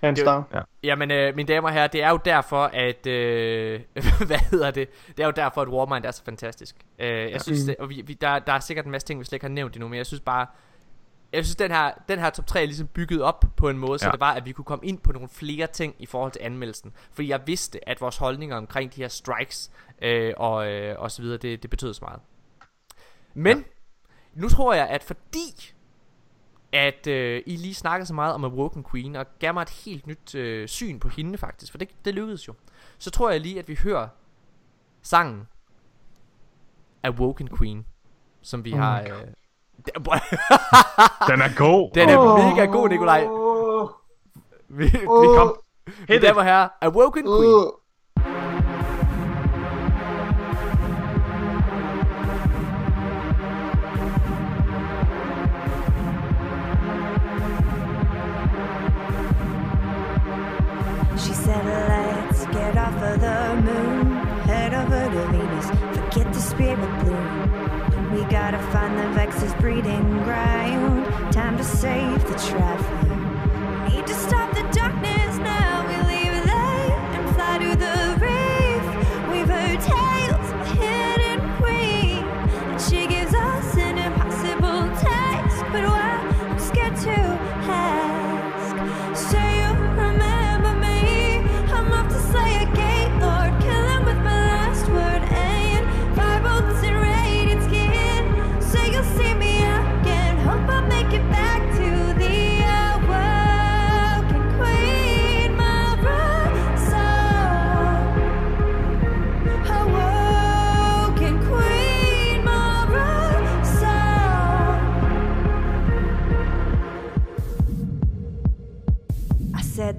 Hands down. Jamen, øh, mine damer og herrer, det er jo derfor, at... Øh, hvad hedder det? Det er jo derfor, at Warmind er så fantastisk. Øh, jeg synes, Mm. det, og vi, vi, der, der er sikkert en masse ting, vi slet ikke har nævnt endnu, men jeg synes bare... jeg synes, den her, den her top 3 er ligesom bygget op på en måde, ja. så Ja. det var, at vi kunne komme ind på nogle flere ting i forhold til anmeldelsen. Fordi jeg vidste, at vores holdninger omkring de her strikes øh, og, øh, og så videre, det, det betød så meget. Men, ja. nu tror jeg, at fordi at øh, I lige snakkede så meget om Awoken Queen, og gav mig et helt nyt øh, syn på hende faktisk, for det, det lykkedes jo. Så tror jeg lige, at vi hører sangen Awoken Queen, som vi har... Øh, Den er god. den er mega god, Nikolaj. Vi, vi åh, kom. Mine damer og herrer, Awoken Queen. Breeding ground, time to save the traveler.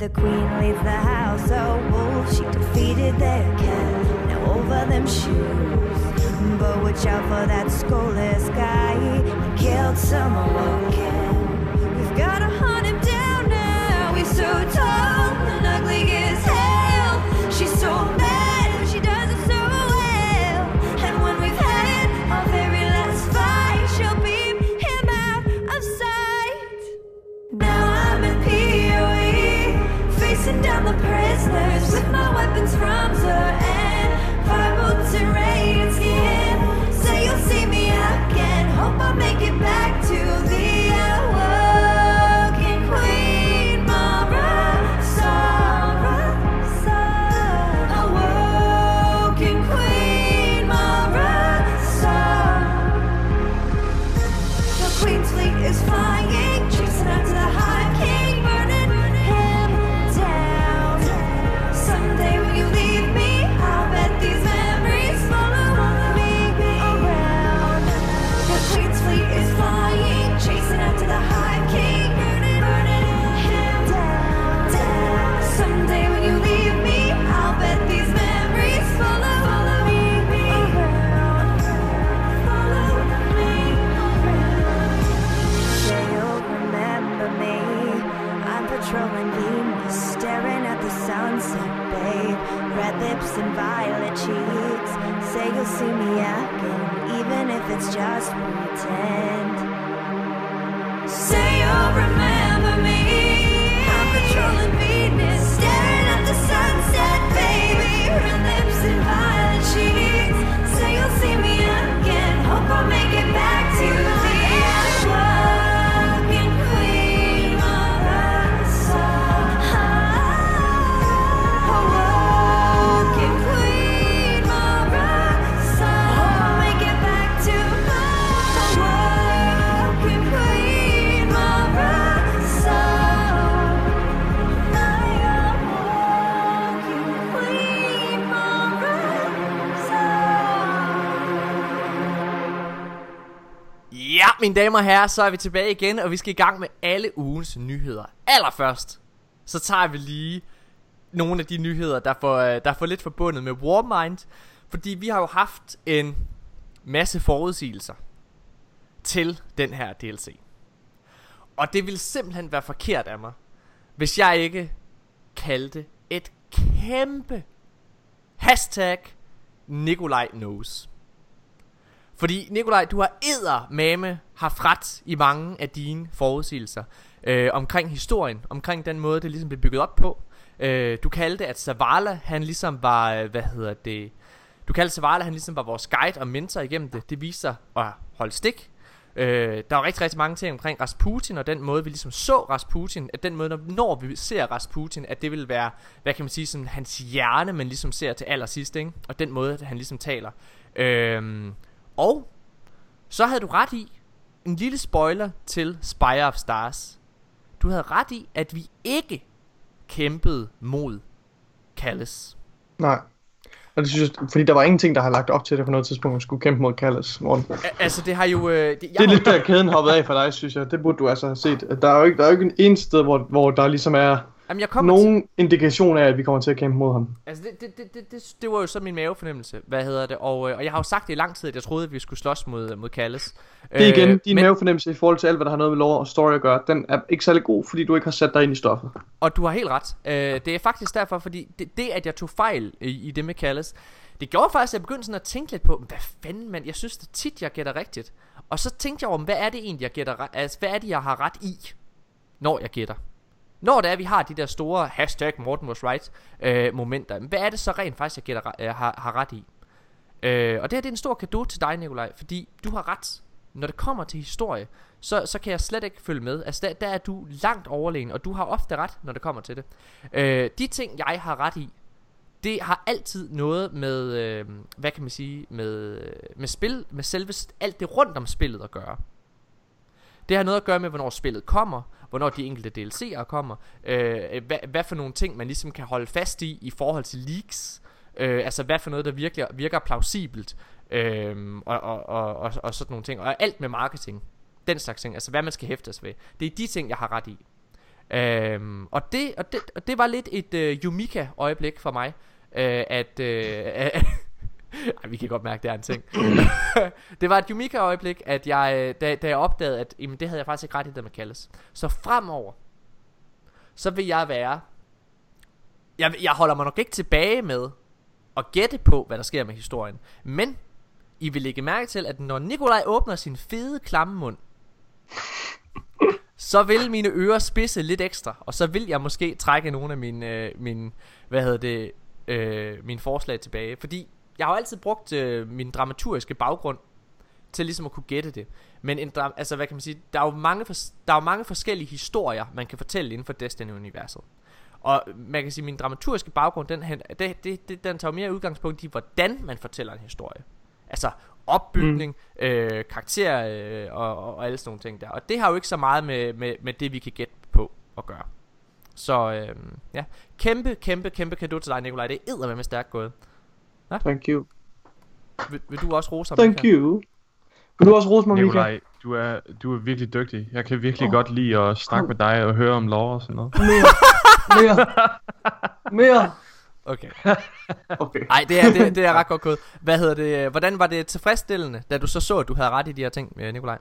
The queen leads the house of wolves. She defeated their cat. Now over them shoes. But watch out for that skoleless guy. He killed some Facing down the prisoners with my weapons from bolts and radiant skin. Say you'll see me again. Hope I make it back to the lips and violet cheeks. Say you'll see me again, even if it's just pretend. Say you'll remember me. I'm patrolling Venus, mine damer og herrer, så er vi tilbage igen, og vi skal i gang med alle ugens nyheder. Allerførst, så tager vi lige nogle af de nyheder, der får, øh, der får lidt forbundet med Warmind. Fordi vi har jo haft en masse forudsigelser til den her DLC. Og det ville simpelthen være forkert af mig, hvis jeg ikke kaldte et kæmpe hashtag Nikolaj Knows. Fordi Nikolaj, du har æder mame haft ret i mange af dine forudsigelser øh, omkring historien, omkring den måde, det ligesom blev bygget op på. Øh, du kaldte, at Zavala, han ligesom var, øh, hvad hedder det, du kaldte Zavala, han ligesom var vores guide og mentor igennem det. Det viser sig at holde stik. Øh, der var rigtig, rigtig mange ting omkring Rasputin, og den måde, vi ligesom så Rasputin, at den måde, når, når vi ser Rasputin, at det vil være, hvad kan man sige, sådan hans hjerne, man ligesom ser til allersidst, ikke? Og den måde, at han ligesom taler. Øh, og så havde du ret i, en lille spoiler til Spire of Stars. Du havde ret i, at vi ikke kæmpede mod Callis. Nej. Og det synes jeg, fordi der var ingenting, der har lagt op til det på noget tidspunkt, at skulle kæmpe mod Callis, Morten. A- altså, det har jo... Øh, det, jeg Det er lidt der kæden hoppet af for dig, synes jeg. Det burde du altså have set. At Der er jo ikke, der er jo ikke en eneste sted, hvor, hvor der ligesom er Jamen, jeg kommer til, nogen indikation af, at vi kommer til at kæmpe mod ham. altså, det, det, det, det, det, det var jo så min mavefornemmelse, hvad hedder det, og, øh, og jeg har jo sagt det i lang tid, at jeg troede, at vi skulle slås mod, mod Callis. Det er igen, din Øh, men, mavefornemmelse i forhold til alt, hvad der har noget med lore og story at gøre, den er ikke særlig god, fordi du ikke har sat dig ind i stoffet. Og du har helt ret. Øh, det er faktisk derfor, fordi det, det at jeg tog fejl i, i det med Callis, det gjorde faktisk, at jeg begyndte sådan at tænke lidt på, hvad fanden, mand, jeg synes det tit, jeg gætter rigtigt. Og så tænkte jeg over, hvad er det egentlig, jeg gætter altså, hvad er det, jeg har ret i, når jeg gætter. Når det er, vi har de der store hashtag Morten was right øh, momenter, hvad er det så rent faktisk, jeg gætter, øh, har, har ret i? Øh, og det her det er en stor gave til dig, Nikolaj, fordi du har ret. Når det kommer til historie, så, så kan jeg slet ikke følge med. Altså, der, der er du langt overlegen, og du har ofte ret, når det kommer til det. Øh, de ting, jeg har ret i, det har altid noget med, øh, hvad kan man sige, med, med spil, med selve, alt det rundt om spillet at gøre. Det har noget at gøre med, hvornår spillet kommer, hvornår de enkelte DLC'er kommer, øh, hvad, hvad for nogle ting, man ligesom kan holde fast i i forhold til leaks, øh, altså hvad for noget, der virkelig virker plausibelt, øh, og, og, og, og, og sådan nogle ting, og alt med marketing, den slags ting, altså hvad man skal hæftes ved. Det er de ting, jeg har ret i. Øhm, og, det, og, det, og det var lidt et øh, Yumika-øjeblik for mig, øh, at... Øh, ej, vi kan godt mærke, det er en ting. det var et Yumika-øjeblik, at jeg, øh, da, da jeg opdagede, at jamen, det havde jeg faktisk ikke ret i, det med kaldes. Så fremover, så vil jeg være... Jeg, jeg holder mig nok ikke tilbage med at gætte på, hvad der sker med historien. Men I vil lægge mærke til, at når Nikolaj åbner sin fede, klamme mund, så vil mine ører spidse lidt ekstra, og så vil jeg måske trække nogle af mine, øh, mine hvad hedder det, øh, mine forslag tilbage. Fordi jeg har jo altid brugt øh, min dramaturgiske baggrund til ligesom at kunne gætte det. Men en dram- altså, hvad kan man sige, der er jo mange, fors- der er jo mange forskellige historier, man kan fortælle inden for Destiny-universet. Og man kan sige, at min dramaturgiske baggrund, den, det, det, det, den tager mere udgangspunkt i, hvordan man fortæller en historie. Altså opbygning, mm. øh, karakter øh, og, og, og alle sådan nogle ting der. Og det har jo ikke så meget med, med, med det, vi kan gætte på at gøre. Så øh, ja, kæmpe, kæmpe, kæmpe kado til dig, Nikolaj. Det er med stærkt gået. Thank you. Vil, vil du også rose ham? Thank Michael? you. Vil du også rose mig, Mika? Nikolaj, du er, du er virkelig dygtig. Jeg kan virkelig oh. godt lide at snakke med dig og høre om lore og sådan noget. Mere. Mere. Mere. Okay. Okay. Nej, det er, det, det er ret godt gået. Hvad hedder det? Hvordan var det tilfredsstillende, da du så så, at du havde ret i de her ting, øh, Nikolaj?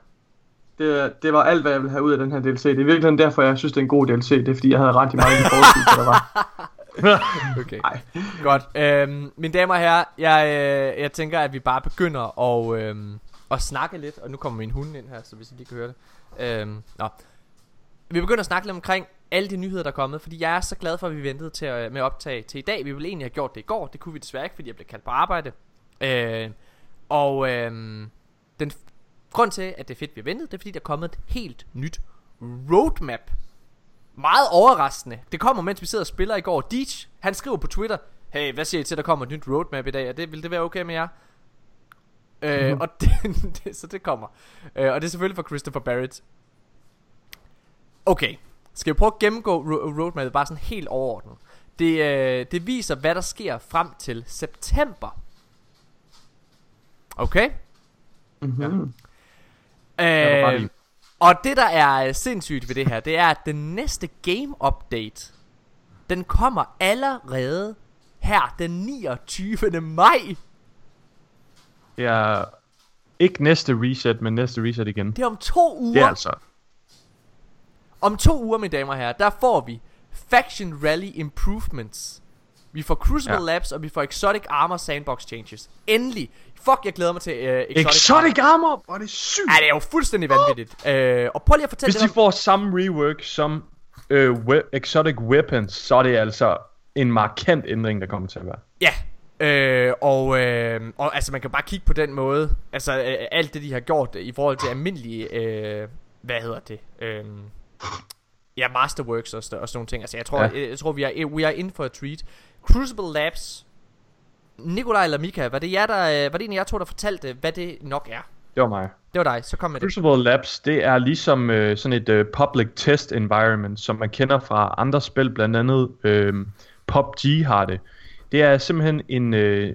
Det, det var alt, hvad jeg ville have ud af den her DLC. Det er virkelig derfor, jeg synes, det er en god DLC. Det er, fordi jeg havde ret i mange af de forudsigelser, der var. Okay. Ej. Godt. Øhm, mine damer og herrer, jeg, øh, jeg tænker, at vi bare begynder at, øhm, at snakke lidt. Og nu kommer min hund ind her, så hvis I lige kan høre det. Øhm, nå. Vi begynder at snakke lidt omkring alle de nyheder, der er kommet. Fordi jeg er så glad for, at vi ventede til, øh, med optag til i dag. Vi ville egentlig have gjort det i går. Det kunne vi desværre ikke, fordi jeg blev kaldt på arbejde. Øh, og øh, den grund til, at det er fedt, vi har ventet, det er fordi, der er kommet et helt nyt roadmap. Meget overraskende. Det kommer, mens vi sidder og spiller i går. Deej, han skriver på Twitter, hey, hvad siger I til, at der kommer et nyt roadmap i dag? Og det, vil det være okay med jer? Øh, og det, det, så det kommer. Øh, og det er selvfølgelig fra Christopher Barrett. Okay, skal vi prøve at gennemgå ro- roadmapet bare sådan helt overordnet. Det, øh, det viser, hvad der sker frem til september. Okay? Mm-hmm. I. Øh, og det der er øh, sindssygt ved det her Det er at den næste game update Den kommer allerede Her den 29. maj er ikke næste reset, men næste reset igen. Det er om to uger Det er altså... Om to uger mine damer og herrer Der får vi Faction Rally Improvements Vi får Crucible Ja. Labs Og vi får Exotic Armor Sandbox Changes Endelig Fuck jeg glæder mig til uh, Exotic, Exotic Armor! Hvor er det sygt! Ja det er jo fuldstændig vanvittigt uh, Og prøv lige at fortælle Hvis de om får samme rework som øh, we- Exotic Weapons, så er det altså en markant ændring, der kommer til at være. Ja, Øh, og, øh, og altså man kan bare kigge på den måde Altså øh, alt det de har gjort I forhold til almindelige øh, Hvad hedder det øh, Ja Masterworks og, og sådan nogle ting Altså jeg tror, ja. jeg, jeg tror vi er, we are in for a treat Crucible Labs Nikolaj eller Mika Var det, jer, der, øh, var det en af jer to der fortalte Hvad det nok er Det var mig. Det var dig, så kom med det Crucible Labs, det er ligesom øh, sådan et øh, public test environment, som man kender fra andre spil, blandt andet øh, PUBG har det. Det er simpelthen en, øh,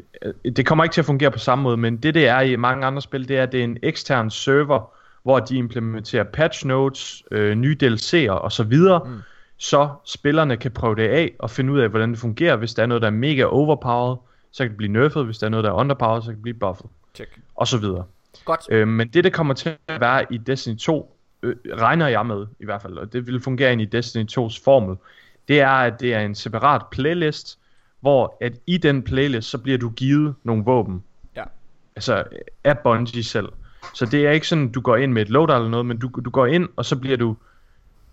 det kommer ikke til at fungere på samme måde, men det det er i mange andre spil, det er, det er en ekstern server, hvor de implementerer patch notes, øh, nye DLC'er og så videre, mm. Så spillerne kan prøve det af og finde ud af, hvordan det fungerer. Hvis der er noget, der er mega overpowered, så kan det blive nerfed. Hvis der er noget, der er underpowered, så kan det blive buffet. Check Og så videre. Godt Øh, men det, der kommer til at være i Destiny 2, øh, regner jeg med i hvert fald, og det vil fungere ind i Destiny 2's formel, det er, at det er en separat playlist, hvor at i den playlist, så bliver du givet nogle våben. Ja. Altså af Bungie selv. Så det er ikke sådan, du går ind med et loadout eller noget, men du, du går ind, og så bliver du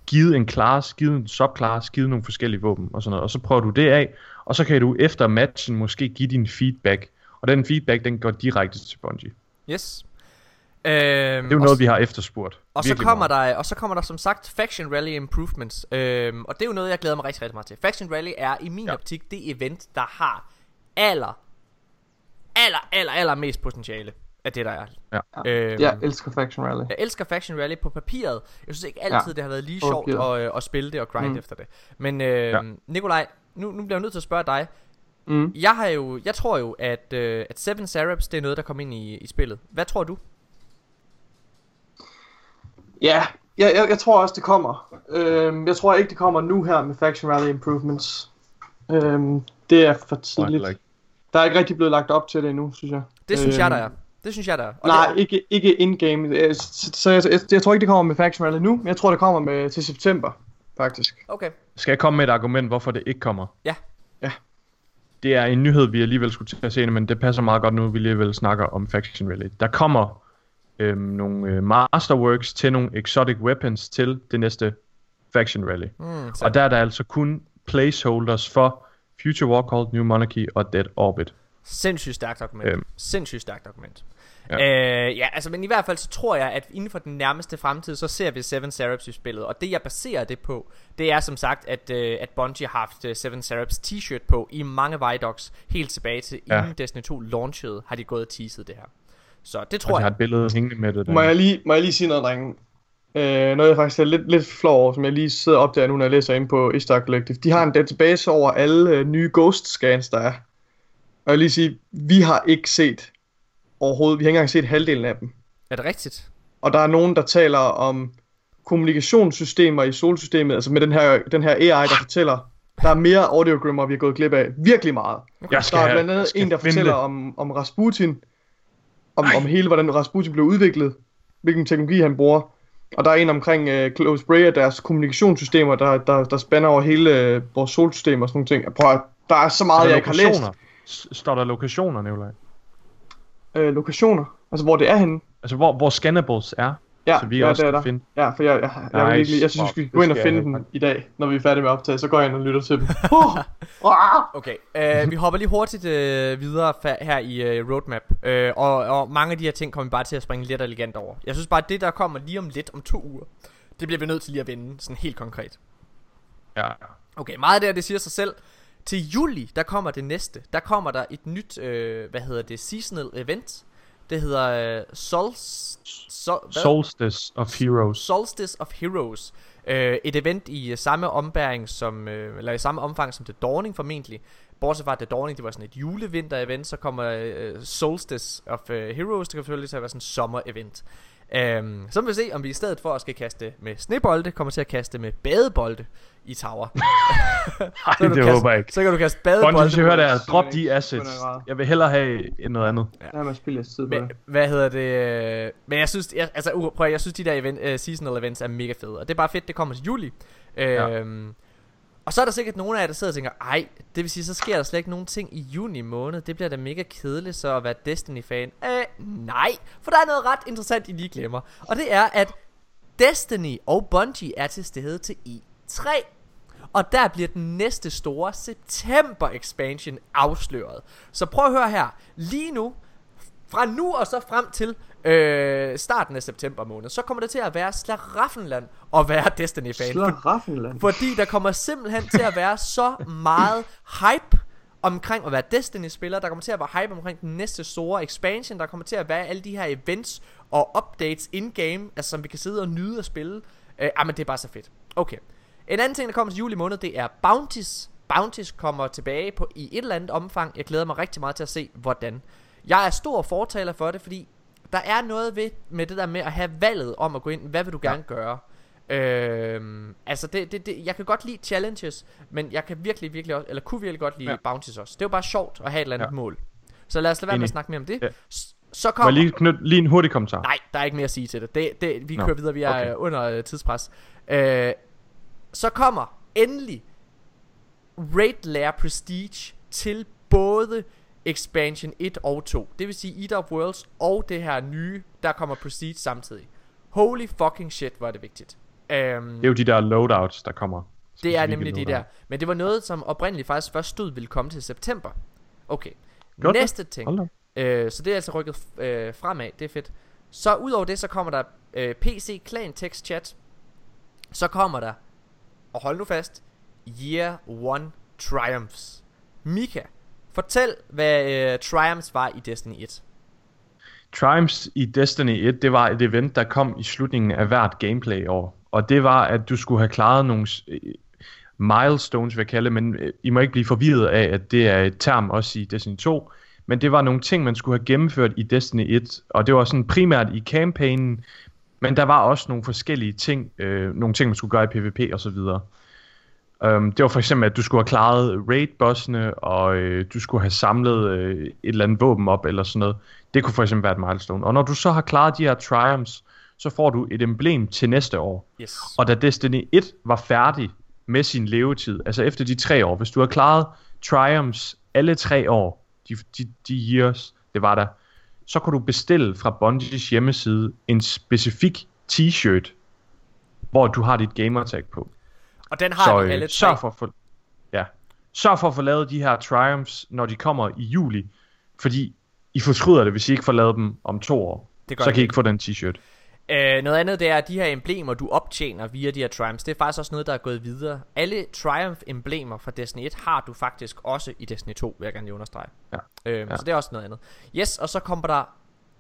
givet en class, givet en subclass, givet nogle forskellige våben og sådan noget, og så prøver du det af, og så kan du efter matchen måske give din feedback, og den feedback, den går direkte til Bungie. Yes øhm, Det er jo noget, vi har efterspurgt. Og så, kommer meget. der, og så kommer der som sagt Faction Rally Improvements øhm, Og det er jo noget jeg glæder mig rigtig rigtig meget til Faction Rally er i min. Ja. optik det event der har Aller Aller aller aller mest potentiale Af det der er Ja. øhm, Jeg elsker Faction Rally. Jeg elsker Faction Rally på papiret Jeg synes ikke altid Ja. det har været lige sjovt at, øh, at spille det og grind mm. Efter det Men øh, ja. Nikolaj nu, nu bliver jeg nødt til at spørge dig Mm. Jeg har jo, jeg tror jo at, øh, at Seven Saraps det er noget der kommer ind i, i spillet Hvad tror du? Ja, jeg, jeg, jeg tror også, det kommer. Øhm, jeg tror ikke, det kommer nu her med Faction Rally Improvements. Øhm, det er for tidligt. Like. Der er ikke rigtig blevet lagt op til det endnu, synes jeg. Det synes jeg Øhm, der er Det synes jeg er og Nej, det, ikke, ikke in-game. Øh, Så, så jeg, jeg, jeg tror ikke, det kommer med Faction Rally nu, men jeg tror, det kommer med til september, faktisk. Okay Skal jeg komme med et argument, hvorfor det ikke kommer? Ja. Ja. Det er en nyhed, vi alligevel skulle til at se, men det passer meget godt nu, vi alligevel snakker om Faction Rally. Der kommer øhm, nogle øh, Masterworks til nogle exotic weapons til det næste Faction Rally. mm, så, Og der er der altså kun placeholders for Future Warcall, New Monarchy og Dead Orbit. Sindssygt stærkt argument. Øhm. Øhm. Sindssygt stærkt argument. Ja. Ja. Øh, ja, altså, men i hvert fald så tror jeg, at inden for den nærmeste fremtid, så ser vi Seven Seraphs i spillet. Og det jeg baserer det på, det er som sagt, at, øh, at Bungie har haft øh, Seven Seraphs t-shirt på i mange Vidocs, helt tilbage til Ja. inden Destiny 2 launchede, har de gået og teaset det her. Så det Og tror de har jeg. et billede hængende med det. Der. Må jeg lige, må jeg lige sige noget, drenge? Øh, noget jeg faktisk er lidt, lidt flov over, som jeg lige sidder op der nu, når jeg læser ind på Istar Collective. De har en database over alle øh, nye ghost scans, der er. Og jeg vil lige sige, vi har ikke set overhovedet, vi har ikke engang set halvdelen af dem. Er det rigtigt? Og der er nogen, der taler om kommunikationssystemer i solsystemet, altså med den her, den her AI, der fortæller, der er mere audiogrammer, vi har gået glip af. Virkelig meget. Jeg skal Der er blandt andet en, der fortæller om, om Rasputin, om, om hele, hvordan Rasputin blev udviklet, hvilken teknologi han bruger. Og der er en omkring uh, Close Bray og deres kommunikationssystemer, der, der, der spænder over hele uh, vores solsystem og sådan nogle ting. Prøv at, der er så meget, Er der jeg ikke har læst. Står der lokationer, Nikolaj? Uh, lokationer, altså hvor det er henne. Altså, hvor, hvor scannables er, Ja, så vi ja, også det er kan der. finde. Ja, for jeg, jeg, jeg, jeg, Nice. virkelig, jeg synes, vi skal gå ind og finde jeg den i dag, når vi er færdige med at optage. Så går jeg ind og lytter til dem. Okay, øh, vi hopper lige hurtigt øh, videre fa- her i øh, roadmap øh, og, og mange af de her ting kommer vi bare til at springe lidt elegant over Jeg synes bare at det der kommer lige om lidt om to uger Det bliver vi nødt til lige at vende sådan helt konkret Ja. Okay, meget af det her, det siger sig selv Til juli, der kommer det næste Der kommer der et nyt, øh, hvad hedder det, seasonal event Det hedder øh, Sol... Sol hvad? Solstice of Heroes. Solstice of Heroes. Øh, et event i øh, samme ombæring som, øh, eller i samme omfang som The Dawning formentlig. Bortset fra at The Dawning, det var sådan et julevinter-event, så kommer øh, Solstice of øh, Heroes, det kan selvfølgelig til at være sådan et sommer-event. Um, så må vi se, om vi i stedet for at skal kaste med snebolde, kommer til at kaste med badebolde i tower. Nej, Så kan du det kaste, håber jeg ikke. Så kan du kaste Bungie, badebolde. hvis I hører det her, drop de assets. Jeg vil hellere have noget andet. Lad mig spille jeres tid på Men, hvad hedder det? øh, Men jeg synes, jeg, altså, prøv, jeg synes de der event, uh, seasonal events er mega fede. Og det er bare fedt, det kommer til juli. Øhm, og så er der sikkert nogen af jer, der sidder og tænker, ej, det vil sige, så sker der slet ikke nogen ting i juni måned. Det bliver da mega kedeligt så at være Destiny-fan. Øh, nej, for der er noget ret interessant, I lige glemmer. Og det er, at Destiny og Bungie er til stede til E3. Og der bliver den næste store september expansion afsløret. Så prøv at høre her. Lige nu, fra nu og så frem til øh, starten af september måned, så kommer det til at være Slaraffenland og være Destiny-fan. Slaraffenland. Fordi der kommer simpelthen til at være så meget hype omkring at være Destiny-spiller. Der kommer til at være hype omkring den næste store expansion. Der kommer til at være alle de her events og updates in-game, altså som vi kan sidde og nyde at spille. Øh, ah, men det er bare så fedt. Okay. En anden ting, der kommer til juli måned, det er Bounties. Bounties kommer tilbage på i et eller andet omfang. Jeg glæder mig rigtig meget til at se, hvordan. Jeg er stor fortaler for det, fordi der er noget ved med det der med at have valget om at gå ind. Hvad vil du gerne gøre? Øhm, altså det, det, det, jeg kan godt lide challenges, men jeg kan virkelig, virkelig også, eller kunne virkelig godt lide Ja. ja. bounties også. Det er jo bare sjovt at have et eller andet Ja. ja. mål. Så lad os lade være med at snakke mere om det. Ja. Ja. Så Må kommer... jeg lige knytte lige en hurtig kommentar? Nej, der er ikke mere at sige til det. det, det vi Nå, kører videre, vi er okay. under øh, tidspres. Øh, så kommer endelig Raid Lair Prestige til både Expansion 1 og 2. Det vil sige Eater of Worlds og det her nye, der kommer Prestige samtidig. Holy fucking shit, hvor er det vigtigt. Um, Det er jo de der loadouts, der kommer. det er nemlig de der. Men det var noget, som oprindeligt faktisk først stod ville komme til september. Okay. Det? Næste ting. Øh, så det er altså rykket øh, fremad, det er fedt. Så udover det, så kommer der øh, PC Clan Text Chat. Så kommer der, og hold nu fast, Year One Triumphs. Mika, fortæl, hvad øh, Triumphs var i Destiny 1. Triumphs i Destiny 1, det var et event, der kom i slutningen af hvert gameplay år. Og det var, at du skulle have klaret nogle øh, milestones, vil jeg kalde men øh, I må ikke blive forvirret af, at det er et term også i Destiny 2. Men det var nogle ting, man skulle have gennemført i Destiny 1, og det var sådan primært i campaignen, men der var også nogle forskellige ting, øh, nogle ting, man skulle gøre i PvP og så videre. Um, det var for eksempel, at du skulle have klaret raid-bossene, og øh, du skulle have samlet øh, et eller andet våben op, eller sådan noget. Det kunne for eksempel være et milestone. Og når du så har klaret de her triumphs, så får du et emblem til næste år. Yes. Og da Destiny 1 var færdig med sin levetid, altså efter de tre år, hvis du har klaret triumphs alle tre år, de, de, de years, det var der, så kunne du bestille fra Bungies hjemmeside en specifik t-shirt, hvor du har dit gamertag på. Og den har Så de øh, alle tre. sørg for at få, ja, sørg for at få lavet de her triumphs, når de kommer i juli, fordi I fortryder det, hvis I ikke får lavet dem om to år. Det gør så I kan I ikke. få den t-shirt. Øh, noget andet det er, at de her emblemer, du optjener via de her Triumphs, det er faktisk også noget, der er gået videre. Alle Triumph-emblemer fra Destiny 1 har du faktisk også i Destiny 2, vil jeg gerne lige understrege. Ja. Øhm, Ja. Så det er også noget andet. Yes, og så kommer der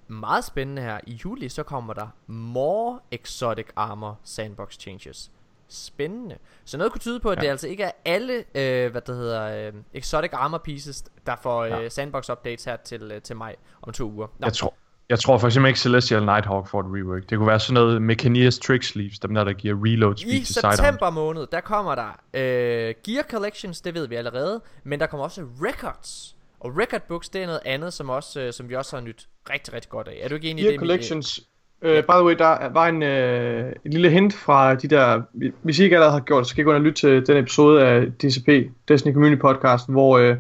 meget spændende her. I juli, så kommer der More Exotic Armor Sandbox Changes. Spændende. Så noget kunne tyde på, at Ja. det altså ikke er alle, øh, hvad det hedder, øh, Exotic Armor Pieces, der får øh, Ja. Sandbox Updates her til, øh, til maj om to uger. Nå. Jeg tror, jeg tror for eksempel ikke Celestial Nighthawk får et rework. Det kunne være sådan noget Mechanias Trick Sleeves, dem der, der giver reload speed I til sidearms. september måned, der kommer der øh, Gear Collections, det ved vi allerede, men der kommer også Records. Og Record Books, det er noget andet, som, også, øh, som vi også har nyt rigtig, rigtig godt af. Er du ikke enig i det? Collections. Uh, by the way, der var en, uh, en lille hint fra de der, hvis I ikke allerede har gjort så kan I gå ind og lytte til den episode af DCP, Destiny Community Podcast, hvor, uh,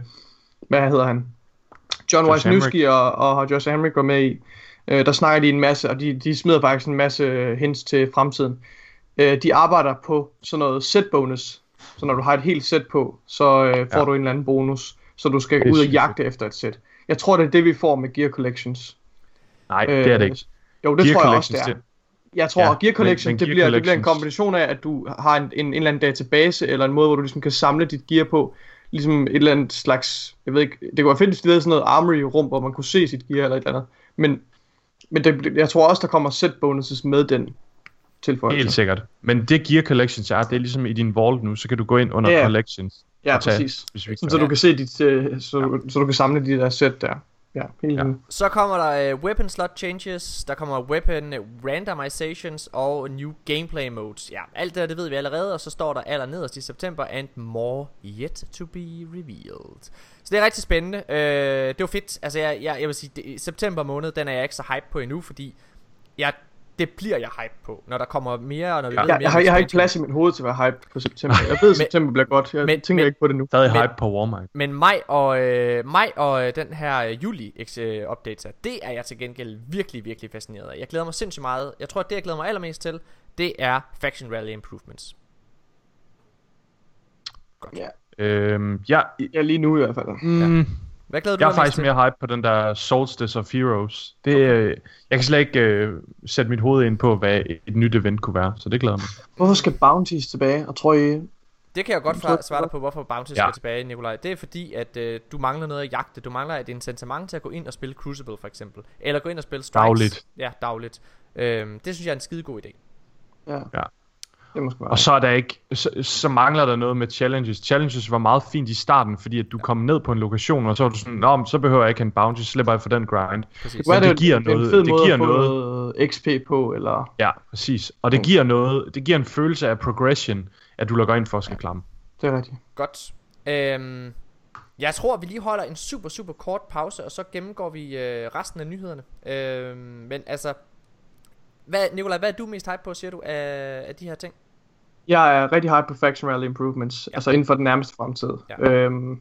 hvad hedder han? John Wisniewski og, og Josh Hamrick var med i. Uh, der snakker de en masse, og de, de smider faktisk en masse hints til fremtiden. Uh, de arbejder på sådan noget set bonus, så når du har et helt sæt på, så uh, får Ja. du en eller anden bonus, så du skal ud og jagte efter et sæt. Jeg tror, det er det, vi får med Gear Collections. Nej, det er det ikke. Jo, det Gear tror jeg også, det er. Jeg tror, Ja, ja, Gear Collection, men- men det, Gear bliver, det bliver en kombination af, at du har en, en, en eller anden database, eller en måde, hvor du ligesom kan samle dit gear på, ligesom et eller andet slags, jeg ved ikke, det kunne være fedt, hvis de lavede sådan noget armory-rum, hvor man kunne se sit gear eller et eller andet, men, men det, jeg tror også, der kommer set bonuses med den tilføjelse. Helt sikkert. Men det Gear Collections er, det er ligesom i din vault nu, så kan du gå ind under Ja, ja. Collections. Ja, tage præcis. Sådan, så du kan se dit, øh, så, du, så du kan samle de der sæt der. Ja, helt Ja. ja. Så kommer der uh, Weapon Slot Changes, der kommer Weapon Randomizations og New Gameplay Modes. Ja, alt det der, det ved vi allerede, og så står der aller nederst i september, and more yet to be revealed. Så det er rigtig spændende. Uh, det var fedt. Altså, jeg, jeg, jeg vil sige, det, september måned, den er jeg ikke så hype på endnu, fordi jeg, det bliver jeg hype på, når der kommer mere, og når vi Ja. ved Jeg, mere jeg, har, jeg har ikke plads i mit hoved til at være hype på september. Jeg ved, at september bliver godt. Jeg men- tænker men- ikke på det nu. Stadig Men- hype på Warmind. Men maj og, øh, maj og øh, den her øh, juli øh, updates her, det er jeg til gengæld virkelig, virkelig fascineret af. Jeg glæder mig sindssygt meget. Jeg tror, at det, jeg glæder mig allermest til, det er Faction Rally Improvements. Ja. Øhm, ja, ja, lige nu i hvert fald. mm, Hvad glæder du jeg er dig mest faktisk til? mere hype på den der Solstice of Heroes. Det, øh, jeg kan slet ikke øh, sætte mit hoved ind på, hvad et nyt event kunne være, så det glæder mig. Hvorfor skal Bounties tilbage? Og tror I... Det kan jeg godt fra- svare dig på, hvorfor Bounty Ja. skal tilbage, Nikolaj. Det er fordi, at øh, du mangler noget at jagte. Du mangler et incitament til at gå ind og spille Crucible, for eksempel. Eller gå ind og spille Strikes. Dagligt. Ja, dagligt. Øhm, det synes jeg er en skide god idé. Ja. Ja. Det må sgu være. Og så er der ikke, så, så mangler der noget med challenges. Challenges var meget fint i starten, fordi at du kom ned på en lokation, og så var du sådan, Nå, men så behøver jeg ikke en bounty, så slipper jeg for den grind. Præcis. Det, være, det det, giver det en noget- fed det måde giver at få noget. noget XP på, eller... Ja, præcis. Og det giver noget, det giver en følelse af progression, at du logger ind for at skal klamme. Det er rigtigt. Godt. Øhm, jeg tror, vi lige holder en super, super kort pause, og så gennemgår vi øh, resten af nyhederne. Øhm, men altså, hvad, Nikolaj, hvad er du mest hype på, siger du, af, af de her ting? Jeg er rigtig hype på Faction Rally Improvements, Ja. altså inden for den nærmeste fremtid. Ja. Øhm,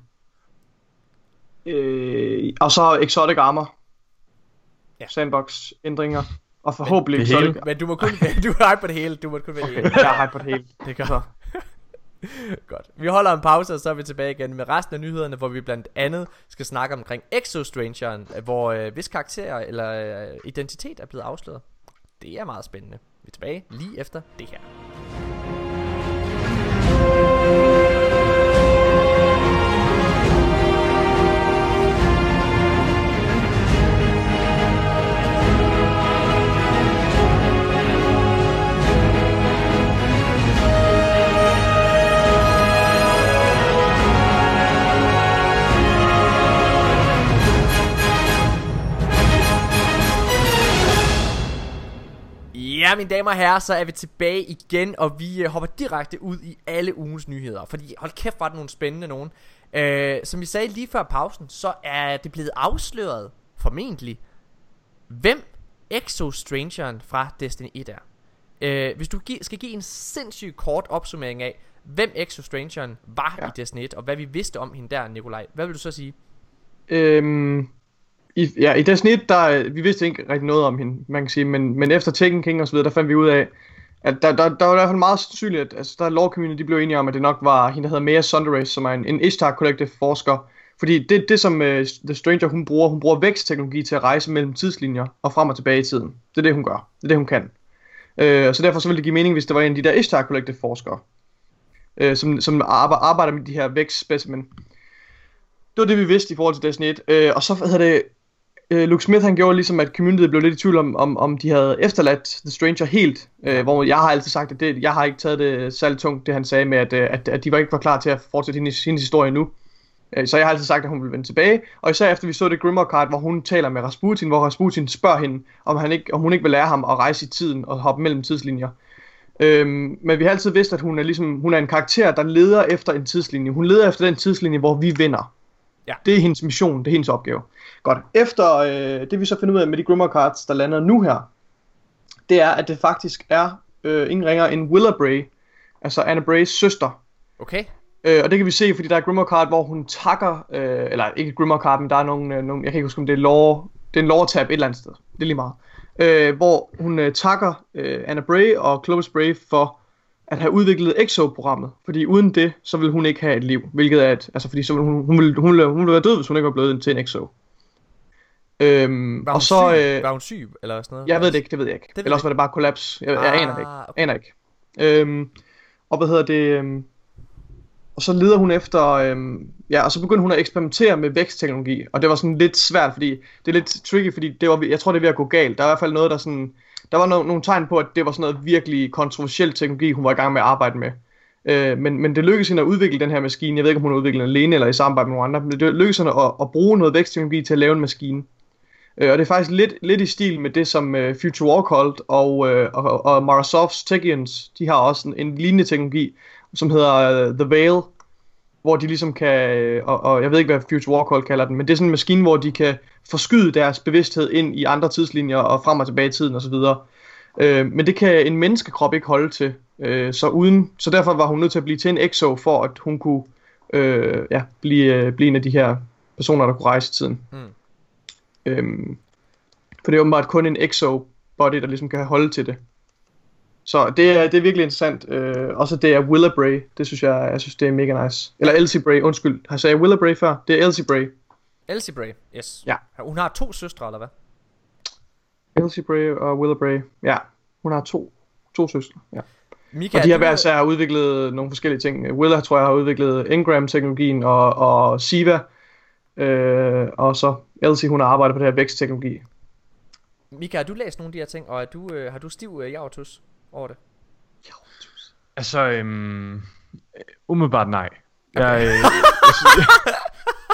øh, og så Exotic Armor. Ja. Sandbox ændringer. Og forhåbentlig det Exotic... hele? Men du må kun du er hype på det hele. Du må kun vælge Okay, okay. jeg er hype på det hele. Det gør Så. Godt. Vi holder en pause, og så er vi tilbage igen med resten af nyhederne, hvor vi blandt andet skal snakke omkring Exostrangeren, hvor øh, hvis karakterer eller øh, identitet er blevet afsløret. Det er meget spændende. Vi er tilbage lige efter det her. Ja, mine damer og herrer, så er vi tilbage igen, og vi øh, hopper direkte ud i alle ugens nyheder. Fordi hold kæft, var det nogle spændende nogen. Øh, som vi sagde lige før pausen, så er det blevet afsløret, formentlig, hvem Exostrangeren fra Destiny 1 er. Øh, hvis du gi- skal give en sindssygt kort opsummering af, hvem Exostrangeren var ja. Ja. i Destiny 1, og hvad vi vidste om hende der, Nikolaj, hvad vil du så sige? Øhm, i, ja, i det snit, der, vi vidste ikke rigtig noget om hende, man kan sige, men, men efter Tekken King og så videre, der fandt vi ud af, at der, der, der var i hvert fald meget sandsynligt, at altså, der lore community, de blev enige om, at det nok var hende, der hedder Mea Sunderay, som er en, en Ishtar Collective forsker. Fordi det, det som uh, The Stranger, hun bruger, hun bruger vækstteknologi til at rejse mellem tidslinjer og frem og tilbage i tiden. Det er det, hun gør. Det er det, hun kan. Uh, så derfor så ville det give mening, hvis det var en af de der Ishtar Collective forskere, uh, som, som arbejder, arbejder med de her vækstspecimen. Det var det, vi vidste i forhold til Destiny 1. Øh, og så hedder det, øh, Luke Smith han gjorde ligesom, at communityet blev lidt i tvivl om, om, om de havde efterladt The Stranger helt. Øh, hvor jeg har altid sagt, at det, jeg har ikke taget det særlig tungt, det han sagde med, at, øh, at, at de var ikke var klar til at fortsætte hendes, hendes historie nu. Øh, så jeg har altid sagt, at hun ville vende tilbage. Og især efter vi så det Grimmer Card, hvor hun taler med Rasputin, hvor Rasputin spørger hende, om, han ikke, om hun ikke vil lære ham at rejse i tiden og hoppe mellem tidslinjer. Øhm, men vi har altid vidst, at hun er, ligesom, hun er en karakter, der leder efter en tidslinje. Hun leder efter den tidslinje, hvor vi vinder. Ja. Det er hendes mission, det er hendes opgave. Godt. Efter øh, det vi så finder ud af med de Grimmer Cards, der lander nu her, det er, at det faktisk er øh, ingen ringer end Willa Bray, altså Anna Brays søster. Okay? Øh, og det kan vi se, fordi der er Grimmer Card, hvor hun takker, øh, eller ikke Grimmer Card, men der er nogle, øh, nogle jeg kan ikke huske, om det er lore, det er en lore tab et eller andet sted. Det er lige meget. Øh, hvor hun øh, takker øh, Anna Bray og Clovis Bray for at have udviklet EXO-programmet. Fordi uden det, så ville hun ikke have et liv. Hvilket er, et, altså fordi så ville hun, hun, ville, hun, ville, hun ville være død, hvis hun ikke var blevet til en EXO. Øhm, Var hun og så, syg? øh, Var hun syg, eller sådan noget? jeg ved det ikke, det ved jeg ikke. ved Ellers du var det bare kollaps. Jeg, jeg Ah, aner det ikke. okay. Aner ikke. Øhm, og hvad hedder det? Øhm, og så leder hun efter, øhm, ja, og så begyndte hun at eksperimentere med vækstteknologi, og det var sådan lidt svært, fordi det er lidt tricky, fordi det var, jeg tror det er ved at gå galt. Der er i hvert fald noget, der sådan, der var no, nogle tegn på, at det var sådan noget virkelig kontroversiel teknologi, hun var i gang med at arbejde med. Øh, men, men det lykkedes hende at udvikle den her maskine. Jeg ved ikke, om hun har udviklet den alene eller i samarbejde med nogle andre, men det lykkedes hende at, at bruge noget vækstteknologi til at lave en maskine. Øh, og det er faktisk lidt, lidt i stil med det, som øh, Future Warcult og, øh, og, og Microsofts Techians, de har også en, en lignende teknologi, som hedder øh, The Veil, hvor de ligesom kan, øh, og, og jeg ved ikke, hvad Future Warcult kalder den, men det er sådan en maskine, hvor de kan forskyde deres bevidsthed ind i andre tidslinjer og frem og tilbage i tiden osv. Øh, men det kan en menneskekrop ikke holde til, øh, så uden, så derfor var hun nødt til at blive til en exo, for at hun kunne øh, ja, blive, øh, blive en af de her personer, der kunne rejse i tiden. Mm. Øhm, for det er åbenbart kun en exo body, der ligesom kan holde til det. Så det er, det er virkelig interessant. Øh, også det er Willa Bray. Det synes jeg, jeg synes, det er mega nice. Eller Elsie Bray, undskyld. Har jeg sagt Willa Bray før? Det er Elsie Bray. Elsie Bray, yes. Ja. Hun har to søstre, eller hvad? Elsie Bray og Willa Bray. Ja, hun har to, to søstre. Ja. Mika, Og de har hver især udviklet nogle forskellige ting. Willa tror jeg har udviklet Ingram-teknologien og, og Siva. Øh, og så Elsie, hun har arbejdet på det her vækstteknologi. Mika, har du læst nogle af de her ting, og er du, øh, har du stiv øh, javertus over det? Altså, øhm, umiddelbart nej. Jeg, øh, jeg, synes, jeg,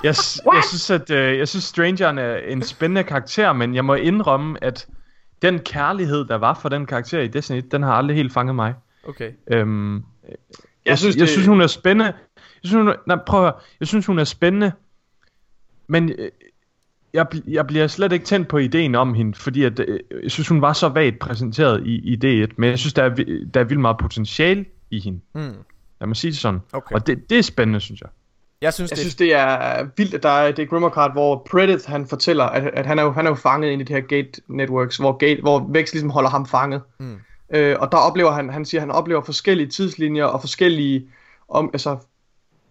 jeg, jeg synes, at øh, jeg synes, Strangeren er en spændende karakter, men jeg må indrømme, at den kærlighed, der var for den karakter i Destiny 1, den har aldrig helt fanget mig. Okay. Øhm, jeg, Jeg synes, jeg det- synes, hun er spændende. Jeg synes, hun er, nej, prøv at høre. Jeg synes, hun er spændende, men øh, jeg, jeg bliver slet ikke tændt på ideen om hende, fordi at, øh, jeg synes, hun var så vagt præsenteret i, i D1, men jeg synes, der er, der er vildt meget potentiale i hende. Hmm. Lad mig sige det sådan. Okay. Og det, det er spændende, synes jeg. Jeg synes, Jeg det synes, det er vildt, at der er det Grimmer Card, hvor Predat han fortæller, at, at han, er jo, han er jo fanget ind i det her Gate Networks, hvor, Gate, hvor Vex ligesom holder ham fanget. Mm. Øh, og der oplever han, han siger, han oplever forskellige tidslinjer og forskellige, om, altså,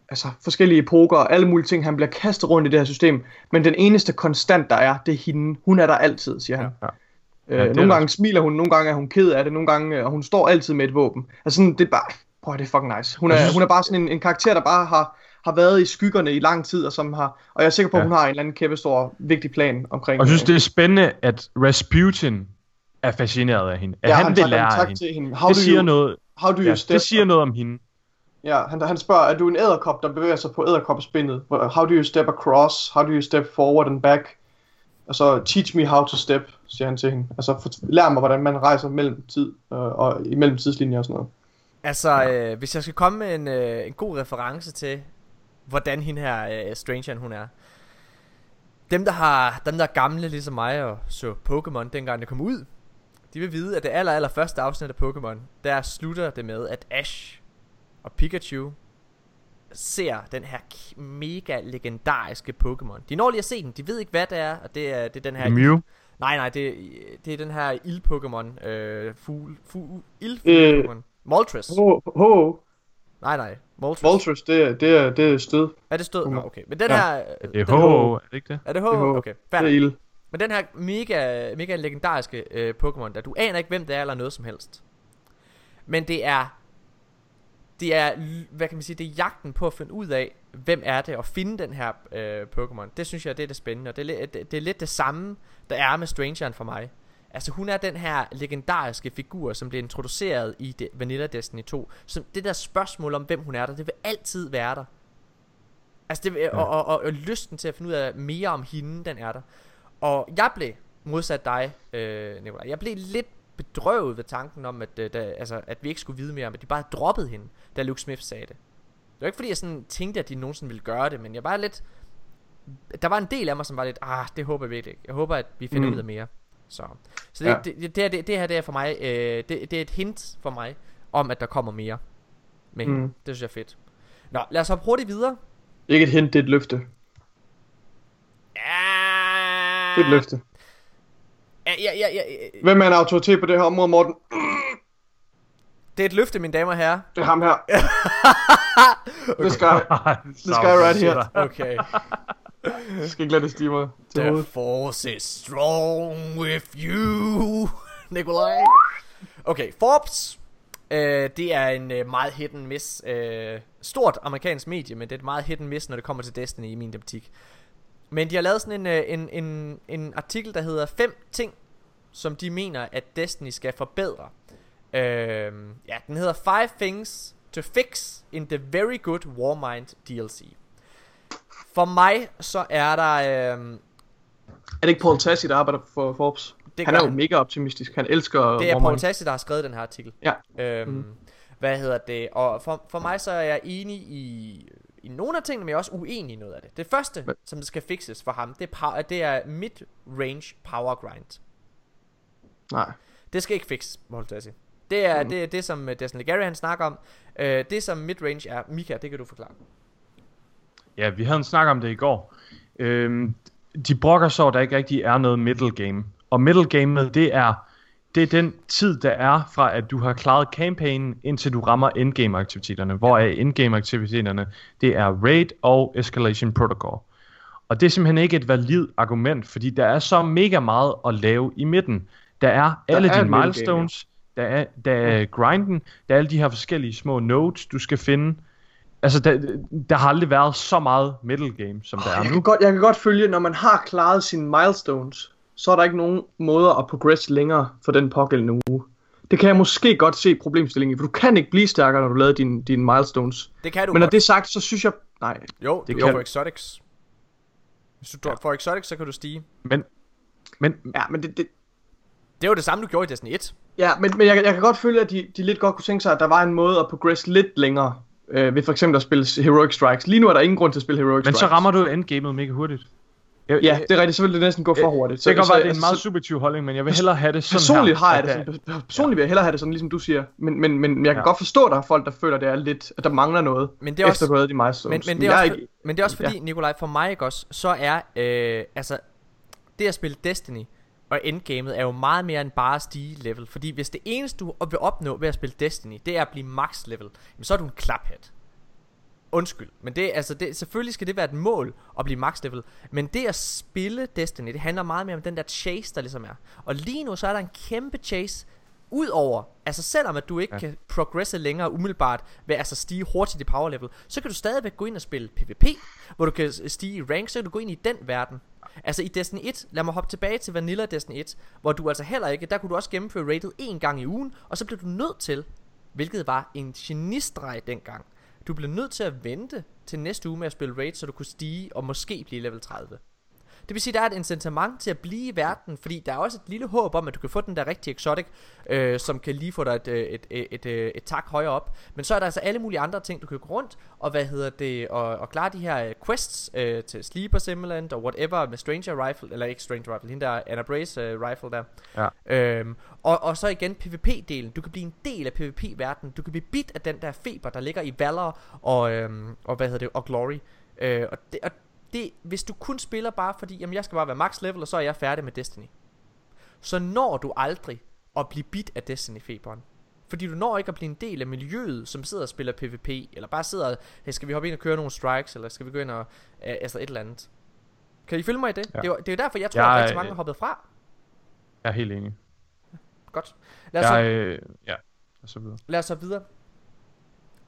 altså forskellige epoker og alle mulige ting, han bliver kastet rundt i det her system. Men den eneste konstant, der er, det er hende. Hun er der altid, siger han. Ja. Øh, Ja, er nogle gange smiler hun, nogle gange er hun ked af det, nogle gange, og hun står altid med et våben. Altså sådan, det er bare, prøv det er fucking nice. Hun er, synes- hun er bare sådan en, en karakter, der bare har, har været i skyggerne i lang tid, og som har, og jeg er sikker på, at Ja. hun har en eller anden kæmpe stor, vigtig plan omkring. Og jeg synes, øh, det er spændende, at Rasputin er fascineret af hende. At ja, han, vil tager lære hende. til hende. How Det siger you, noget, how do you ja, step? det siger noget om hende. Ja, han, han spørger, er du en æderkop, der bevæger sig på æderkopspindet? How do you step across? How do you step forward and back? Og så, teach me how to step, siger han til hende. Altså, lær mig, hvordan man rejser mellem tid øh, og imellem tidslinjer og sådan noget. Altså, øh, hvis jeg skal komme med en, øh, en god reference til, hvordan hende her øh, Strangeren hun er. Dem der, har, dem, der er gamle ligesom mig og så Pokémon dengang det kom ud, de vil vide, at det aller, aller første afsnit af Pokémon, der slutter det med, at Ash og Pikachu ser den her mega legendariske Pokémon. De når lige at se den, de ved ikke hvad det er, og det er, det er den her... Mew. Nej, nej, det, det er den her ild-Pokémon. Øh, fugl, fugl, ild Øh. Pokémon. Moltres. Ho, ho, Nej, nej. Moltres. Moltres, det er, det er, det er stød. Er det stød? Nå, okay. Men den Ja. her... Det er ho, er det ikke det? Er det H? Det er Ho. Okay, Det fair er ild. Men den her mega, mega legendariske øh, Pokémon, der du aner ikke, hvem det er, eller noget som helst. Men det er... Det er, hvad kan man sige, det er jagten på at finde ud af, hvem er det, og finde den her øh, Pokémon. Det synes jeg, det er det spændende, og det er, det, det er lidt det samme, der er med Strangeren for mig. Altså hun er den her legendariske figur, som bliver introduceret i det, Vanilla Destiny 2. Som det der spørgsmål om, hvem hun er der, det vil altid være der. Altså det, vil, og, og, og, og lysten til at finde ud af mere om hende, den er der. Og jeg blev, modsat dig, øh, Nicolaj, jeg blev lidt bedrøvet ved tanken om, at, øh, da, altså, at vi ikke skulle vide mere om, at de bare droppede hende, da Luke Smith sagde det. Det var ikke fordi, jeg sådan tænkte, at de nogensinde ville gøre det, men jeg var lidt... Der var en del af mig, som var lidt, ah, det håber jeg virkelig ikke. Jeg håber, at vi finder Mm. ud af mere. Så, så det, Ja. det, det, det, her, det, det her det er for mig, øh, det, det er et hint for mig, om at der kommer mere. Men mm. Mm. det synes jeg er fedt. Nå, lad os hoppe hurtigt videre. Ikke et hint, det er et løfte. Ja, Det er et løfte. Ja, ja, ja, ja, ja. Hvem er en autoritet på det her område, Morten? Det er et løfte, mine damer og herrer. Det er ham her. This guy. This guy right here. Okay. Jeg skal ikke lade det stige mig til The hovedet. force is strong with you, Nikolaj. Okay, Forbes. Øh, det er en øh, meget hit and miss. Øh, stort amerikansk medie, men det er et meget hit and miss, når det kommer til Destiny i min butik. Men de har lavet sådan en, øh, en, en, en artikel, der hedder fem ting, som de mener, at Destiny skal forbedre. Øh, ja, den hedder Five Things to Fix in the Very Good Warmind DLC. For mig, så er der... Øh, Er det ikke Paul Tassi, der arbejder for Forbes? Det han er jo han. mega optimistisk. Han elsker Det er Warmind. Paul Tassi, der har skrevet den her artikel. Ja. Øhm, mm. Hvad hedder det? Og for, for mig så er jeg enig i, i nogle af tingene, men jeg er også uenig i noget af det. Det første, Hvad? som det skal fixes for ham, det er, det er mid-range power grind. Nej. Det skal ikke fixes, Paul Tassi. Det er, mm. det, er det, som øh, Destiny Gary han snakker om. Øh, det som midrange er, Mika, det kan du forklare. Ja, vi havde en snak om det i går. Øhm, de brokker så, at der ikke rigtig er noget middle game. Og middle gamet, det er det er den tid, der er fra, at du har klaret campaignen, indtil du rammer endgame-aktiviteterne. Hvor er endgame-aktiviteterne? Det er Raid og Escalation Protocol. Og det er simpelthen ikke et valid argument, fordi der er så mega meget at lave i midten. Der er alle er dine milestones, der er, der er grinden, der er alle de her forskellige små nodes, du skal finde. Altså, der, der har aldrig været så meget middle game, som der er Jeg nu. kan, godt, jeg kan godt følge, når man har klaret sine milestones, så er der ikke nogen måder at progress længere for den pågældende uge. Det kan jeg måske godt se problemstillingen i, for du kan ikke blive stærkere, når du laver dine, dine milestones. Det kan du Men når godt. det er sagt, så synes jeg... Nej, Jo, det Det kan du kan- for Exotics. Hvis du får Exotics, så kan du stige. Men, men ja, men det, det, Det var det samme, du gjorde i Destiny 1. Ja, men, men jeg, jeg kan godt føle, at de, de lidt godt kunne tænke sig, at der var en måde at progress lidt længere, øh, ved for eksempel at spille Heroic Strikes. Lige nu er der ingen grund til at spille Heroic Men Strikes. så rammer du endgamet mega hurtigt. Jeg, Ja, det er rigtigt, så vil det næsten gå for hurtigt. det kan godt så, være, det er en meget så- subjektiv holdning, men jeg vil hellere have det sådan Personligt her. har jeg det at sådan, personligt vil jeg hellere have det sådan, ligesom du siger. Men, men, men jeg kan Ja. godt forstå, at der er folk, der føler, at det er lidt, at der mangler noget, Men det er efter også- du havde de milestones. Men, men, det er også, ikke- men det er også fordi, ja. Nikolaj, for mig ikke også, så er, øh, altså, det at spille Destiny og endgamet er jo meget mere end bare stige level. Fordi hvis det eneste, du vil opnå ved at spille Destiny, det er at blive max level, så er du en klaphat. Undskyld, men det, altså det, selvfølgelig skal det være et mål at blive max level Men det at spille Destiny, det handler meget mere om den der chase, der ligesom er. Og lige nu så er der en kæmpe chase Udover, altså selvom at du ikke ja. Kan progresse længere umiddelbart Ved altså stige hurtigt i power level. Så kan du stadigvæk gå ind og spille PvP Hvor du kan stige i rank, så kan du gå ind i den verden. Altså i Destiny 1, lad mig hoppe tilbage til Vanilla Destiny 1 Hvor du altså heller ikke, der kunne du også gennemføre rated en gang i ugen Og så blev du nødt til, hvilket var en genistreg dengang du bliver nødt til at vente til næste uge med at spille raid, så du kunne stige og måske blive level 30. Det vil sige, der er et incitament til at blive i verden, fordi der er også et lille håb om, at du kan få den der rigtige exotic, øh, som kan lige få dig et, øh, et, et, et, et, et tak højere op. Men så er der altså alle mulige andre ting, du kan gå rundt, og hvad hedder det, og, og klare de her øh, quests øh, til Sleeper Simulant, og whatever med Stranger Rifle, eller ikke Stranger Rifle, hende der Anna Brace øh, Rifle der. Ja. Øhm, og, og så igen PvP-delen. Du kan blive en del af PvP-verdenen. Du kan blive bit af den der feber, der ligger i Valor og, øhm, og hvad hedder det, og Glory. Øh, og det, og det, hvis du kun spiller bare fordi, jamen jeg skal bare være max level, og så er jeg færdig med Destiny. Så når du aldrig at blive bit af Destiny-feberen. Fordi du når ikke at blive en del af miljøet, som sidder og spiller PvP, eller bare sidder og, hey, skal vi hoppe ind og køre nogle strikes, eller skal vi gå ind og, øh, altså et eller andet. Kan I følge mig i det? Ja. Det, er, jo- det er jo derfor, jeg tror, Jeg at rigtig mange er hoppet fra. Jeg er helt enig. Godt. Lad os, så, Jeg, øh, ja, og så videre. lad os så videre.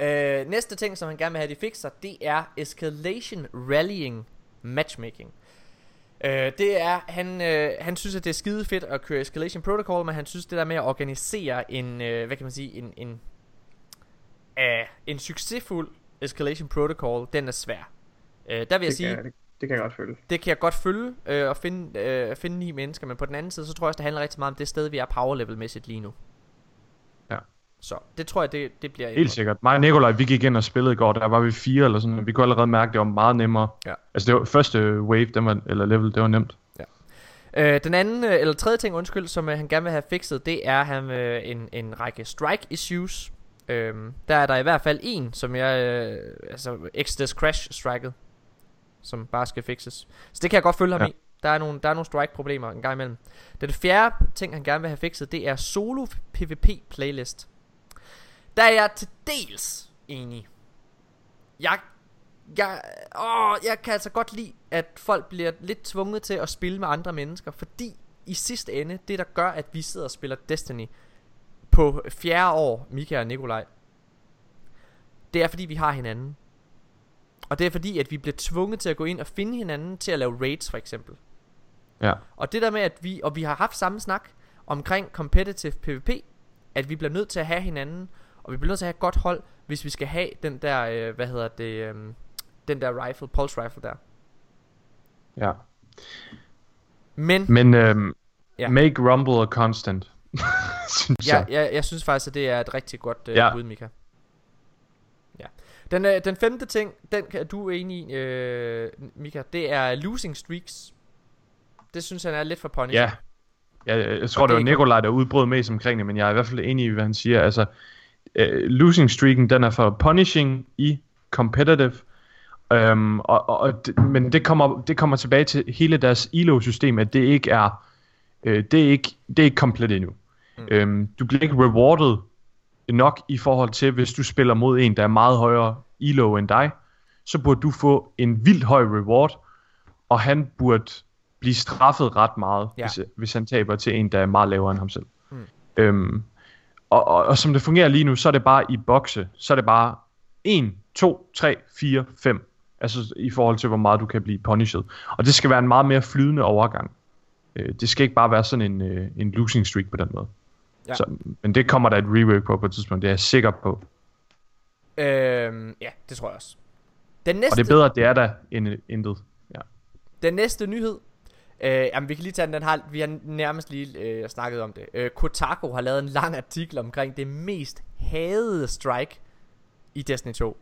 Øh, næste ting, som han gerne vil have, de fikser, det er Escalation Rallying Matchmaking. Øh, det er, han, øh, han synes, at det er skide fedt at køre Escalation Protocol, men han synes, det der med at organisere en, øh, hvad kan man sige, en, en, øh, en succesfuld Escalation Protocol, den er svær. Øh, der vil jeg det, sige, kan, det, det kan jeg godt føle. det kan jeg godt følge øh, og finde, øh, finde ni mennesker, men på den anden side, så tror jeg også, det handler rigtig meget om det sted, vi er power level-mæssigt lige nu. Ja. Så det tror jeg, det, det bliver Helt sikkert. Mig og Nikolaj, vi gik ind og spillede i går, der var vi fire eller sådan, vi kunne allerede mærke, at det var meget nemmere. Ja. Altså det var første wave, den var, eller level, det var nemt. Øh, den anden, øh, eller tredje ting, undskyld, som øh, han gerne vil have fikset, det er han øh, en, en række strike issues. Øhm, der er der i hvert fald en, som jeg, øh, altså Exodus Crash striket, som bare skal fikses. Så det kan jeg godt følge ham Ja. i. Der er nogle, der er nogle strike problemer en gang imellem. Den fjerde ting, han gerne vil have fikset, det er solo PvP playlist. Der er jeg til dels enig. Jeg jeg, åh, jeg kan altså godt lide, at folk bliver lidt tvunget til at spille med andre mennesker, fordi i sidste ende, det der gør, at vi sidder og spiller Destiny på fjerde år, Mika og Nikolaj, det er fordi, vi har hinanden. Og det er fordi, at vi bliver tvunget til at gå ind og finde hinanden til at lave raids, for eksempel. Ja. Og det der med, at vi, og vi har haft samme snak omkring competitive PvP, at vi bliver nødt til at have hinanden, og vi bliver nødt til at have et godt hold, hvis vi skal have den der, øh, hvad hedder det, øh, den der rifle, pulse rifle der. Ja. Men, Men øhm, Ja. ja. make Rumble a constant, synes ja, jeg. jeg, jeg synes faktisk, at det er et rigtig godt øh, Ja. bud, Mika. Ja. Den, øh, den femte ting, den kan du er enig i, øh, Mika, det er losing streaks. Det synes han er lidt for punishing. Ja. Jeg, jeg, tror, Og det det var er Nikolaj, der udbrød mest omkring det, men jeg er i hvert fald enig i, hvad han siger. Altså, øh, losing streaken, den er for punishing i competitive. Um, og, og, men det kommer, det kommer tilbage til hele deres ELO-system, at det ikke er, øh, det er ikke, det er ikke komplet endnu. Mm. Øhm, du bliver ikke rewarded nok i forhold til, hvis du spiller mod en, der er meget højere elo end dig, så burde du få en vildt høj reward, og han burde blive straffet ret meget, ja. hvis, hvis han taber til en, der er meget lavere end ham selv. Mm. Øhm, og, og, og som det fungerer lige nu, så er det bare i bokse, så er det bare 1, 2, 3, 4, 5. Altså i forhold til, hvor meget du kan blive punished. Og det skal være en meget mere flydende overgang. Øh, det skal ikke bare være sådan en, øh, en losing streak på den måde. Ja. Så, men det kommer der et rework på på et tidspunkt, det er jeg sikker på. Øhm, ja, det tror jeg også. Den næste, Og det er bedre, at det er der end intet. Ja. Den næste nyhed. Øh, jamen, vi kan lige tage den, den har, vi har nærmest lige øh, snakket om det. Øh, Kotaku har lavet en lang artikel omkring det mest hadede strike i Destiny 2.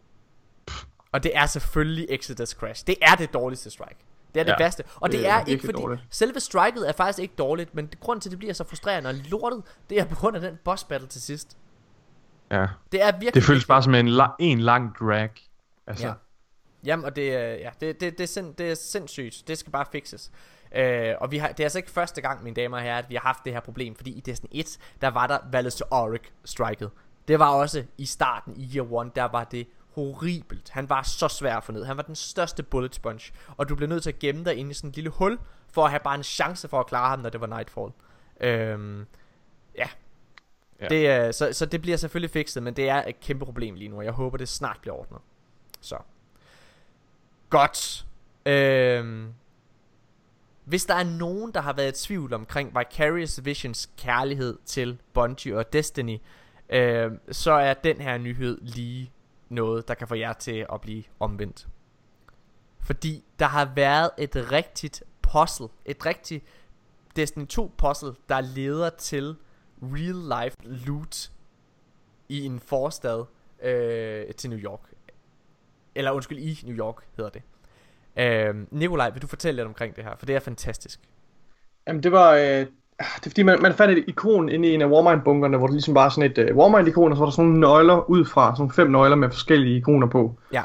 Og det er selvfølgelig Exodus Crash. Det er det dårligste strike. Det er det ja, Ja, værste. Og det, det det er er ikke fordi... dårligt. Selve striket er faktisk ikke dårligt, men grund til, at det bliver så frustrerende og lortet, det er på grund af den boss battle til sidst. ja. Det er virkelig... Det føles bare som en, la- en lang drag. Altså, Ja. Jamen, og det, er- ja, det, det, det, er sind, det er sindssygt. Det skal bare fixes. Øh, og vi har, det er altså ikke første gang, mine damer og herrer, at vi har haft det her problem, fordi i Destiny 1, der var der Valis to Auric striket. Det var også i starten i Year 1, der var det horribelt. Han var så svær at få ned. Han var den største bullet sponge. Og du blev nødt til at gemme dig inde i sådan et lille hul, for at have bare en chance for at klare ham, når det var Nightfall. Øhm, ja. Ja. Det, er, så, så det bliver selvfølgelig fikset, men det er et kæmpe problem lige nu, og jeg håber, det snart bliver ordnet. Så. Godt. Øhm, hvis der er nogen, der har været i tvivl omkring Vicarious Visions kærlighed til Bungie og Destiny, øh, så er den her nyhed lige noget, der kan få jer til at blive omvendt. Fordi der har været et rigtigt puzzle, et rigtigt Destiny 2 puzzle, der leder til real life loot i en forstad øh, til New York. Eller undskyld, i New York hedder det. Øh, Nikolaj, vil du fortælle lidt omkring det her? For det er fantastisk. Jamen det var, øh, det er fordi man, man fandt et ikon inde i en af Warmind-bunkerne, hvor det ligesom var sådan et øh, Warmind-ikon, og så var der sådan nogle nøgler ud fra, sådan fem nøgler med forskellige ikoner på. Ja.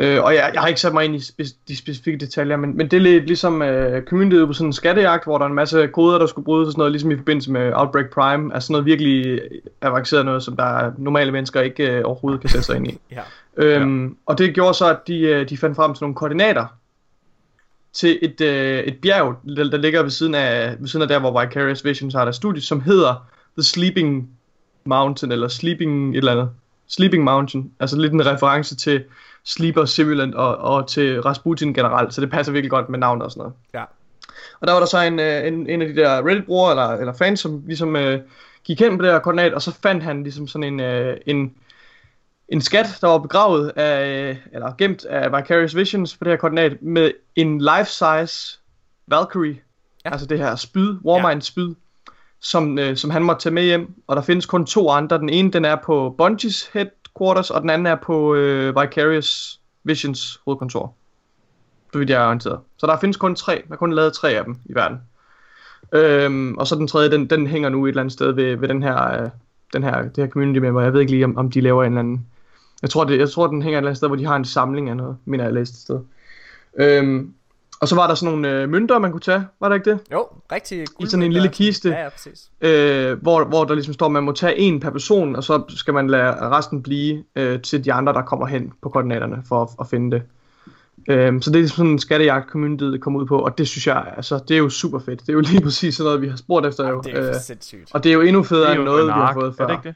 Øh, og jeg, jeg har ikke sat mig ind i spe- de specifikke detaljer, men, men det er lidt ligesom øh, community på sådan en skattejagt, hvor der er en masse koder, der skulle brydes og sådan noget, ligesom i forbindelse med Outbreak Prime, altså sådan noget virkelig avanceret noget, som der normale mennesker ikke øh, overhovedet kan sætte sig ind i. Ja. Øhm, Og det gjorde så, at de, øh, de fandt frem til nogle koordinater til et, øh, et bjerg, der, der ligger ved siden, af, ved siden af der, hvor Vicarious Visions har deres studie, som hedder The Sleeping Mountain, eller Sleeping et eller andet. Sleeping Mountain, altså lidt en reference til Sleeper Simulant og, og til Rasputin generelt, så det passer virkelig godt med navnet og sådan noget. Ja. Og der var der så en, øh, en, en af de der Reddit-brugere, eller, eller fans, som ligesom øh, gik hen på det her koordinat, og så fandt han ligesom sådan en, øh, en, en skat, der var begravet af, eller gemt af Vicarious Visions på det her koordinat, med en life-size Valkyrie, Ja. ja. altså det her spyd, Warmind spyd, som, øh, som han måtte tage med hjem, og der findes kun to andre. Den ene, den er på Bungies headquarters, og den anden er på øh, Vicarious Visions hovedkontor. Så vidt jeg er orienteret. Så der findes kun tre. Der er kun lavet tre af dem i verden. Øhm, og så den tredje, den, den hænger nu et eller andet sted ved, ved den her, øh, den her, det her community member. Jeg ved ikke lige, om, om de laver en eller anden... Jeg tror, det, jeg tror, den hænger et eller andet sted, hvor de har en samling af noget, mener jeg læste et sted. Øhm, og så var der sådan nogle øh, mønter, man kunne tage. Var der ikke det? Jo, rigtig I sådan en lille kiste. Ja, ja, præcis. øh, hvor, hvor der ligesom står, at man må tage en per person, og så skal man lade resten blive øh, til de andre, der kommer hen på koordinaterne for at, at finde det. Øh, så det er ligesom sådan en skattejagt community kommer ud på, og det synes jeg, altså, det er jo super fedt. Det er jo lige præcis sådan noget, vi har spurgt efter jo. Det er Øh, for sindssygt. og det er jo endnu federe er end jo noget, en vi har fået før. Er det ikke det?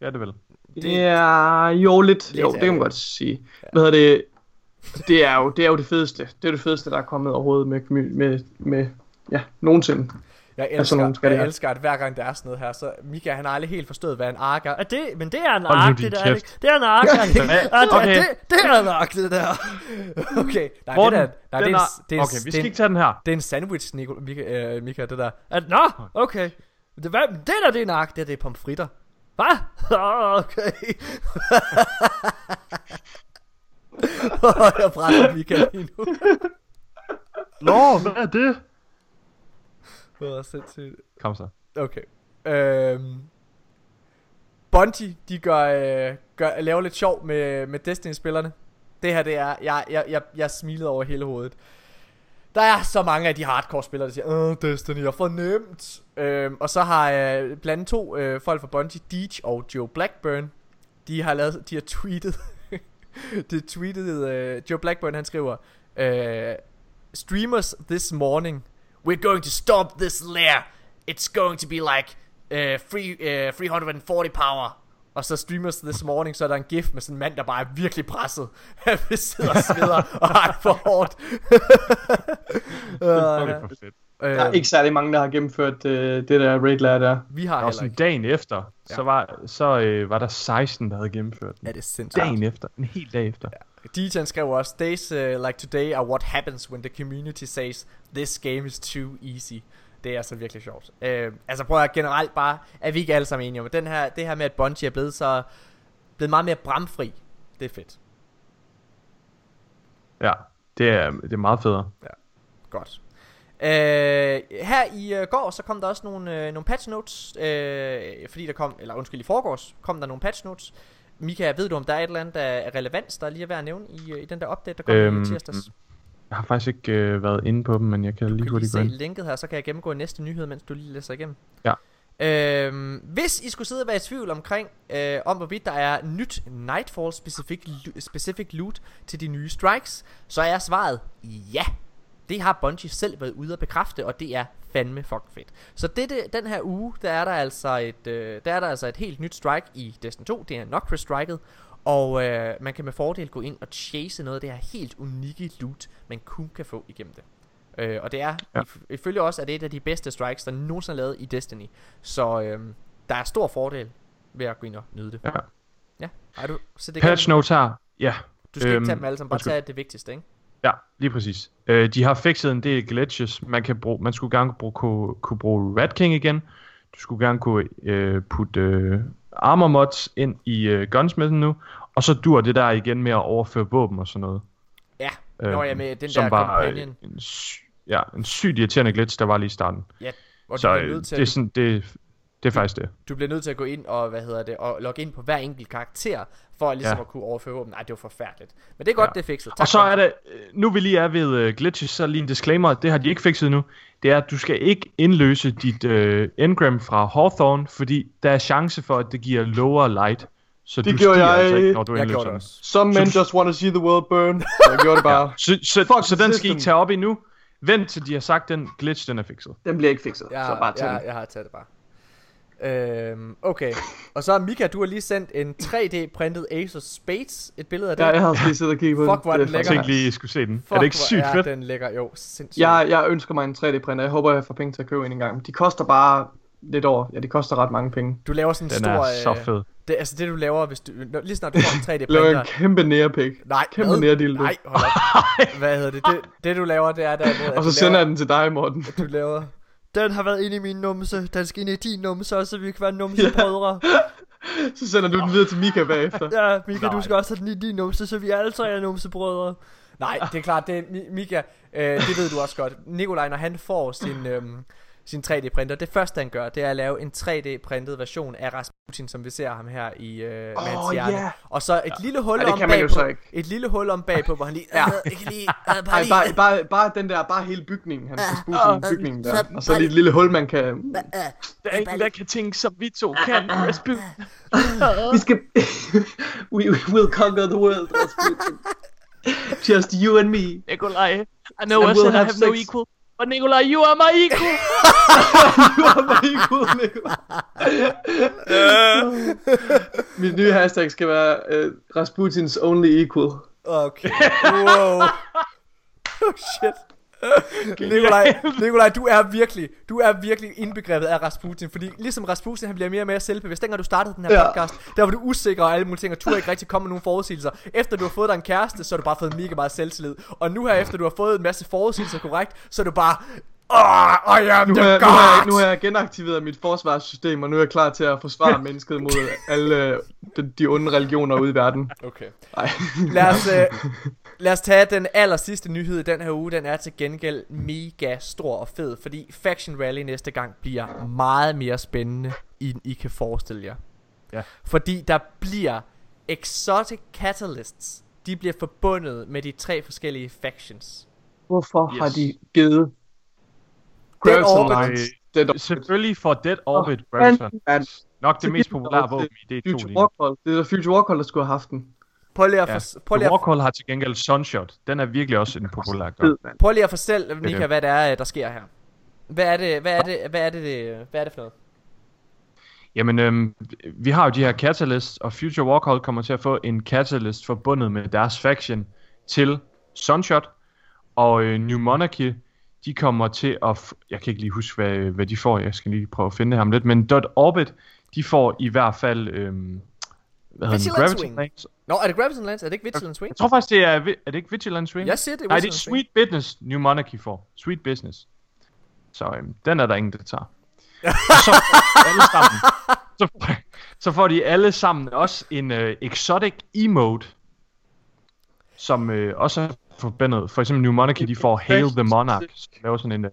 Ja, det er vel. Det- Ja, jo lidt. Lidt jo, er det kan man godt sige. Hvad hedder det? Det er jo det, er jo det fedeste. Det er det fedeste, der er kommet overhovedet med, med, med ja, nogensinde. Jeg sådan elsker, nogle skal det jeg elsker, at hver gang der er sådan noget her, så Mika han har aldrig helt forstået, hvad en ark er. Er det, men det er en ark, det der. er det kæft. ikke? Det er en ark. er? Ja, Okay. det, det er en ark, det der. Okay, nej, Hvor det der, nej, den det er, er- en, det er, Okay, vi er skal ikke tage den her. det er en sandwich, Nico, Mika, øh, Mika, det der. At, nå, okay. Det, hvad, det der, det er en ark. Det, det er pomfritter. Hvad? Åh, okay. jeg presser Mika lige nu. Nå, hvad er det? Det var sindssygt. Kom så. Okay. Øhm, Bungie, de gør, øh, gør, laver lidt sjov med, med Destiny-spillerne. Det her, det er, jeg, jeg, jeg, jeg smilede over hele hovedet. Der er så mange af de hardcore spillere, der siger, Åh, Destiny er for nemt. Øhm, og så har øh, blandt andet to øh, folk fra Bungie, Deej og Joe Blackburn, de har lavet, de har tweetet, de har tweetet, øh, Joe Blackburn han skriver, øh, Streamers this morning, we're going to stop this lair. It's going to be like uh, free, uh, 340 power. Og så streamers this morning, så er der en gif med sådan en mand, der bare er virkelig presset. Han sidder og sveder og har det for hårdt. Det er for fedt. Der er ikke særlig mange, der har gennemført øh, det der raid lair der. vi har Og heller sådan ikke. dagen efter, Ja. så var, så, øh, var der 16, der havde gennemført den. Er det sindssygt. Dagen efter. En hel dag efter. Dejan skrev også, Days uh, like today are what happens when the community says, this game is too easy. Det er altså virkelig sjovt. Uh, altså prøv at generelt bare, er vi ikke alle sammen enige om, at den her, det her med, at Bungie er blevet så, blevet meget mere bramfri, det er fedt. Ja, det er, det er meget federe. Godt. Øh, her i øh, går, så kom der også nogle, øh, nogle patch notes, øh, fordi der kom, eller undskyld, i forgårs, kom der nogle patch notes. Mika, ved du, om der er et eller andet, der er relevans, der er lige er værd at nævne i, øh, i den der update, der kom øhm, i tirsdags? Jeg har faktisk ikke øh, været inde på dem, men jeg kan lige hurtigt gå ind. linket her, så kan jeg gennemgå næste nyhed, mens du lige læser igennem. Ja. Øhm, hvis I skulle sidde og være i tvivl omkring, øh, om hvorvidt der er nyt Nightfall specific, lo- specific loot til de nye strikes, så er svaret ja. Det har Bungie selv været ude at bekræfte, og det er fandme fucking fedt. Så dette, den her uge, der er der altså et, øh, der er der altså et helt nyt strike i Destiny 2. Det er Nocris striket. Og øh, man kan med fordel gå ind og chase noget af det her helt unikke loot, man kun kan få igennem det. Øh, og det er, Ja. ifølge os, er det et af de bedste strikes, der nogensinde er lavet i Destiny. Så øh, der er stor fordel ved at gå ind og nyde det. Ja. Ja, har du så det Patch notes her. Ja, Du skal øhm, øhm, ikke tage dem alle sammen, bare tage det vigtigste, ikke? Ja, lige præcis. Øh, de har fikset en del glitches. Man, kan bruge, man skulle gerne bruge, kunne, kunne bruge Rat King igen. Du skulle gerne kunne øh, putte øh, armor mods ind i øh, gunsmithen nu. Og så dur det der igen med at overføre våben og sådan noget. Ja, Øh, Nå ja, med den som der var øh, companion. en, ja, en sygt irriterende glitch, der var lige i starten. Og så du, øh, nødt til, det, er at, sådan, det, det er faktisk det. du bliver nødt til at gå ind og, hvad hedder det, og logge ind på hver enkelt karakter, for ligesom Ja. at kunne overføre våben. Nej, det var forfærdeligt. Men det er godt, Ja. det er fikset. Og så er det, øh, nu vi lige er ved uh, glitches, så lige en disclaimer, det har de ikke fikset nu. Det er, at du skal ikke indløse dit uh, engram fra Hawthorne, fordi der er chance for, at det giver lower light. Så Det du gjorde jeg. altså ikke, når du Jeg indløser gjorde det også. Some Så men du- just want to see the world burn. Jeg gjorde det bare. Så, så, Fuck så den skal I tage op endnu. Vent til de har sagt, den glitch den er fikset. Den bliver ikke fikset, Ja, så bare tag ja, den. jeg har taget det bare. Øhm, okay. Og så Mika, du har lige sendt en 3D-printet Ace of Spades, et billede af det. Ja, jeg havde lige siddet og kigget på den. Fuck, hvor er den Det lækker. Jeg tænkte lige, I skulle se den. Fuck, er det ikke hvor sygt er fedt? den lækker, jo, sindssygt. Jeg, jeg ønsker mig en 3D-printer. Jeg håber, jeg får penge til at købe en engang. De koster bare lidt over. Ja, de koster ret mange penge. Du laver sådan en Den stor... er så øh, fed. Det, altså det du laver, hvis du, når, lige snart du får en Jeg laver 3D-printer... en kæmpe nærepik. Nej, kæmpe hvad? nærdildo. Nej, hold op. Hvad hedder det? det? Det du laver, det er der, Og så sender jeg den til dig, Morten. du laver... Den har været inde i min numse. Den skal ind i din numse, så vi kan være numsebrødre. Så sender du den videre til Mika bagefter. Ja, Mika, du Nej. skal også have den i din numse, så vi alle tre er numsebrødre. Nej, det er klart, det er, Mi- Mika, øh, det ved du også godt. Nikolaj, når han får sin, øhm, sin 3D-printer, det første han gør, det er at lave en 3D-printet version af Rasputin, som vi ser ham her i øh, med hans hjerne. ja. Og så et lille hul Ja, om bagpå. Et lille hul om bagpå, hvor han lige... Ja. Jeg kan lige... Øh, bare Ej, lige bare, bare, bare den der, bare hele bygningen, han skal spuse bygningen der. Og så lige et lille hul, man kan... Der er ingen, der kan tænke, som vi to kan. Rasputin. Vi skal... we, we will conquer the world, Rasputin. Just you and me. Nikolaj, I know And I we'll said I have have no sex. equal. But Nikolaj, you are my equal. You are my equal, Nikolaj. Mit nye hashtag skal være uh, Rasputins only equal. Okay. Wow. Oh shit. Nikolaj, Nikolaj, du er virkelig, du er virkelig indbegrebet af Rasputin, fordi ligesom Rasputin, han bliver mere og mere selvbevidst. Dengang du startede den her Ja. podcast, der var du usikker og alle mulige ting, og turde ikke rigtig komme med nogle forudsigelser. Efter du har fået dig en kæreste, så har du bare fået mega meget selvtillid. Og nu her, efter du har fået en masse forudsigelser korrekt, så er du bare, åh, I am Nu the har, jeg, nu, har jeg, nu har jeg genaktiveret mit forsvarssystem, og nu er jeg klar til at forsvare mennesket mod alle de, de onde religioner ude i verden. Okay. Ej. Lad os, øh, lad os tage den aller sidste nyhed i den her uge. Den er til gengæld mega stor og fed, fordi Faction Rally næste gang bliver meget mere spændende, end I kan forestille jer. Ja. Fordi der bliver Exotic Catalysts. De bliver forbundet med de tre forskellige factions. Hvorfor yes. har de givet Dead Orbit. Dead Orbit? Selvfølgelig for Dead Orbit Åh, Graviton. mand. Nok det mest populære våben i D2 lige Future nu. Warcall. Det er da Future Warcall, der skulle have haft den. Prøv lige at, Ja. for, prøv lige at, Warcall har til gengæld Sunshot. Den er virkelig også en populær gun. Prøv lige at fortælle, det. Mika, hvad det er, der sker her. Hvad er det, hvad er det, hvad er det, det hvad er det for noget? Jamen, øhm, vi har jo de her Catalyst, og Future Warcall kommer til at få en Catalyst forbundet med deres faction til Sunshot. Og øh, New Monarchy, de kommer til at... Jeg kan ikke lige huske, hvad, hvad de får. Jeg skal lige prøve at finde det her om lidt. Men Dot Orbit, de får i hvert fald... Øhm, hvad hedder den? Wing. Lance. Nå, er det Graviton Lance? Er det ikke Vigilance Wing? Jeg tror faktisk, det er... Er det ikke Vigilance Wing? Jeg siger, det er Nej, det er Vigilance Wing. Sweet Business, New Monarchy får. Sweet Business. Så øhm, den er der ingen, der tager. Og så alle sammen, så, så får de alle sammen også en øh, exotic emote, som øh, også er forbundet. For eksempel New Monarchy, de får Hail the Monarch, som laver sådan en øh,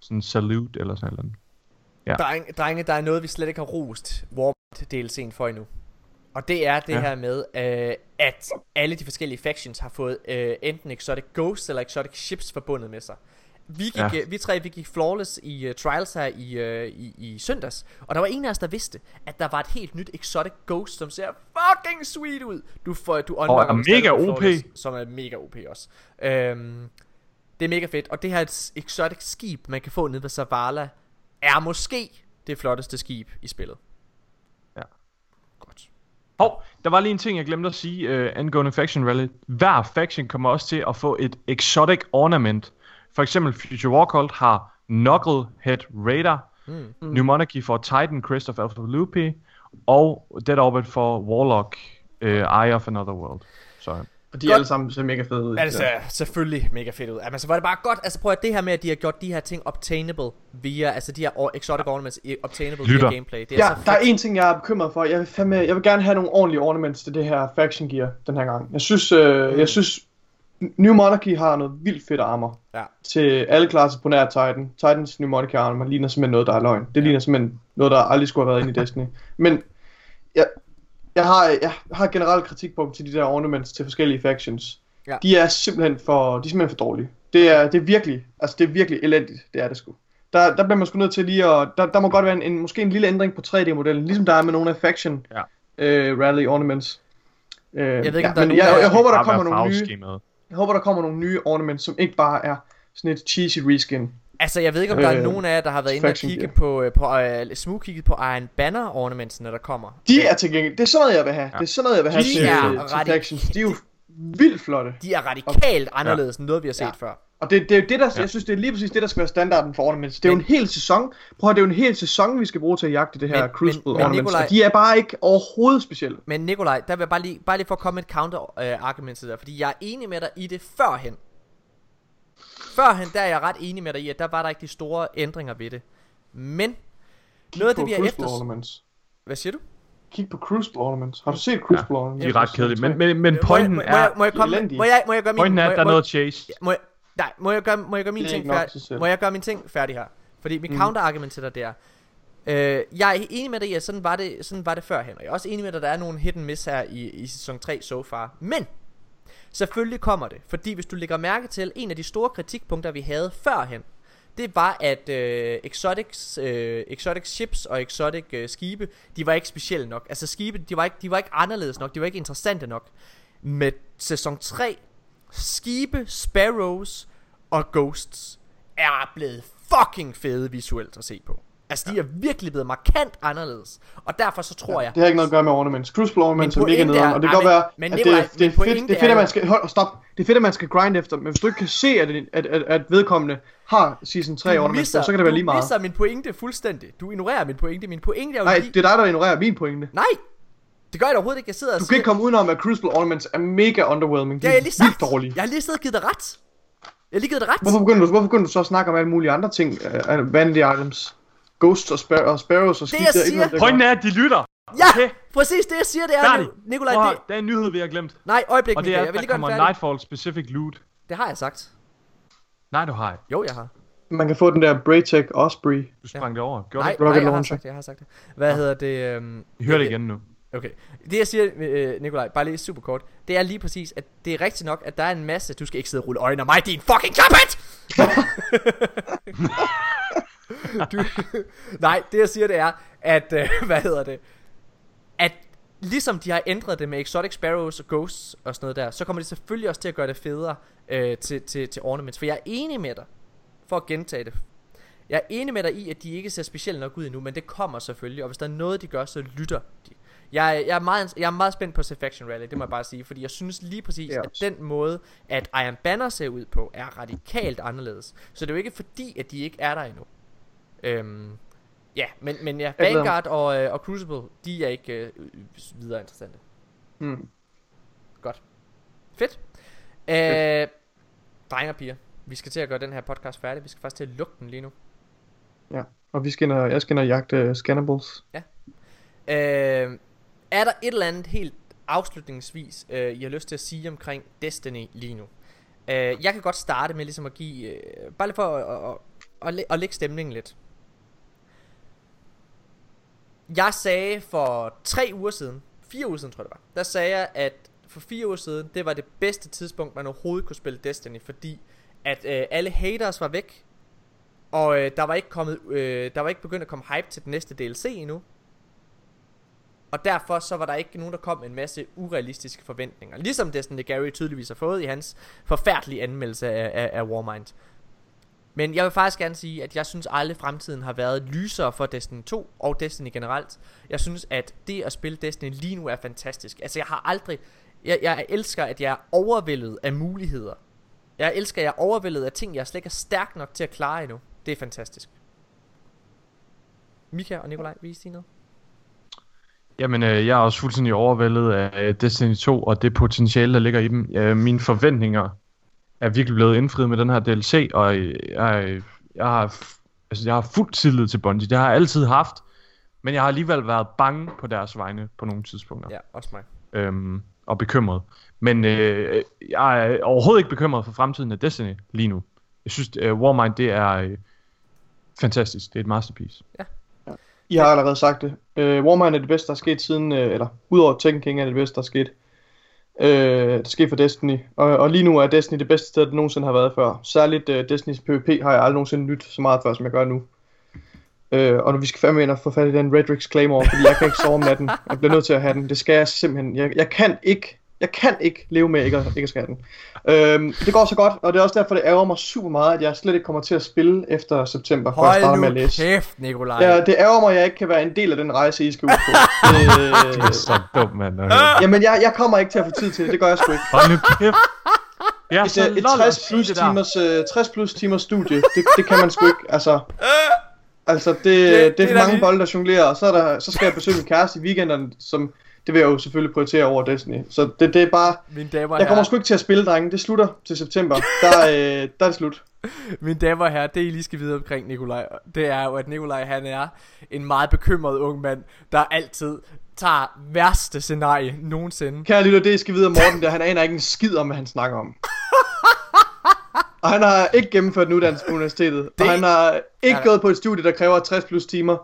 sådan en salute eller sådan noget. Ja. Drenge, drenge, der er noget, vi slet ikke har rost Warmind DLC'en for endnu. Og det er det Ja. her med, øh, at alle de forskellige factions har fået øh, enten Exotic Ghosts eller Exotic Ships forbundet med sig. Vi, gik, Ja. ja. vi tre vi gik flawless i uh, trials her i, uh, i, i søndags. Og der var en af os, der vidste, at der var et helt nyt Exotic Ghost, som ser fucking sweet ud. Du, får, du unlocker er mega OP. flawless, Som er mega OP også. Øhm, det er mega fedt. Og det her er et exotic skib, man kan få nede ved Zavala, er måske det flotteste skib i spillet. Ja. Godt. Hov, der var lige en ting, jeg glemte at sige øh, angående Faction Rally. Hver faction kommer også til at få et exotic ornament. For eksempel Future Warcall har Knucklehead Raider. Mm. New Monarchy for Titan Crest of Alpha Lupi. Og Dead Orbit for Warlock uh, Eye of Another World. Så Og de Godt. er alle sammen ser mega fede ud. Ja, det ser selvfølgelig mega fedt ud. Altså, var det bare godt. Altså, prøv at det her med, at de har gjort de her ting obtainable via, altså de her exotic ornaments obtainable Lytter. via gameplay. Det er Ja, så der er en ting, jeg er bekymret for. Jeg vil, fandme, jeg vil gerne have nogle ordentlige ornaments til det her faction gear den her gang. Jeg synes, øh, Mm. jeg synes New Monarchy har noget vildt fedt armor. Ja. Til alle klasser på nær Titan. Titans New Monarchy armor ligner simpelthen noget, der er løgn. Det ligner simpelthen noget, der aldrig skulle have været inde i Destiny. Men jeg, jeg, har, jeg har generelt kritikpunkt til de der ornaments til forskellige factions. Ja. De er simpelthen for, de er simpelthen for dårlige. Det er, det er virkelig, altså det er virkelig elendigt. Det er det sgu. Der, der bliver man sgu nødt til lige at, der, der må godt være en, en, måske en lille ændring på 3D-modellen, ligesom der er med nogle af faction Ja. øh, rally ornaments. Øh, Jeg ved ikke, ja, om der er men nogen jeg, af- jeg, håber, der kommer nogle nye. Jeg håber, der kommer nogle nye ornaments, som ikke bare er sådan et cheesy reskin. Altså, jeg ved ikke, om der er Øh, nogen af jer, der har været inde og kigge gear. på, øh, på øh, smug kigget på Iron Banner ornamentsene, der kommer. De er tilgængelige. Det er sådan noget, jeg vil have. Ja. Det er sådan noget, jeg vil have De til, er til, til factions. De er jo vildt flotte. De er radikalt anderledes end noget, vi har set Ja. før. Og det, det er jo det, der, Ja. jeg synes, det er lige præcis det, der skal være standarden for ornaments. Det er jo Men- en hel sæson. Prøv at det er jo en hel sæson, vi skal bruge til at jagte det her Men- Crucible men- men ornaments. Nikolaj- Og de er bare ikke overhovedet specielle. Men Nikolaj, der vil jeg bare lige, bare lige for at komme et counter øh, argument til dig, fordi jeg er enig med dig i det førhen. Førhen, der er jeg ret enig med dig i, at der var der ikke de store ændringer ved det. Men, Kig noget af det vi har efter... ornaments. Hvad siger du? Kig på Crucible ornaments. Har du set Crucible ornaments? De er ret kedelige. Men, men, men Må jeg, pointen må, jeg- må, jeg, er, må jeg komme, må jeg, må jeg gøre min... pointen er, må at jeg- der er må noget chase. Må jeg, nej, må jeg gøre, må jeg gøre min Det er ting færdig? Må jeg gøre min ting færdig her? Fordi mit Mm. counterargument til dig der. Øh, jeg er enig med dig i, at sådan var det, sådan var det førhen. Og jeg er også enig med dig, at der er nogle hidden miss her i, i sæson 3 so far. Men, selvfølgelig kommer det. Fordi hvis du lægger mærke til, en af de store kritikpunkter, vi havde førhen, det var, at øh, exotics, øh, exotic ships og exotic øh, skibe, de var ikke specielle nok. Altså skibe, de var, ikke, de var ikke anderledes nok, de var ikke interessante nok. Med sæson 3, skibe, sparrows og ghosts er blevet fucking fede visuelt at se på. Altså, de er virkelig blevet markant anderledes. Og derfor så tror jeg... Det har ikke noget at gøre med ornaments. Crucible ornaments er mega nederen, er- og det kan godt være, men at det, det, er min fedt, det er fedt, at man skal, hold, stop, det er fedt, at man skal grind efter, men hvis du ikke kan se, at, det- at, at, at vedkommende har season 3 du ornaments, så kan det være lige Du meget. misser min pointe fuldstændig. Du ignorerer min pointe. Min pointe er jo Nej, lige... det er dig, der ignorerer min pointe. Nej! Det gør jeg da overhovedet ikke. Jeg sidder og Du kan siger... ikke komme udenom, at Crucible ornaments er mega underwhelming. De Det har er lige sagt. dårlige. Jeg har lige siddet og givet dig ret. Jeg har lige givet dig ret. Hvorfor begynder, du, hvorfor begynder du så at snakke om alle mulige andre ting? Uh, vanlige items. Ghosts og, spar- og sparrows og skib. jeg det er ikke siger- der Pointen er, at de lytter. Ja! Okay. Præcis det jeg siger, det er... Færdig. Ni- Nikolaj, Prøv det... Der er en nyhed, vi har glemt. Nej, øjeblik, Og det er, Jeg vil der lige den kommer. Nightfall specific loot. Det har jeg sagt. Nej, du har ikke. Jo, jeg har. Man kan få den der Braytech Osprey. Du sprang det over. Gjorde Nej, nej, Rocket jeg har launcher. sagt det, jeg har sagt det. Hvad hedder det? Øhm, Vi hører det igen nu. Okay. Det jeg siger, øh, Nikolaj, bare lige super kort, det er lige præcis, at det er rigtigt nok, at der er en masse, du skal ikke sidde og rulle øjnene af mig, din fucking klaphat! du, nej, det jeg siger, det er, at, øh, hvad hedder det, at ligesom de har ændret det med Exotic Sparrows og Ghosts og sådan noget der, så kommer det selvfølgelig også til at gøre det federe øh, til, til, til Ornaments. For jeg er enig med dig, for at gentage det. Jeg er enig med dig i, at de ikke ser specielt nok ud endnu, men det kommer selvfølgelig, og hvis der er noget, de gør, så lytter de. Jeg, er- jeg, er meget, jeg er meget spændt på at se Faction Rally, det må jeg bare sige, fordi jeg synes lige præcis, Ja. at den måde, at Iron Banner ser ud på, er radikalt anderledes. Så det er jo ikke fordi, at de ikke er der endnu. Øhm, ja, men, men ja. Vanguard og, øh, og Crucible, de er ikke øh, videre interessante. Hmm. Godt. Fedt. Øh, drenge og piger, vi skal til at gøre den her podcast færdig. Vi skal faktisk til at lukke den lige nu. Ja. Og vi skal ind og, jeg skal ind og jagte uh, Scannables. Øh, er der et eller andet helt afslutningsvis, øh, I har lyst til at sige omkring Destiny lige nu? Øh, jeg kan godt starte med ligesom at give, øh, bare lige for at, at, at, at lægge stemningen lidt. Jeg sagde for tre uger siden, fire uger siden tror jeg det var, der sagde jeg, at for fire uger siden, det var det bedste tidspunkt, man overhovedet kunne spille Destiny, fordi at øh, alle haters var væk, og øh, der var ikke kommet, øh, der var ikke begyndt at komme hype til den næste DLC endnu. Og derfor så var der ikke nogen, der kom med en masse urealistiske forventninger. Ligesom Destiny Gary tydeligvis har fået i hans forfærdelige anmeldelse af, af, af Warmind. Men jeg vil faktisk gerne sige, at jeg synes aldrig fremtiden har været lysere for Destiny 2 og Destiny generelt. Jeg synes, at det at spille Destiny lige nu er fantastisk. Altså jeg har aldrig... Jeg, jeg elsker, at jeg er overvældet af muligheder. Jeg elsker, at jeg er overvældet af ting, jeg slet ikke er stærk nok til at klare endnu. Det er fantastisk. Mika og Nikolaj, vil I sige noget? Jamen, øh, jeg er også fuldstændig overvældet af Destiny 2 og det potentiale, der ligger i dem. Øh, mine forventninger er virkelig blevet indfriet med den her DLC, og øh, jeg, jeg, har, altså, jeg har fuld tillid til Bungie. Det har jeg altid haft, men jeg har alligevel været bange på deres vegne på nogle tidspunkter. Ja, også mig. øhm, og bekymret. Men øh, jeg er overhovedet ikke bekymret for fremtiden af Destiny lige nu. Jeg synes, øh, Warmind det er øh, fantastisk. Det er et masterpiece. I har allerede sagt det. Uh, Warmind er det bedste, der er sket siden, uh, eller udover Tekken King er det det bedste, der er sket øh, der sker for Destiny. Og, og lige nu er Destiny det bedste sted, det nogensinde har været før. Særligt øh, Destinys PvP har jeg aldrig nogensinde nyt så meget før, som jeg gør nu. Øh, og når vi skal fandme ind og få fat i den Redrix Claymore, fordi jeg kan ikke sove om natten. Jeg bliver nødt til at have den. Det skal jeg simpelthen. Jeg, jeg kan ikke jeg kan ikke leve med ikke at, ikke at skal have den. Øhm, det går så godt, og det er også derfor, det ærger mig super meget, at jeg slet ikke kommer til at spille efter september, før jeg starter med at nu læse. kæft, Nikolaj. Ja, det ærger mig, at jeg ikke kan være en del af den rejse, I skal ud på. Det er øh, så dumt, mand. jamen, jeg, jeg kommer ikke til at få tid til det. Det gør jeg sgu ikke. Hold nu kæft. Er Et, så øh, et lol at 60 sige plus, det timers, øh, 60 plus timers studie, det, det kan man sgu ikke. Altså, altså det, det, det det er er for mange lige- bolde, der jonglerer, og så, er der, så skal jeg besøge min kæreste i weekenderne, som det vil jeg jo selvfølgelig prioritere over Destiny. Så det, det er bare, Mine damer jeg kommer herrer, sgu ikke til at spille, drenge. Det slutter til september. Der, øh, der er det slut. mine damer og herrer, det I lige skal vide omkring Nikolaj, det er jo, at Nikolaj han er en meget bekymret ung mand, der altid tager værste scenarie nogensinde. Kære lytter, det I skal vide om Morten, der han aner ikke en skid om, hvad han snakker om. Og han har ikke gennemført en uddannelse på universitetet. Det- Og han har ikke Ja. gået på et studie, der kræver 60 plus timer.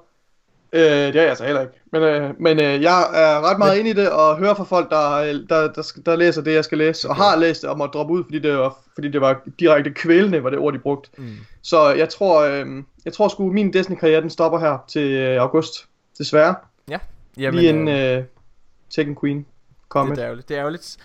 Øh, det er jeg altså heller ikke. Men, øh, men øh, jeg er ret meget inde i det, og hører fra folk, der, der, der, der læser det, jeg skal læse. Og har læst det, og må droppe ud, fordi det var, fordi det var direkte kvælende, var det ord, de brugte. Mm. Så jeg tror, øh, jeg tror sgu, min Destiny-karriere, den stopper her til øh, august. Desværre. Ja, Jamen, Lige inden øh, øh, Tekken Queen det kommer. er ærgerligt. Det er ærgerligt.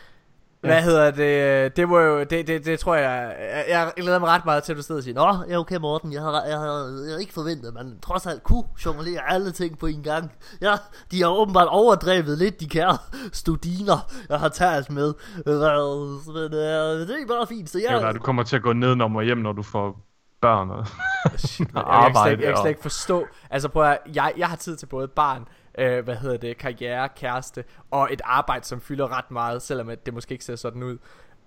Hvad hedder det? Det var jo, det, det, det tror jeg, jeg, jeg glæder mig ret meget til, at du sidder og siger, Nå, ja okay Morten, jeg har, jeg har, jeg har ikke forventet, at man trods alt kunne jonglere alle ting på en gang. Ja, de har åbenbart overdrevet lidt, de kære studiner, jeg har talt med. Men øh, det er bare fint, så jeg... være, du kommer til at gå ned og hjem, når du får børn. Og... jeg, jeg, kan slet arbejde jeg kan slet ikke forstå, altså prøv at, jeg, jeg har tid til både barn, øh, hvad hedder det, karriere, kæreste, og et arbejde, som fylder ret meget, selvom at det måske ikke ser sådan ud.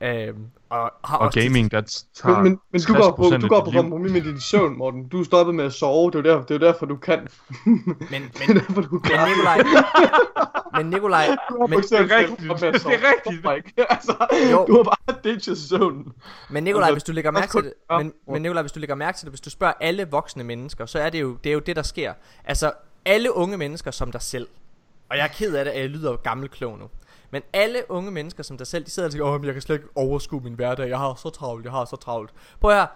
Øhm, og har og også gaming, der tager Men, men, men du går på, 60% du går på kompromis med din søvn, Morten. Du er stoppet med at sove. Det er jo derfor, det er derfor du kan. Men, det er men, derfor, du kan. men Nikolaj, men Nikolaj, Du men- det er rigtigt. Det er rigtigt. Altså, Jo. du har bare ditchet søvnen. Men Nikolaj, Altså, hvis du lægger mærke til det, men, men Nikolaj, hvis du lægger mærke til det, hvis du spørger alle voksne mennesker, så er det jo det, er jo det der sker. Altså, alle unge mennesker som dig selv, Og jeg er ked af det, at jeg lyder gammel klog nu. Men alle unge mennesker som dig selv, de sidder og tænker, åh, jeg kan slet ikke overskue min hverdag, jeg har så travlt, jeg har så travlt. Prøv her,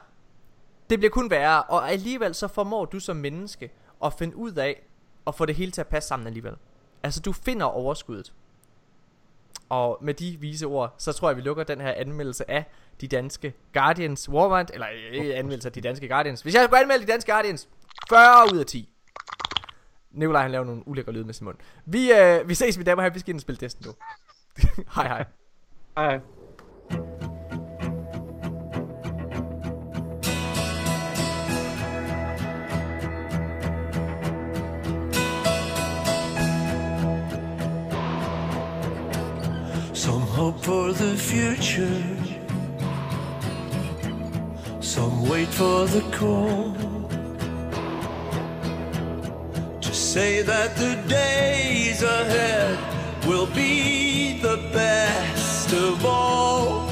det bliver kun værre, og alligevel så formår du som menneske at finde ud af at få det hele til at passe sammen alligevel. Altså, du finder overskuddet. Og med de vise ord, så tror jeg, vi lukker den her anmeldelse af de danske Guardians Warmind, eller ikke anmeldelse af de danske Guardians. Hvis jeg skulle anmelde de danske Guardians, 40 ud af 10. Nikolaj han laver nogle ulækre lyde med sin mund. Vi, øh, vi ses, mine damer og herrer. Vi skal ind og spille Destiny nu. hej hej. Hej. Some hope for the future. Some wait for the call. Say that the days ahead will be the best of all.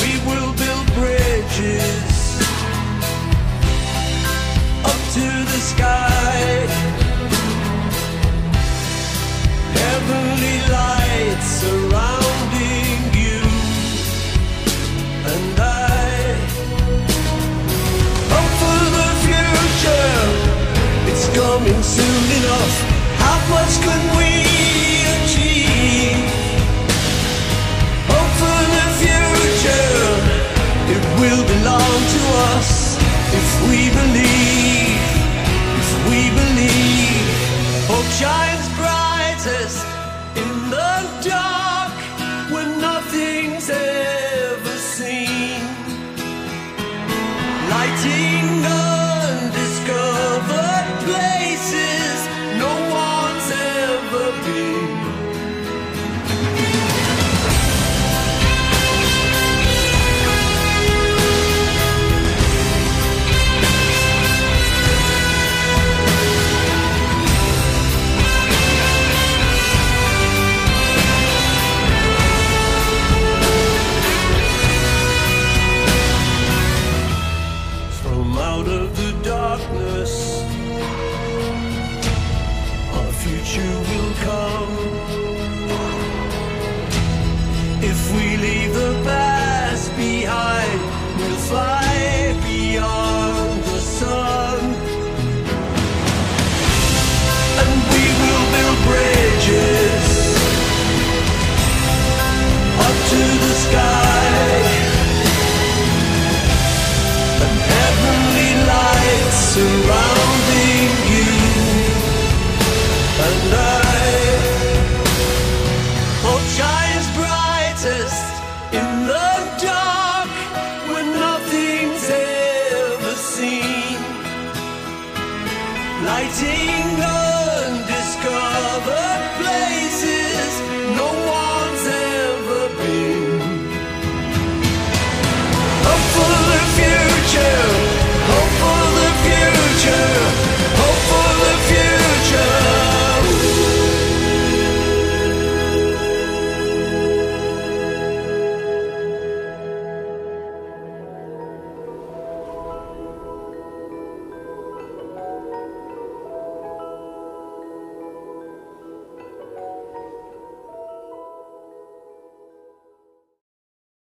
We will build bridges up to the sky. Heavenly lights surrounding it's coming soon enough. How much can we achieve? Hope for the future, it will belong to us if we believe. If we believe, hope shines.